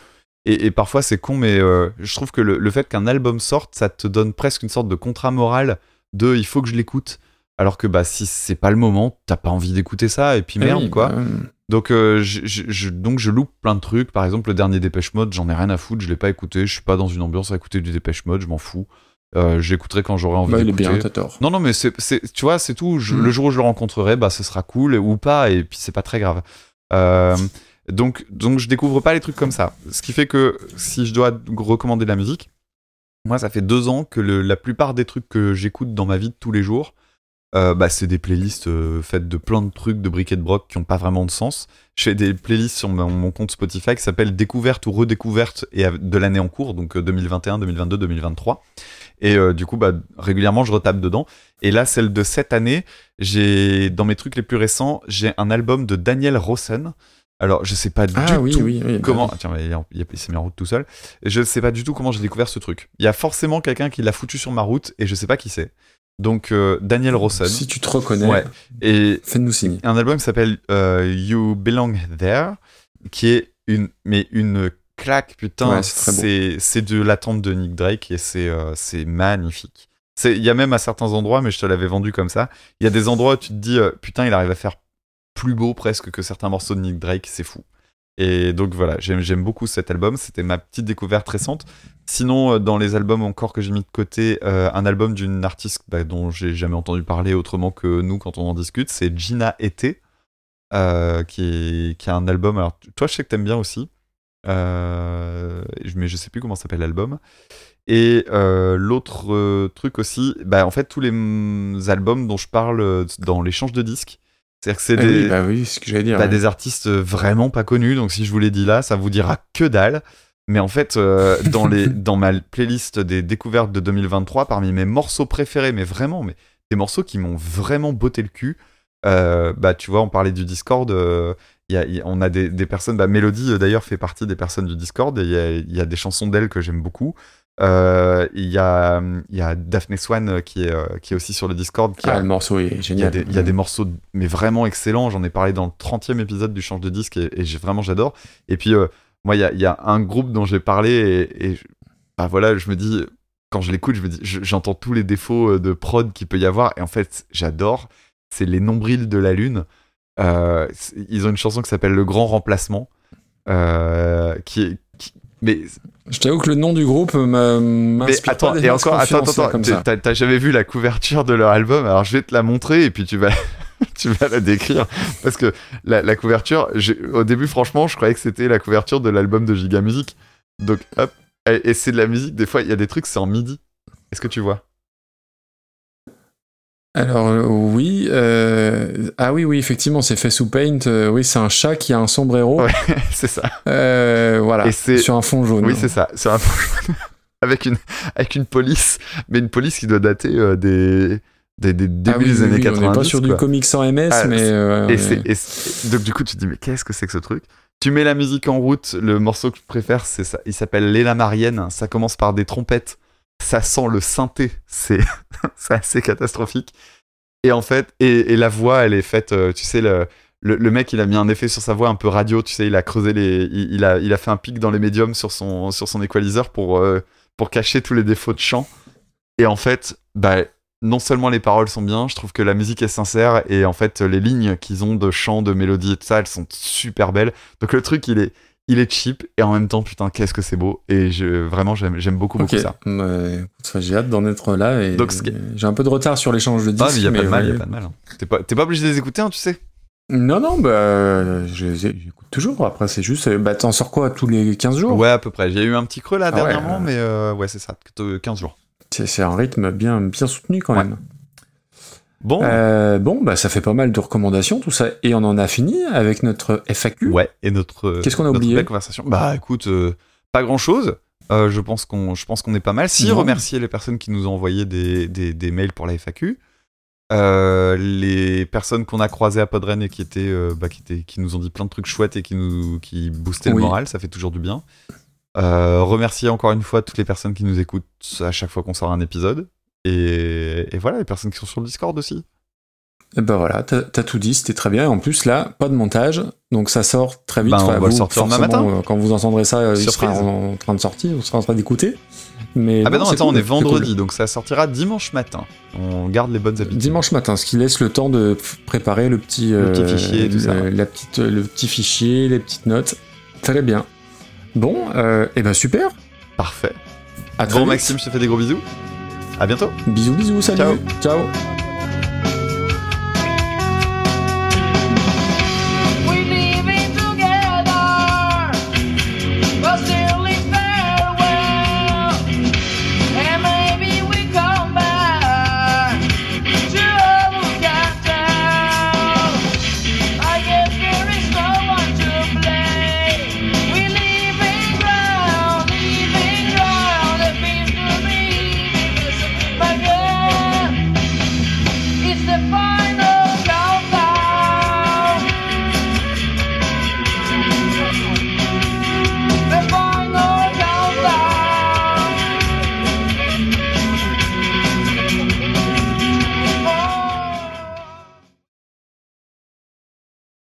et, et parfois c'est con, mais euh, je trouve que le, le fait qu'un album sorte, ça te donne presque une sorte de contrat moral de il faut que je l'écoute. Alors que bah si c'est pas le moment, t'as pas envie d'écouter ça et puis Eh merde oui, quoi. bah, Donc, euh, je, je- je- donc je loupe plein de trucs. Par exemple, le dernier Dépêche Mode, j'en ai rien à foutre, je l'ai pas écouté. Je suis pas dans une ambiance à écouter du Dépêche Mode, je m'en fous. Euh, J'écouterai quand j'aurai envie bah, il est d'écouter. bien, t'as tort. Non, non, mais c'est, tu vois, c'est tout. Je- Mm. Le jour où je le rencontrerai, bah, ce sera cool ou pas, et puis c'est pas très grave. Euh, donc, donc, je découvre pas les trucs comme ça. Ce qui fait que si je dois recommander de la musique, moi, ça fait deux ans que la plupart des trucs que j'écoute dans ma vie de tous les jours, euh, bah, c'est des playlists euh, faites de plein de trucs de briquet de broc qui ont pas vraiment de sens. Je fais des playlists sur mon, compte Spotify qui s'appelle Découverte ou Redécouverte et de l'année en cours, donc euh, 2021, 2022, 2023. Et euh, du coup, bah, régulièrement, je retape dedans. Et là, celle de cette année, j'ai dans mes trucs les plus récents, j'ai un album de Daniel Rossen. Alors, je sais pas du Ah oui, tout oui, oui. bah comment. oui. Ah, tiens, mais il, il- s'est mis en route tout seul. Je sais pas du tout comment j'ai découvert ce truc. Il y a forcément quelqu'un qui l'a foutu sur ma route et je sais pas qui c'est. Donc, euh, Daniel Rossen. Si tu te reconnais, Ouais. Et fais-nous signe. un album qui s'appelle euh, You Belong There, qui est une, mais une claque, putain, Ouais, c'est de l'attente de Nick Drake et c'est euh, magnifique. Il y a même à certains endroits, mais je te l'avais vendu comme ça, il y a des endroits où tu te dis, putain, il arrive à faire plus beau presque que certains morceaux de Nick Drake, c'est fou. Et donc voilà, j'aime beaucoup cet album, c'était ma petite découverte récente. Sinon, euh, dans les albums encore que j'ai mis de côté, euh, un album d'une artiste bah, dont j'ai jamais entendu parler autrement que nous quand on en discute, c'est Gina Ete, euh, qui, a un album. Alors, toi, je sais que t'aimes bien aussi, euh, mais je sais plus comment s'appelle l'album. Et l'autre truc aussi, bah, en fait, tous les mm, albums dont je parle dans l'échange de disques, c'est-à-dire que c'est des, oui, bah oui, c'est ce que j'allais dire. bah, ouais. des artistes vraiment pas connus, donc si je vous l'ai dit là, ça vous dira que dalle. Mais en fait, euh, dans, les, dans ma playlist des découvertes de 2023, parmi mes morceaux préférés, mais vraiment, mais des morceaux qui m'ont vraiment botté le cul, euh, bah tu vois, on parlait du Discord, euh, y a- y on a des, des personnes, bah Mélodie euh, d'ailleurs fait partie des personnes du Discord, et il y a, il y a des chansons d'elle que j'aime beaucoup. Euh, Il y, a, y a Daphne Swan euh, qui est, euh, qui est aussi sur le Discord, qui Ah, a, le morceau est il y, a génial. il y a des morceaux, mais vraiment excellents. J'en ai parlé dans le 30e épisode du Change de disque et, et j'ai vraiment j'adore. Et puis, moi, il y a, y a un groupe dont j'ai parlé et, et bah voilà, je me dis, quand je l'écoute, je me dis, je- j'entends tous les défauts de prod qu'il peut y avoir. Et en fait, j'adore. C'est Les Nombrils de la Lune. Euh, ils ont une chanson qui s'appelle Le Grand Remplacement. euh, qui est. qui- mais Je t'avoue que le nom du groupe m'inspire attends, pas et encore, attends, attends, comme t'as- jamais vu la couverture de leur album? Alors je vais te la montrer et puis tu vas, tu vas la décrire parce que la, la couverture, au début, franchement, je croyais que c'était la couverture de l'album de Giga Music. Donc hop, et, et c'est de la musique. Des fois, il y a des trucs, c'est en midi. Est-ce que tu vois? Alors euh, oui, euh, ah oui oui effectivement c'est fait sous Paint. euh, oui c'est un chat qui a un sombrero. Ouais. C'est ça. Euh, voilà. Et c'est- sur un fond jaune. Oui, c'est ça. C'est un avec une avec une police, mais une police qui doit dater euh, des des, des Ah débuts oui, des oui, années oui, 90. On n'est pas sur quoi. du comics sans MS, Ah, mais euh, Et ouais. et c'est- donc du coup tu te dis mais qu'est-ce que c'est que ce truc? Tu mets la musique en route, le morceau que je préfère c'est ça, il s'appelle Léla Marienne, ça commence par des trompettes, ça sent le synthé, c'est, assez catastrophique. Et en fait, et, la voix elle est faite, euh, tu sais le, mec il a mis un effet sur sa voix un peu radio, tu sais il a creusé les, il, a, il a fait un pic dans les médiums sur son, sur son équaliseur pour, euh, pour cacher tous les défauts de chant. Et en fait, bah non seulement les paroles sont bien, je trouve que la musique est sincère et en fait les lignes qu'ils ont de chant, de mélodie et tout ça, elles sont super belles. Donc le truc il est il est cheap et en même temps putain qu'est-ce que c'est beau et je vraiment j'aime j'aime beaucoup beaucoup ça. bah, écoute, j'ai hâte d'en être là. Et j'ai un peu de retard sur l'échange de disques. Ah mais y a pas de mal, y a ouais. pas de mal. hein. T'es pas pas obligé de les écouter hein, tu sais. Non, non, bah, j'écoute toujours. Après, c'est juste, euh, bah, t'en sors quoi tous les 15 jours? Ouais, à peu près. J'ai eu un petit creux là Ah ouais, dernièrement, euh. mais euh, ouais, c'est ça, euh, 15 jours. C'est c'est un rythme bien, bien soutenu quand Ouais. même. Bon, Euh, bon, bah, ça fait pas mal de recommandations, tout ça. Et on en a fini avec notre FAQ. ouais, et notre. euh, Qu'est-ce qu'on a notre oublié belle conversation Bah écoute, euh, pas grand chose. je pense qu'on je pense qu'on est pas mal. Si, Non. remercier les personnes qui nous ont envoyé des, des, des mails pour la FAQ. Euh, les personnes qu'on a croisées à Podren et qui étaient, euh, bah, qui étaient, qui nous ont dit plein de trucs chouettes et qui nous, qui boostaient le moral, ça fait toujours du bien. Euh, remercier encore une fois toutes les personnes qui nous écoutent à chaque fois qu'on sort un épisode. Et, et voilà, les personnes qui sont sur le Discord aussi. Et bah voilà, t'as tout dit, c'était très bien. Et en plus, là, pas de montage, donc ça sort très vite. Ben, on Enfin, va le sortir demain matin. Quand vous entendrez ça, euh, il sera Surprise. en, en train de sortir, on sera en train d'écouter. Mais Ah bah non, attends, cool, on est vendredi, cool. donc ça sortira dimanche matin. On garde les bonnes habitudes. Dimanche matin, ce qui laisse le temps de préparer le petit, Le petit euh, fichier tout ça. la petite, le petit fichier, les petites notes. Très bien. Bon, euh, et ben super. Parfait. À Bon. Maxime, je te fais des gros bisous. À bientôt. Bisous, bisous, salut. Ciao. Ciao.